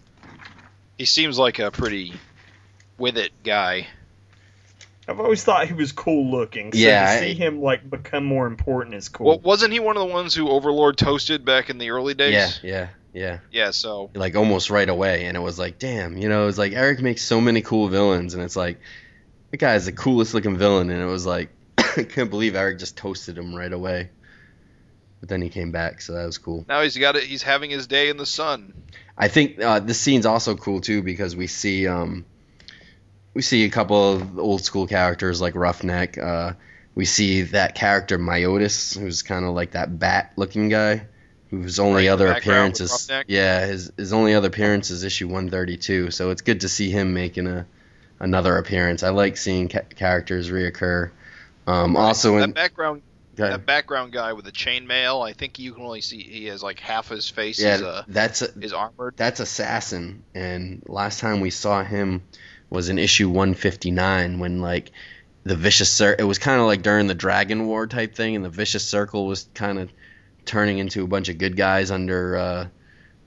he seems like a pretty with it guy. I've always thought he was cool looking. So Yeah, to I- see him like become more important is cool. Well, wasn't he one of the ones who Overlord toasted back in the early days? yeah, yeah, yeah. Yeah. So like almost right away and it was like damn you know it's like Erik makes so many cool villains and it's like the guy's the coolest looking villain and it was like i couldn't believe Erik just toasted him right away but then he came back so that was cool now he's got it. He's having his day in the sun. i think uh, this scene's also cool too because we see um we see a couple of old school characters like roughneck uh we see that character myotis who's kind of like that bat looking guy whose only Right, other appearance is yeah his his only other appearance is issue 132 so it's good to see him making a another appearance i like seeing ca- characters reoccur um also that in background, that background guy with the chainmail. I think you can only see he has like half his face yeah is uh, that's a, is armored. that's assassin and last time we saw him was in issue 159 when like the vicious cir- it was kind of like during the dragon war type thing and the vicious circle was kind of turning into a bunch of good guys under uh,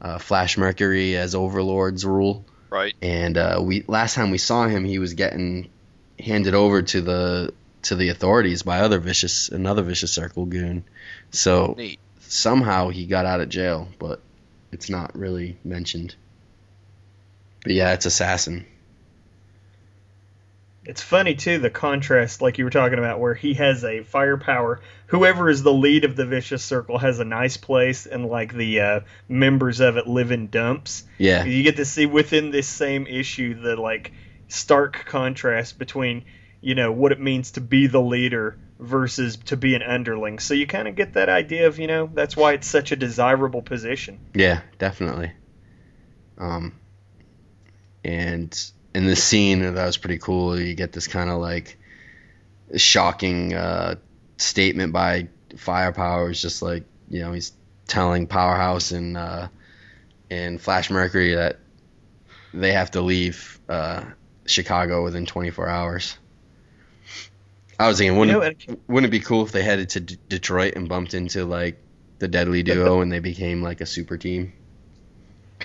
uh, flash mercury as overlord's rule Right. and uh, we last time we saw him he was getting handed over to the to the authorities by other vicious another vicious circle goon so Neat. somehow he got out of jail, but it's not really mentioned. But yeah, it's assassin. It's funny too the contrast, like you were talking about, where he has a firepower. Whoever is the lead of the vicious circle has a nice place, and like the uh, members of it live in dumps. Yeah, You get to see within this same issue the like stark contrast between you know what it means to be the leader versus to be an underling. So you kind of get that idea of you know that's why it's such a desirable position. yeah, definitely. Um, and in the scene, that was pretty cool. You get this kind of like shocking uh, statement by Firepower. It's just like you know he's telling Powerhouse and uh, and Flash Mercury that they have to leave uh, Chicago within 24 hours. I was thinking, wouldn't know, wouldn't it be cool if they headed to D- Detroit and bumped into like the Deadly Duo and they became like a super team?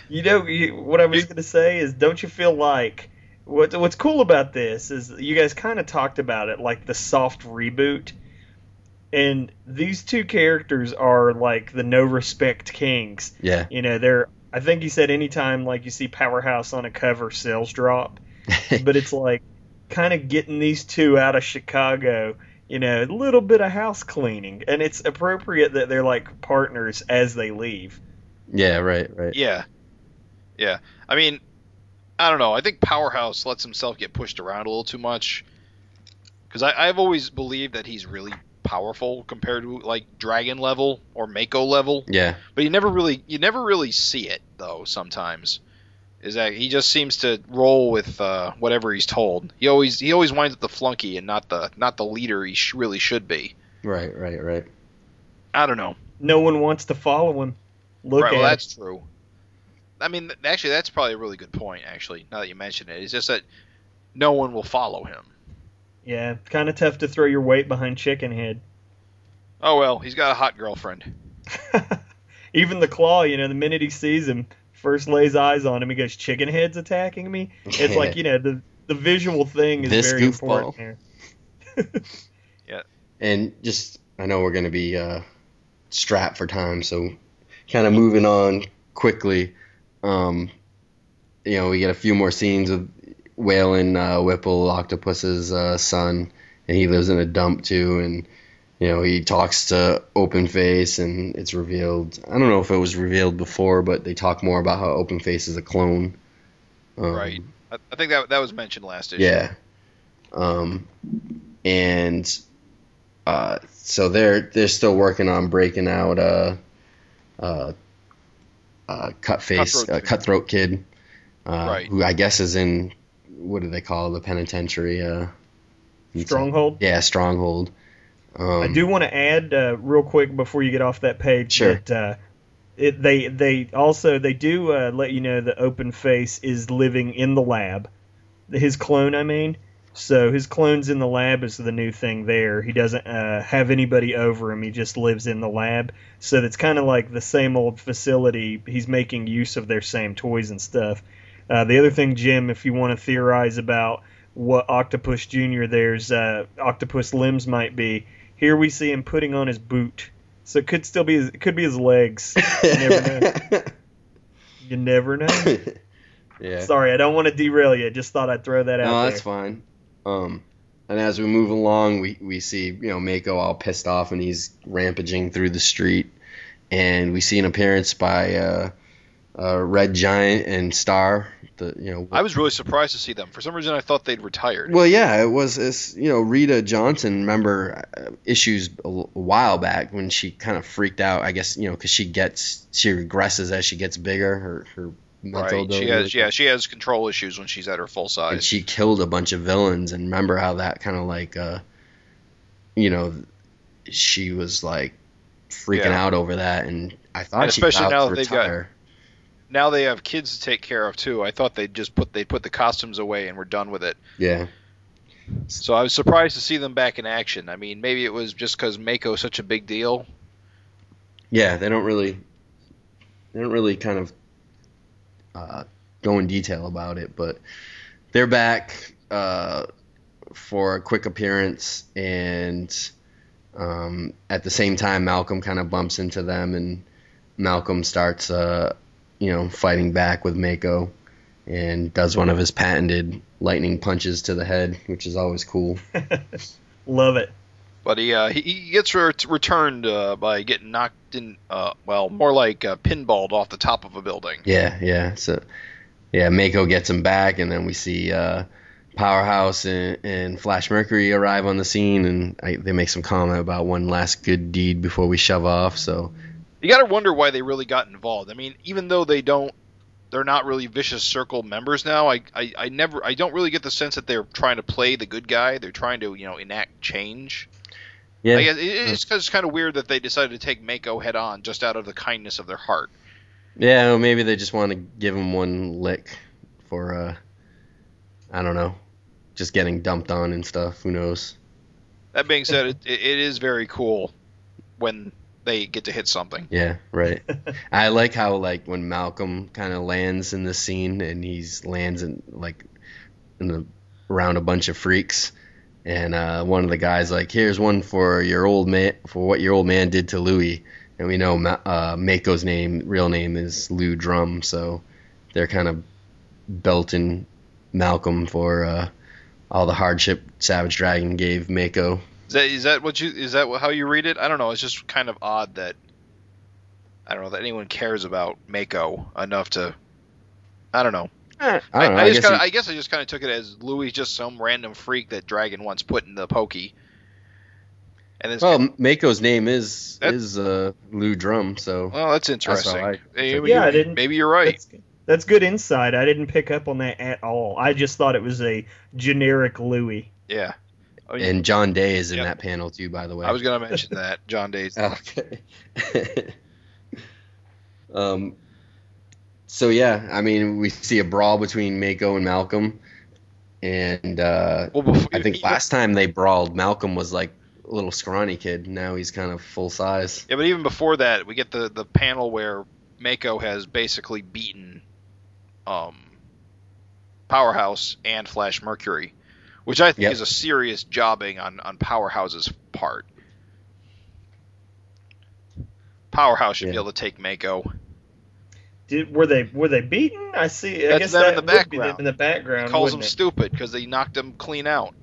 You know, you, what I was going to say is, don't you feel like what what's cool about this is you guys kind of talked about it like the soft reboot. and these two characters are like the no respect kings. Yeah. You know, they're. I think you said anytime like you see Powerhouse on a cover, sales drop. but it's like kind of getting these two out of Chicago. You know, a little bit of house cleaning, and it's appropriate that they're like partners as they leave. yeah, right, right. Yeah, yeah. I mean, I don't know. I think Powerhouse lets himself get pushed around a little too much. Because I've always believed that he's really powerful compared to like Dragon level or Mako level, Yeah. but you never really you never really see it though. Sometimes is that he just seems to roll with uh, whatever he's told. He always he always winds up the flunky and not the not the leader he sh- really should be. Right, right, right. I don't know. No one wants to follow him. Look right, at well, him. that's true. I mean, actually, that's probably a really good point. Actually, now that you mention it, it's just that no one will follow him. Yeah, it's kind of tough to throw your weight behind Chicken Head. Oh well, he's got a hot girlfriend. Even the Claw, you know, the minute he sees him, first lays eyes on him, he goes, "Chicken Head's attacking me." It's like you know the the visual thing is This very goofball. important here. Yeah, and just, I know we're going to be uh, strapped for time, so kind of moving on quickly. Um, you know, we get a few more scenes of Waylon uh, Whipple, Octopus's uh, son, and he lives in a dump too. And you know, he talks to Open Face, and it's revealed. I don't know if it was revealed before, but they talk more about how Open Face is a clone. Um, Right. I, I think that that was mentioned last issue. yeah. Um, and uh, so they're they're still working on breaking out uh, uh, uh, cut face Cutthroat uh, Kid. cutthroat kid, uh, Right. who I guess is in what do they call the penitentiary? Uh, Stronghold. Yeah, stronghold. Um, I do want to add uh, real quick before you get off that page Sure. that uh, it, they they also they do uh, let you know that Open Face is living in the lab, his clone. I mean, so his clone's in the lab is the new thing there. He doesn't uh, have anybody over him. He just lives in the lab. So it's kind of like the same old facility. He's making use of their same toys and stuff. Uh, the other thing, Jim, if you want to theorize about what Octopus Junior there's uh, octopus limbs might be. Here we see him putting on his boot, so it could still be his, it could be his legs. You never know. You never know. yeah. Sorry, I don't want to derail you. Just thought I'd throw that out No, there. that's fine. Um, and as we move along, we, we see you know Mako all pissed off and he's rampaging through the street, and we see an appearance by uh, uh, Red Giant and Star. The you know I was really surprised to see them. For some reason, I thought they'd retired. well, yeah, it was it's, you know Rita Johnson. Remember uh, issues a while back when she kind of freaked out. I guess you know because she gets she regresses as she gets bigger. Her her right. She has yeah, she has control issues when she's at her full size. and she killed a bunch of villains and remember how that kind of like uh you know she was like freaking Yeah. out over that and i thought And she especially now that they've got- now they have kids to take care of too. I thought they'd just put they put the costumes away and we're done with it. yeah So I was surprised to see them back in action. I mean, maybe it was just because Mako's such a big deal. yeah they don't really they don't really kind of uh go in detail about it but they're back uh for a quick appearance and um at the same time malcolm kind of bumps into them and malcolm starts uh you know fighting back with mako and does one of his patented lightning punches to the head which is always cool Love it. But he uh, he, he gets re- returned uh, by getting knocked in. Uh, well, more like uh, pinballed off the top of a building. Yeah, yeah. So, yeah, Mako gets him back, and then we see uh, Powerhouse and, and Flash Mercury arrive on the scene, and I, they make some comment about one last good deed before we shove off. So, You got to wonder why they really got involved. I mean, even though they don't, they're not really vicious circle members now. I, I, I never, I don't really get the sense that they're trying to play the good guy. They're trying to, you know, enact change. Yeah, I guess it's, it's kind of weird that they decided to take Mako head on just out of the kindness of their heart. yeah. well, Maybe they just want to give him one lick for, uh, I don't know, just getting dumped on and stuff. Who knows? That being said, it, it, it is very cool when they get to hit something. Yeah, right. I like how like when Malcolm kind of lands in the scene and he's lands in like in the around a bunch of freaks, and uh, one of the guys like, "Here's one for your old man for what your old man did to Louis." And we know uh, Mako's name, real name is Lou Drum, so they're kind of belting Malcolm for uh, all the hardship Savage Dragon gave Mako. Is that is that what you is that how you read it? I don't know. It's just kind of odd that I don't know that anyone cares about Mako enough to. I don't know. I, don't I, know, I I just guess kinda, he- I guess I just kind of took it as Louis just some random freak that Dragon once put in the pokey. And this, well, Mako's name is That- is uh, Lou Drum, so well, that's how interesting. I- Maybe Yeah, you- I didn't- Maybe you're right. That's, that's good insight. I didn't pick up on that at all. I just thought it was a generic Louis. Yeah. I, mean, and John Day is in Yep. that panel too, by the way. I was gonna mention that John Day's. Okay. um. So yeah, I mean, we see a brawl between Mako and Malcolm, and uh, Well, before, I think last time they brawled, Malcolm was like a little scrawny kid. Now he's kind of full size. Yeah, but even before that, we get the the panel where Mako has basically beaten um, Powerhouse and Flash Mercury, which I think Yep. is a serious jobbing on on Powerhouse's part. Powerhouse should be able to take Mako. Did were they were they beaten? I see. I That's guess them that in the would be them background. in the background. He calls him wouldn't it? stupid because they knocked them clean out.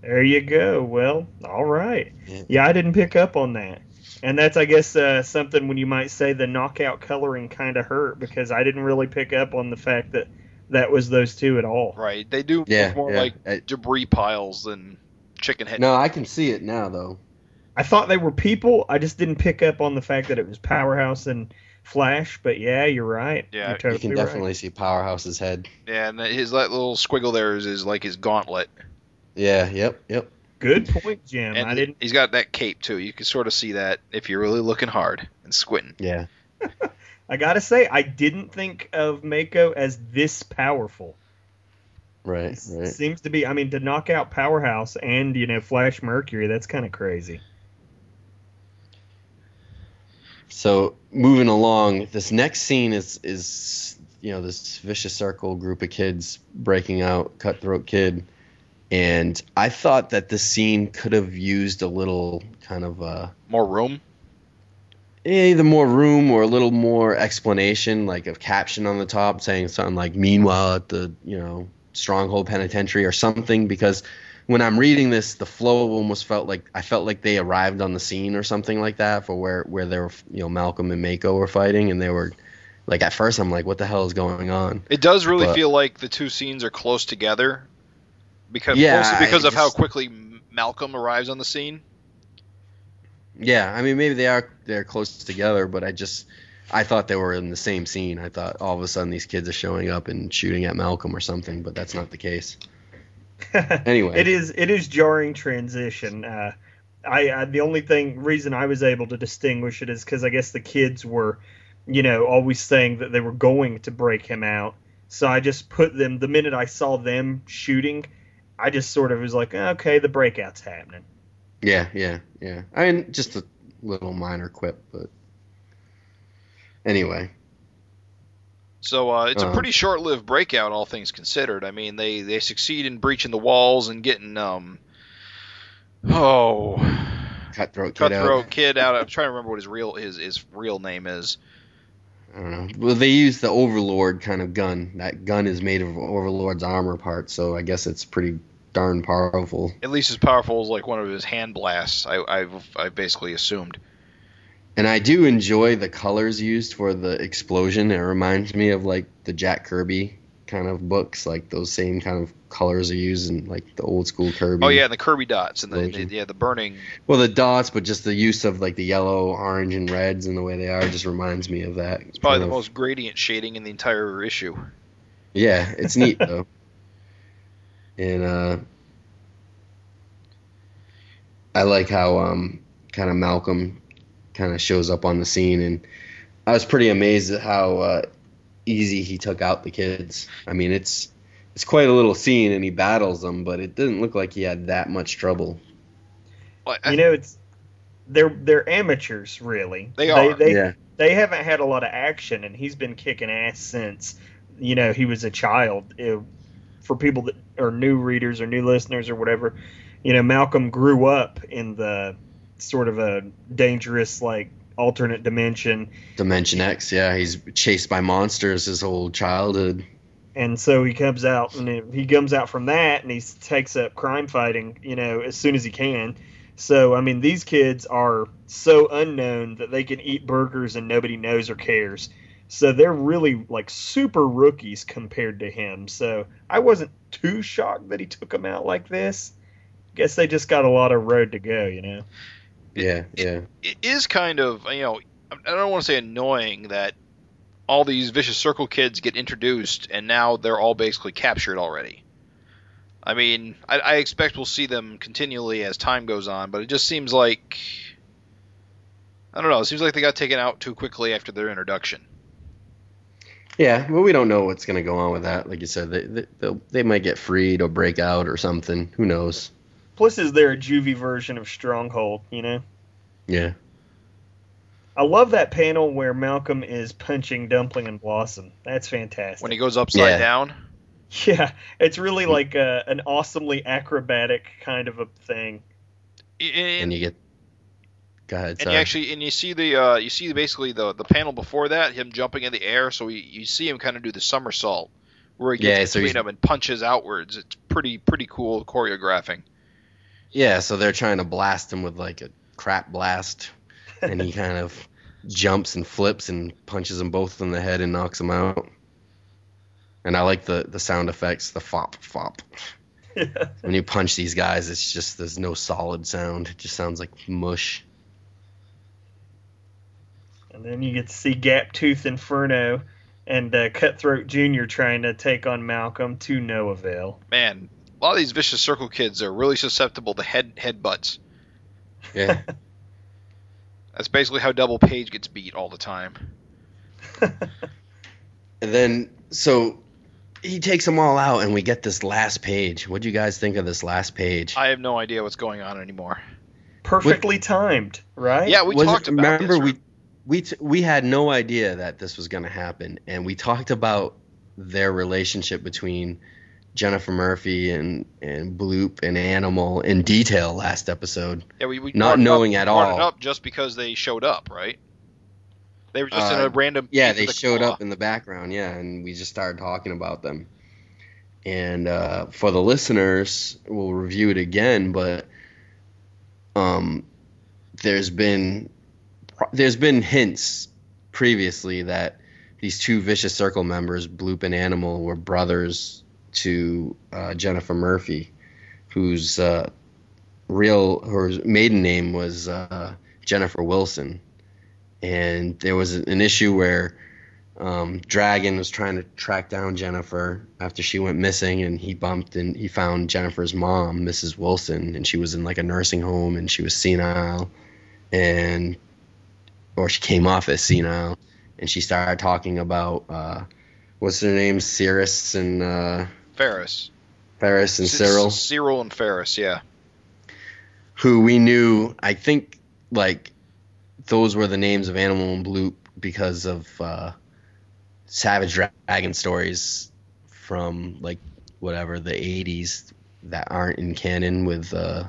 There you go. Well, all right. Yeah. Yeah, I didn't pick up on that. And that's, I guess, uh, something when you might say the knockout coloring kind of hurt because I didn't really pick up on the fact that that was those two at all. Right? They do Yeah, look more yeah. like I- debris piles than chicken head. no, I can see it now though. I thought they were people. I just didn't pick up on the fact that it was Powerhouse and Flash. But yeah, you're right. Yeah, you're totally You can right. definitely see Powerhouse's head. Yeah, and his that little squiggle there is, is like his gauntlet, Yeah. Yep. Yep. Good point, Jim. and I didn't. he's got that cape too. You can sort of see that if you're really looking hard and squinting. Yeah. I gotta say, I didn't think of Mako as this powerful. Right. It Right. Seems to be. I mean, to knock out Powerhouse and you know Flash Mercury, that's kind of crazy. So moving along, this next scene is is you know this vicious circle group of kids breaking out, cutthroat kid, and I thought that this scene could have used a little kind of uh, More room. either more room or a little more explanation, like a caption on the top saying something like "Meanwhile at the you know Stronghold Penitentiary" or something, because when I'm reading this, the flow almost felt like I felt like they arrived on the scene or something like that for where where they were, you know, Malcolm and Mako were fighting, and they were like at first I'm like, what the hell is going on? It does really But- feel like the two scenes are close together, because Yeah, mostly because I of how quickly Malcolm arrives on the scene. Yeah, I mean maybe they are they're close together, but I just I thought they were in the same scene. I thought all of a sudden these kids are showing up and shooting at Malcolm or something, but that's not the case. Anyway. it is it is jarring transition. Uh, I, I the only thing reason I was able to distinguish it is because I guess the kids were, you know, always saying that they were going to break him out. So I just put them the minute I saw them shooting, I just sort of was like, okay, the breakout's happening. Yeah, yeah, yeah. I mean, just a little minor quip, but anyway. So uh, it's a Um, pretty short-lived breakout, all things considered. I mean, they they succeed in breaching the walls and getting um oh Cutthroat kid cutthroat out. kid out. I'm trying to remember what his real his his real name is. I don't know. Well, they use the Overlord kind of gun. That gun is made of Overlord's armor parts, so I guess it's pretty darn powerful. At least as powerful as like one of his hand blasts. I I've I basically assumed. And I do enjoy the colors used for the explosion. It reminds me of like the Jack Kirby kind of books, like those same kind of colors are used in like the old school Kirby. Oh yeah, and the Kirby dots and the, the yeah the burning. Well, the dots, but just the use of like the yellow, orange, and reds and the way they are just reminds me of that. It's probably the of- most gradient shading in the entire issue. Yeah, it's neat though. And uh I like how um kind of Malcolm kind of shows up on the scene and I was pretty amazed at how uh easy he took out the kids. I mean, it's it's quite a little scene and he battles them, but it didn't look like he had that much trouble. Like, I- You know, it's they're they're amateurs really. They are. They, yeah. they haven't had a lot of action, and he's been kicking ass since you know he was a child. Uh, for people that are new readers or new listeners or whatever, you know, Malcolm grew up in the sort of a dangerous like alternate dimension, Dimension X, yeah, he's chased by monsters his whole childhood. and so he comes out and he comes out from that and he takes up crime fighting, you know, as soon as he can. So I mean, these kids are so unknown that they can eat burgers and nobody knows or cares. So they're really like super rookies compared to him. So I wasn't too shocked that he took them out like this. Guess they just got a lot of road to go, you know. Yeah, yeah. it is kind of you know I don't want to say annoying that all these vicious circle kids get introduced and now they're all basically captured already. I mean, I, I expect we'll see them continually as time goes on, but it just seems like I don't know. It seems like they got taken out too quickly after their introduction. Yeah, well, we don't know what's going to go on with that. Like you said, they they, they'll- they might get freed or break out or something. Who knows? Plus, is there a juvie version of Stronghold? You know. Yeah. I love that panel where Malcolm is punching Dumpling and Blossom. That's fantastic. When he goes upside Yeah. down, yeah, it's really like a, an awesomely acrobatic kind of a thing. and, And you get. Go ahead. and Sorry. you actually and you see the uh, you see basically the the panel before that him jumping in the air, so you, you see him kind of do the somersault where he gets so between he's- them and punches outwards. It's pretty pretty cool choreographing. Yeah, so they're trying to blast him with like a crap blast, and he kind of jumps and flips and punches them both in the head and knocks them out. And I like the the sound effects, the fop fop. When you punch these guys, it's just there's no solid sound. It just sounds like mush. And then you get to see Gap Tooth Inferno and uh, Cutthroat Jr. trying to take on Malcolm to no avail. Man, a lot of these vicious circle kids are really susceptible to head headbutts. Yeah. That's basically how Double Page gets beat all the time. and then so he takes them all out, and we get this last page. What do you guys think of this last page? I have no idea what's going on anymore. Perfectly timed, right? Yeah, we Was it- talked about remember this. we we t- we had no idea that this was going to happen, and we talked about their relationship between Jennifer Murphy and and Bloop and Animal in detail last episode. yeah, we, we not knowing up, at all. it up just because they showed up, right? They were just in Uh, a random. Yeah, they the showed claw. up in the background, yeah, and we just started talking about them. And uh, for the listeners, we'll review it again, but um, there's been there's been hints previously that these two vicious circle members, Bloop and Animal, were brothers to uh, Jennifer Murphy, whose uh, real her maiden name was uh, Jennifer Wilson and there was an issue where um, Dragon was trying to track down Jennifer after she went missing, and he bumped and he found Jennifer's mom, Mrs. Wilson, and she was in like a nursing home, and she was senile, and or she came off as senile, and she started talking about uh, what's their name, Cirrus and uh, Ferris. Ferris and C- Cyril Cyril and Ferris, yeah. who we knew, I think, like those were the names of Animal and Bloop because of uh, Savage Dragon stories from like whatever the 80s that aren't in canon with uh,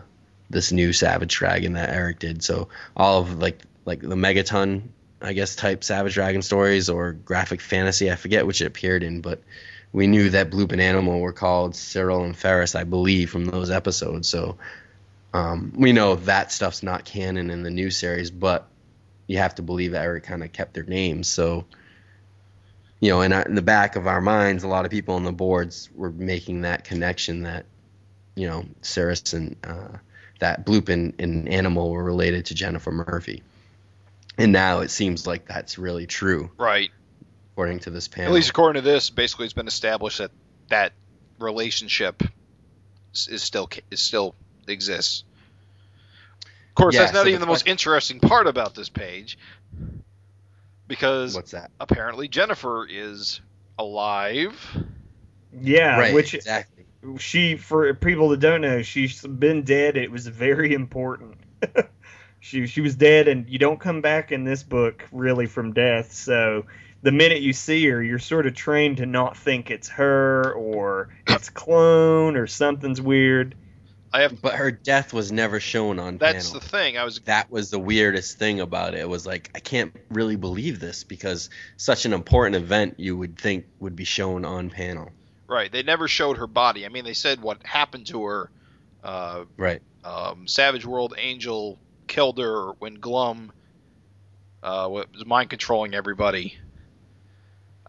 this new Savage Dragon that Erik did. So all of like like the Megaton, I guess, type Savage Dragon stories or graphic fantasy, I forget which it appeared in, but we knew that Bloop and Animal were called Cyril and Ferris, I believe, from those episodes. So um, we know that stuff's not canon in the new series, but you have to believe that Erik kind of kept their names. So, you know, in, our- in the back of our minds, a lot of people on the boards were making that connection that, you know, Cirrus and uh, that Bloop and, and Animal were related to Jennifer Murphy. And now it seems like that's really true, Right. According to this panel. At least according to this, basically it's been established that that relationship is is still ca- is still exists. Of course, Yeah, that's not so even the the most question- interesting part about this page, because What's that? apparently Jennifer is alive. Yeah, right, which exactly. she for people that don't know, she's been dead. It was very important. she she was dead, and you don't come back in this book really from death. So the minute you see her, you're sort of trained to not think it's her or it's clone or something's weird. I have. But her death was never shown on That's panel. the thing. I was that was the weirdest thing about it. It was like I can't really believe this because such an important event you would think would be shown on panel. right. They never showed her body. I mean, they said what happened to her. Uh, Right. um, Savage World Angel killed her when Glum uh, was mind controlling everybody.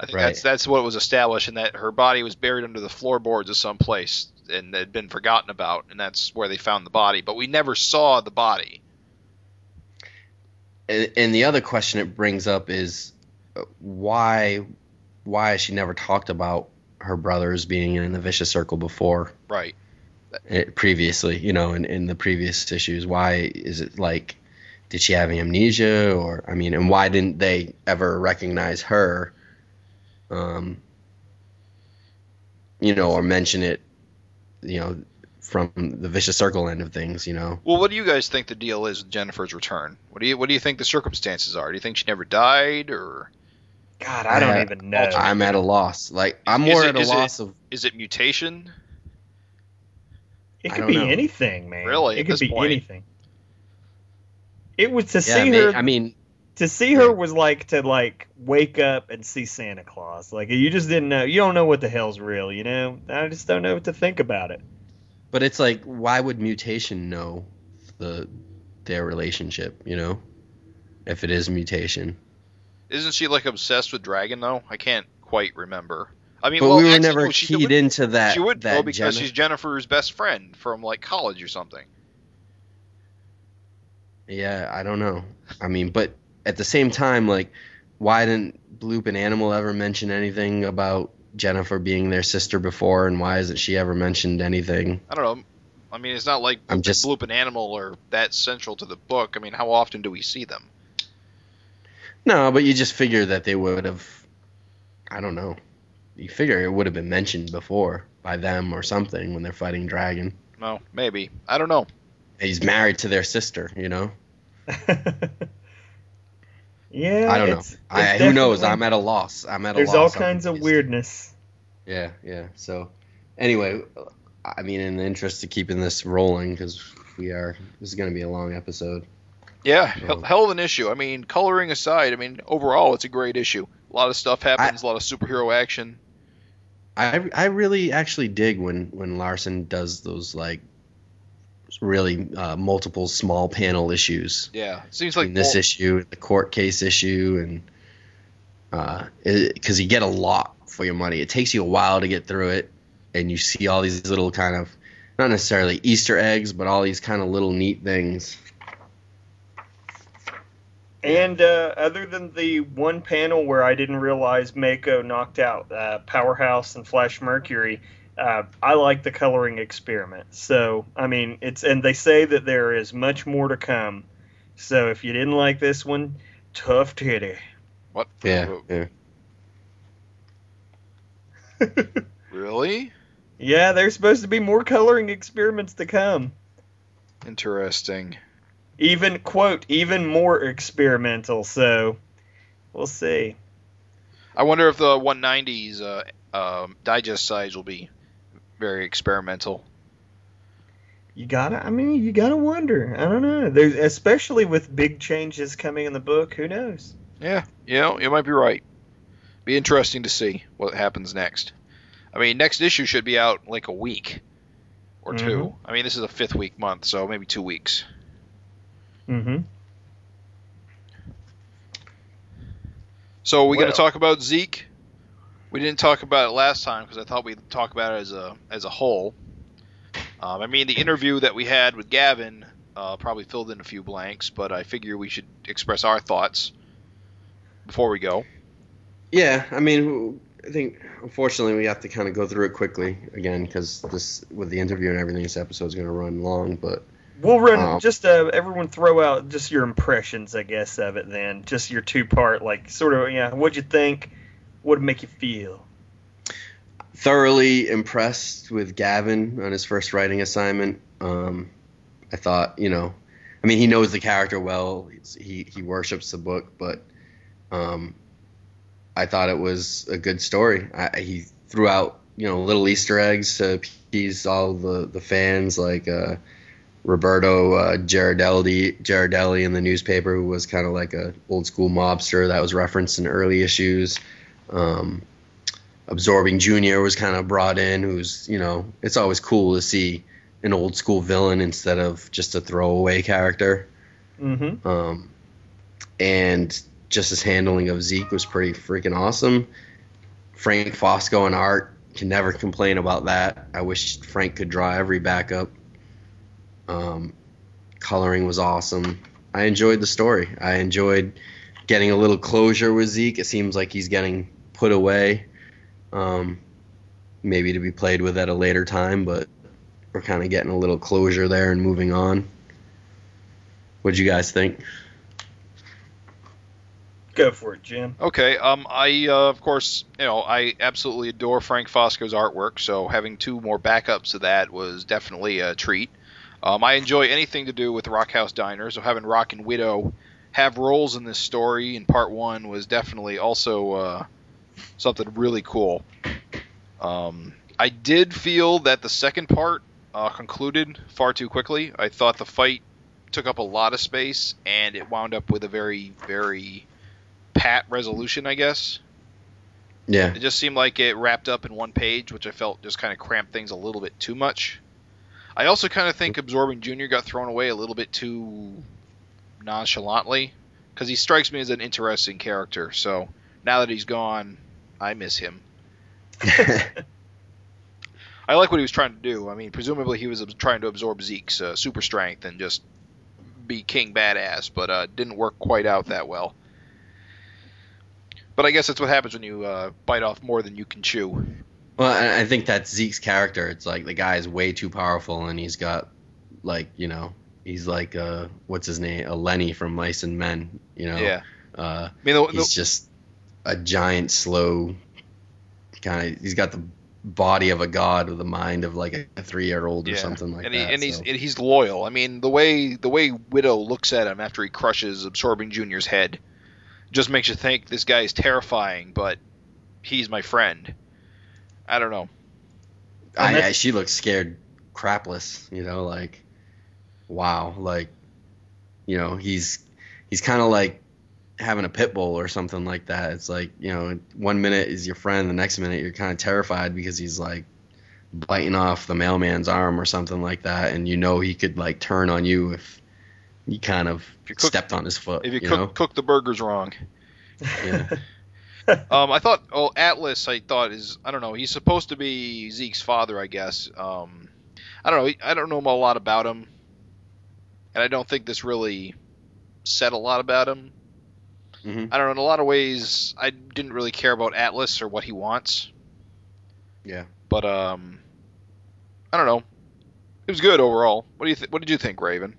I think Right. that's that's what was established, and that her body was buried under the floorboards of some place and had been forgotten about, and that's where they found the body. But we never saw the body. And, and the other question it brings up is uh, why why has she never talked about her brothers being in the vicious circle before Right. eh, previously, you know, in, in the previous issues? Why is it like did she have amnesia or I mean, and why didn't they ever recognize her um you know, or mention it, you know, from the vicious circle end of things, you know? Well, what do you guys think the deal is with Jennifer's return? What do you what do you think the circumstances are? Do you think she never died, or God, I don't Uh, even know. I'm at a loss. Like I'm Is more it- at a is it- loss of is it mutation? It could be know. anything, man. Really, it at could this be point? anything. It was to yeah. see may- her. I mean, to see her was like to like wake up and see Santa Claus. Like you just didn't know. You don't know what the hell's real. You know. I just don't know what to think about it. but it's like, why would mutation know the their relationship? You know, if it is mutation. Isn't she like obsessed with Dragon though? I can't quite remember. I mean, But well, we were actually, never no, keyed would, into that. She would that know because Jenna- she's Jennifer's best friend from like college or something. Yeah, I don't know. I mean, but at the same time, like, why didn't Bloop and Animal ever mention anything about Jennifer being their sister before, and why hasn't she ever mentioned anything? I don't know. I mean, it's not like I'm just- Bloop and Animal are that central to the book. I mean, how often do we see them? No, but you just figure that they would have. I don't know. You figure it would have been mentioned before by them or something when they're fighting Dragon. No, maybe. I don't know. He's married to their sister, you know. yeah. I don't know. it's- I, who knows? I'm at a loss. I'm at a There's loss. There's all kinds of weirdness. Yeah, yeah. So, anyway, I mean, in the interest of keeping this rolling, because we are, this is going to be a long episode. Yeah, hell, Oh. hell of an issue. I mean, coloring aside, I mean, overall, it's a great issue. A lot of stuff happens, a lot of superhero action. I, I really actually dig when when Larsen does those like really uh, multiple small panel issues. Yeah, seems like this all- issue, the court case issue, and because you get a lot for your money. It takes you a while to get through it, and you see all these little kind of not necessarily Easter eggs, but all these kind of little neat things. And uh, other than the one panel where I didn't realize Mako knocked out uh, Powerhouse and Flash Mercury, uh, I like the coloring experiment. So I mean, it's and they say that there is much more to come. So if you didn't like this one, tough titty. what? Yeah, yeah. Really Yeah, there's supposed to be more coloring experiments to come. interesting. Even quote, even more experimental. So we'll see. I wonder if the 190s uh, um, digest size will be very experimental. You gotta, I mean, you gotta wonder. I don't know. There's especially with big changes coming in the book. Who knows? Yeah, you know, you might be right. Be interesting to see what happens next. I mean, next issue should be out like a week or 2 Mhm. I mean, this is a fifth week month, so maybe two weeks. Mm-hmm. So we going to talk about Zeke. We didn't talk about it last time because I thought we'd talk about it as a as a whole. Um, I mean, the interview that we had with Gavin uh, probably filled in a few blanks, but I figure we should express our thoughts before we go. Yeah, I mean, I think unfortunately we have to kind of go through it quickly again because this with the interview and everything, this episode's going to run long. But We'll run Um, just uh, everyone throw out just your impressions, I guess, of it. Then just your two part, like sort of, yeah. What'd you think? What'd make you feel? thoroughly impressed with Gavin on his first writing assignment. Um, I thought, you know, I mean, he knows the character well. He's, he he worships the book, but um, I thought it was a good story. I, he threw out you know little Easter eggs to appease all the the fans, like uh, Roberto uh, Girardelli, Girardelli in the newspaper, who was kind of like a old school mobster that was referenced in early issues. Um, Absorbing Junior was kind of brought in, who's you know it's always cool to see an old school villain instead of just a throwaway character. Mm-hmm. Um, and just his handling of Zeke was pretty freaking awesome. Frank Fosco and art can never complain about that. I wish Frank could draw every backup. Um, coloring was awesome. I enjoyed the story. I enjoyed getting a little closure with Zeke. It seems like he's getting put away, um, maybe to be played with at a later time, but we're kind of getting a little closure there and moving on. What'd you guys think? Go for it, Jim. Okay. Um, I uh, of course, you know, I absolutely adore Frank Fosco's artwork. So having two more backups of that was definitely a treat. Um, I enjoy anything to do with Rockhouse Diner. So having Rock and Widow have roles in this story in part one was definitely also uh, something really cool. Um, I did feel that the second part uh, concluded far too quickly. I thought the fight took up a lot of space, and it wound up with a very, very pat resolution, I guess. Yeah. It just seemed like it wrapped up in one page, which I felt just kind of cramped things a little bit too much. I also kind of think Absorbing Junior got thrown away a little bit too nonchalantly because he strikes me as an interesting character. So now that he's gone, I miss him. I like what he was trying to do. I mean, presumably he was trying to absorb Zeke's uh, super strength and just be king badass, but uh, didn't work quite out that well. But I guess that's what happens when you uh, bite off more than you can chew. Well, I think that's Zeke's character. It's like the guy is way too powerful, and he's got like you know he's like uh what's his name a Lenny from Mice and Men. You know. Yeah. Uh, I mean, the, he's the, just a giant, slow kind of. He's got the body of a god with the mind of like a three-year-old or yeah. something like and he, that. and he's and he's loyal. I mean, the way the way Widow looks at him after he crushes Absorbing Junior's head just makes you think this guy is terrifying, but he's my friend. I don't know. I, I, she looks scared crapless, you know, like wow, like you know, he's he's kind of like having a pit bull or something like that. It's like, you know, one minute is your friend, the next minute you're kind of terrified because he's like biting off the mailman's arm or something like that and you know he could like turn on you if you kind of you cook- stepped on his foot, If you, you cook know. cook the burgers wrong. Yeah. Um, I thought, oh, Atlas, I thought is, I don't know, he's supposed to be Zeke's father, I guess. Um, I don't know, I don't know a lot about him, and I don't think this really said a lot about him. Mhm. I don't know, in a lot of ways, I didn't really care about Atlas or what he wants, Yeah. but um, I don't know, it was good overall. What do you, th- what did you think, Raven?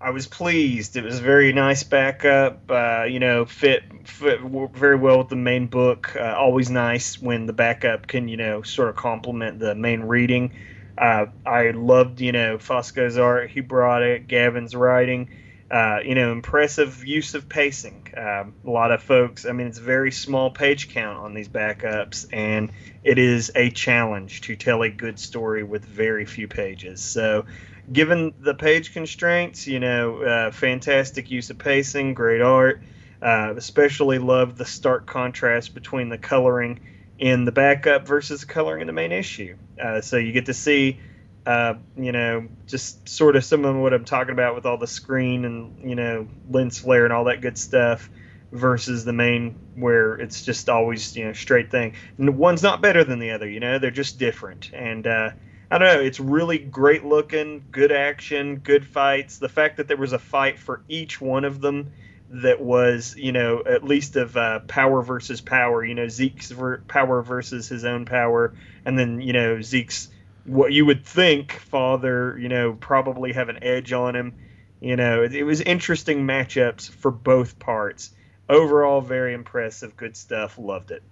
I was pleased. It was a very nice backup. Uh, you know, fit fit very well with the main book. Uh, always nice when the backup can you know sort of complement the main reading. Uh, I loved you know Fosco's art. He brought it. Gavin's writing. Uh, you know, impressive use of pacing. Um, a lot of folks. I mean, it's a very small page count on these backups, and it is a challenge to tell a good story with very few pages. So given the page constraints, you know, uh, fantastic use of pacing, great art. Uh, especially love the stark contrast between the coloring in the backup versus the coloring in the main issue. Uh, so you get to see, uh, you know, just sort of some of what I'm talking about with all the screen and you know lens flare and all that good stuff versus the main where it's just always you know straight thing. And one's not better than the other, you know, they're just different. And uh, I don't know. It's really great looking, good action, good fights. The fact that there was a fight for each one of them that was, you know, at least of uh, power versus power. You know, Zeke's ver- power versus his own power, and then you know Zeke's what you would think father, you know, probably have an edge on him. You know, it, it was interesting matchups for both parts. Overall, very impressive, good stuff. Loved it.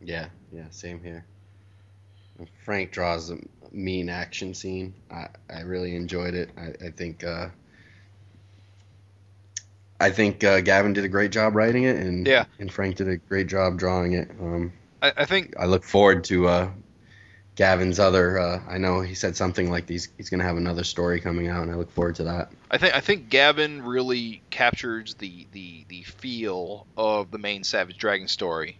Yeah, yeah, same here. Frank draws a mean action scene. I, I really enjoyed it. I, I think uh, I think uh, Gavin did a great job writing it, and Yeah. and Frank did a great job drawing it. Um, I, I think I look forward to uh, Gavin's other. Uh, I know he said something like he's he's gonna have another story coming out, and I look forward to that. I think I think Gavin really captures the the the feel of the main Savage Dragon story.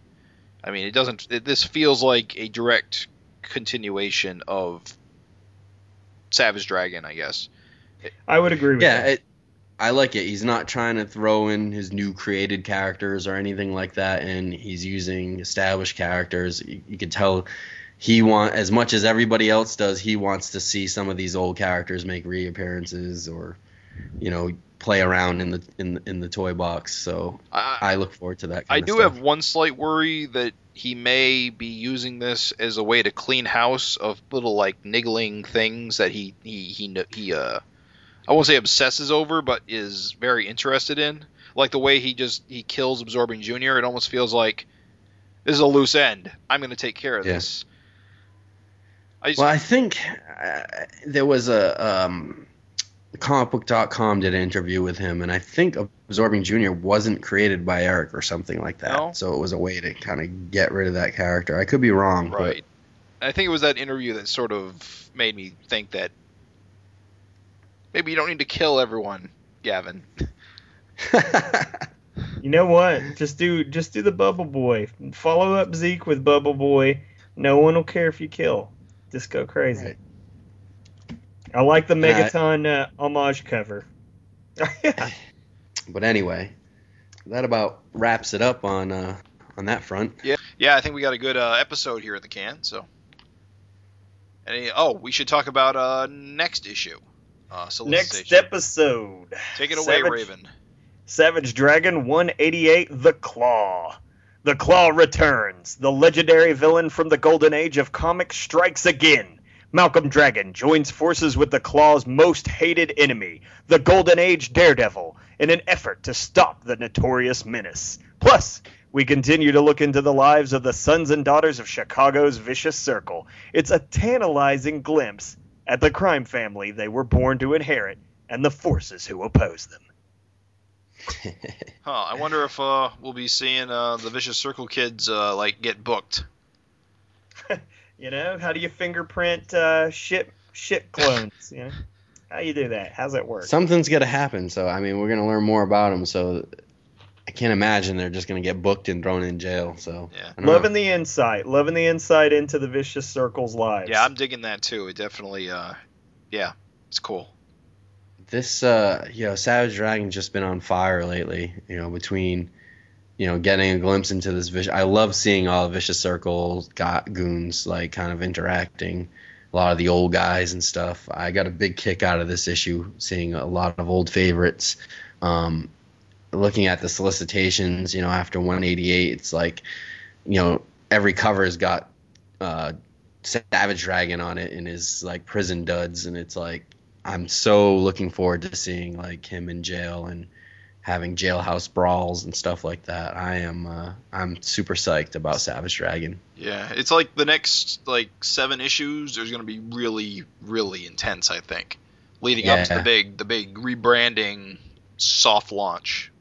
I mean, it doesn't. It, this feels like a direct continuation of Savage Dragon, I guess. I would agree with Yeah, that. it, I like it. He's not trying to throw in his new created characters or anything like that, and he's using established characters. You, you could tell he want as much as everybody else does. He wants to see some of these old characters make reappearances or, you know, play around in the in the, in the toy box. So I, I look forward to that. Kind I do stuff. have one slight worry that he may be using this as a way to clean house of little like niggling things that he he he he uh I won't say obsesses over, but is very interested in. Like the way he just he kills Absorbing Junior. It almost feels like this is a loose end. I'm going to take care of Yeah. this. I just, Well, I think uh, there was a um, comicbook.com did an interview with him, and I think Absorbing Junior wasn't created by Erik or something like that. No? So it was a way to kind of get rid of that character. I could be wrong, right. I think it was that interview that sort of made me think that maybe you don't need to kill everyone, Gavin. You know what? Just do just do the Bubble Boy. Follow up Zeke with Bubble Boy. No one will care if you kill. Just go crazy. Right. I like the Megaton uh, homage cover. but anyway, that about wraps it up on uh, on that front. Yeah, yeah. I think we got a good uh, episode here at the can. So, Any, oh, we should talk about uh, next issue. Uh, Next episode. Take it away, Savage- Raven. Savage Dragon 188 The Claw. The Claw returns. The legendary villain from the golden age of comics strikes again. Malcolm Dragon joins forces with the Claw's most hated enemy, the Golden Age Daredevil, in an effort to stop the notorious menace. Plus, we continue to look into the lives of the sons and daughters of Chicago's vicious circle. It's a tantalizing glimpse at the crime family they were born to inherit and the forces who oppose them. Huh, I wonder if uh, we'll be seeing uh, the Vicious Circle kids uh, like get booked. You know, how do you fingerprint uh, shit shit clones? You know, how you do that? How's that work? Something's gonna happen. So I mean, we're gonna learn more about them. So I can't imagine they're just gonna get booked and thrown in jail. So Yeah. I don't know. Loving the insight, loving the insight into the vicious circle's lives. Yeah, I'm digging that too. It definitely, uh, yeah, it's cool. This uh you know savage dragon's just been on fire lately you know between you know getting a glimpse into this vicious i love seeing all the vicious circles got goons like kind of interacting a lot of the old guys and stuff. I got a big kick out of this issue seeing a lot of old favorites. Um looking at the solicitations you know after 188 it's like you know every cover's got uh savage dragon on it in his like prison duds and it's like I'm so looking forward to seeing like him in jail and having jailhouse brawls and stuff like that. I am uh, I'm super psyched about Savage Dragon. Yeah, it's like the next like seven issues. There's going to be really, really intense. I think, leading up to the big, the big rebranding, soft launch.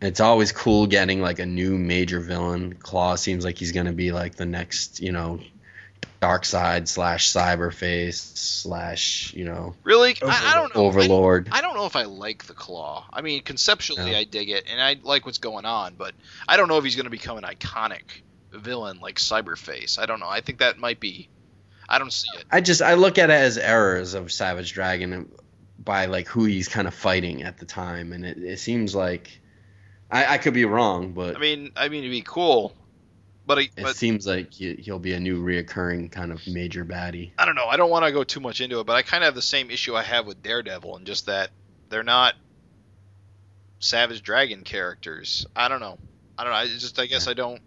It's always cool getting like a new major villain. Claw seems like he's gonna be like the next, you know, Darkseid slash Cyberface slash, you know, Really, I, I don't know. I- Overlord. I, don't know if I like the claw. I mean, conceptually, No. I dig it, and I like what's going on, but I don't know if he's going to become an iconic villain like Cyberface. I don't know. I think that might be. I don't see it. I just I look at it as errors of Savage Dragon by like who he's kind of fighting at the time, and it, it seems like I, I could be wrong, but I mean, I mean, it'd be cool, but I, it but seems like he, he'll be a new reoccurring kind of major baddie. I don't know. I don't want to go too much into it, but I kind of have the same issue I have with Daredevil, and just that they're not Savage Dragon characters. I don't know. I don't know. I just I guess I don't.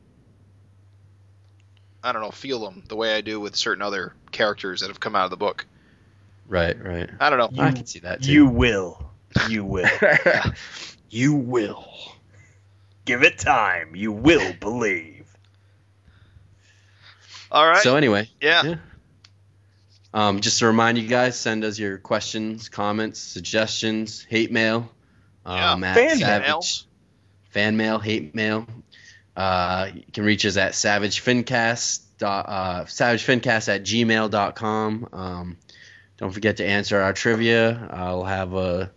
I don't know. Feel them the way I do with certain other characters that have come out of the book. Right, right. I don't know. I can see that too. You will. You will. you will. Give it time. You will believe. All right. So anyway, yeah. yeah. Um, just to remind you guys, send us your questions, comments, suggestions, hate mail. Um, at Fan Savage, mail. Fan mail, hate mail. Uh, you can reach us at Savage Fincast dot, uh, savagefincast at gmail.com. Um, don't forget to answer our trivia. I'll have a,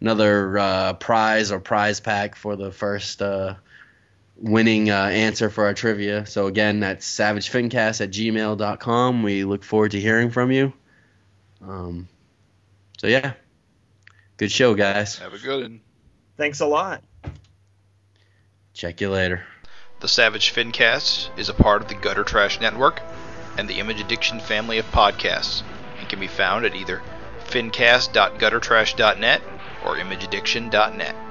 another uh, prize or prize pack for the first uh, winning uh, answer for our trivia. So again, that's savagefincast at gmail.com. We look forward to hearing from you. Um, so yeah, good show, guys. Have a good one. Thanks a lot. Check you later. The Savage Fincast is a part of the Gutter Trash Network and the Image Addiction family of podcasts and can be found at either fincast.guttertrash.net or imageaddiction.net.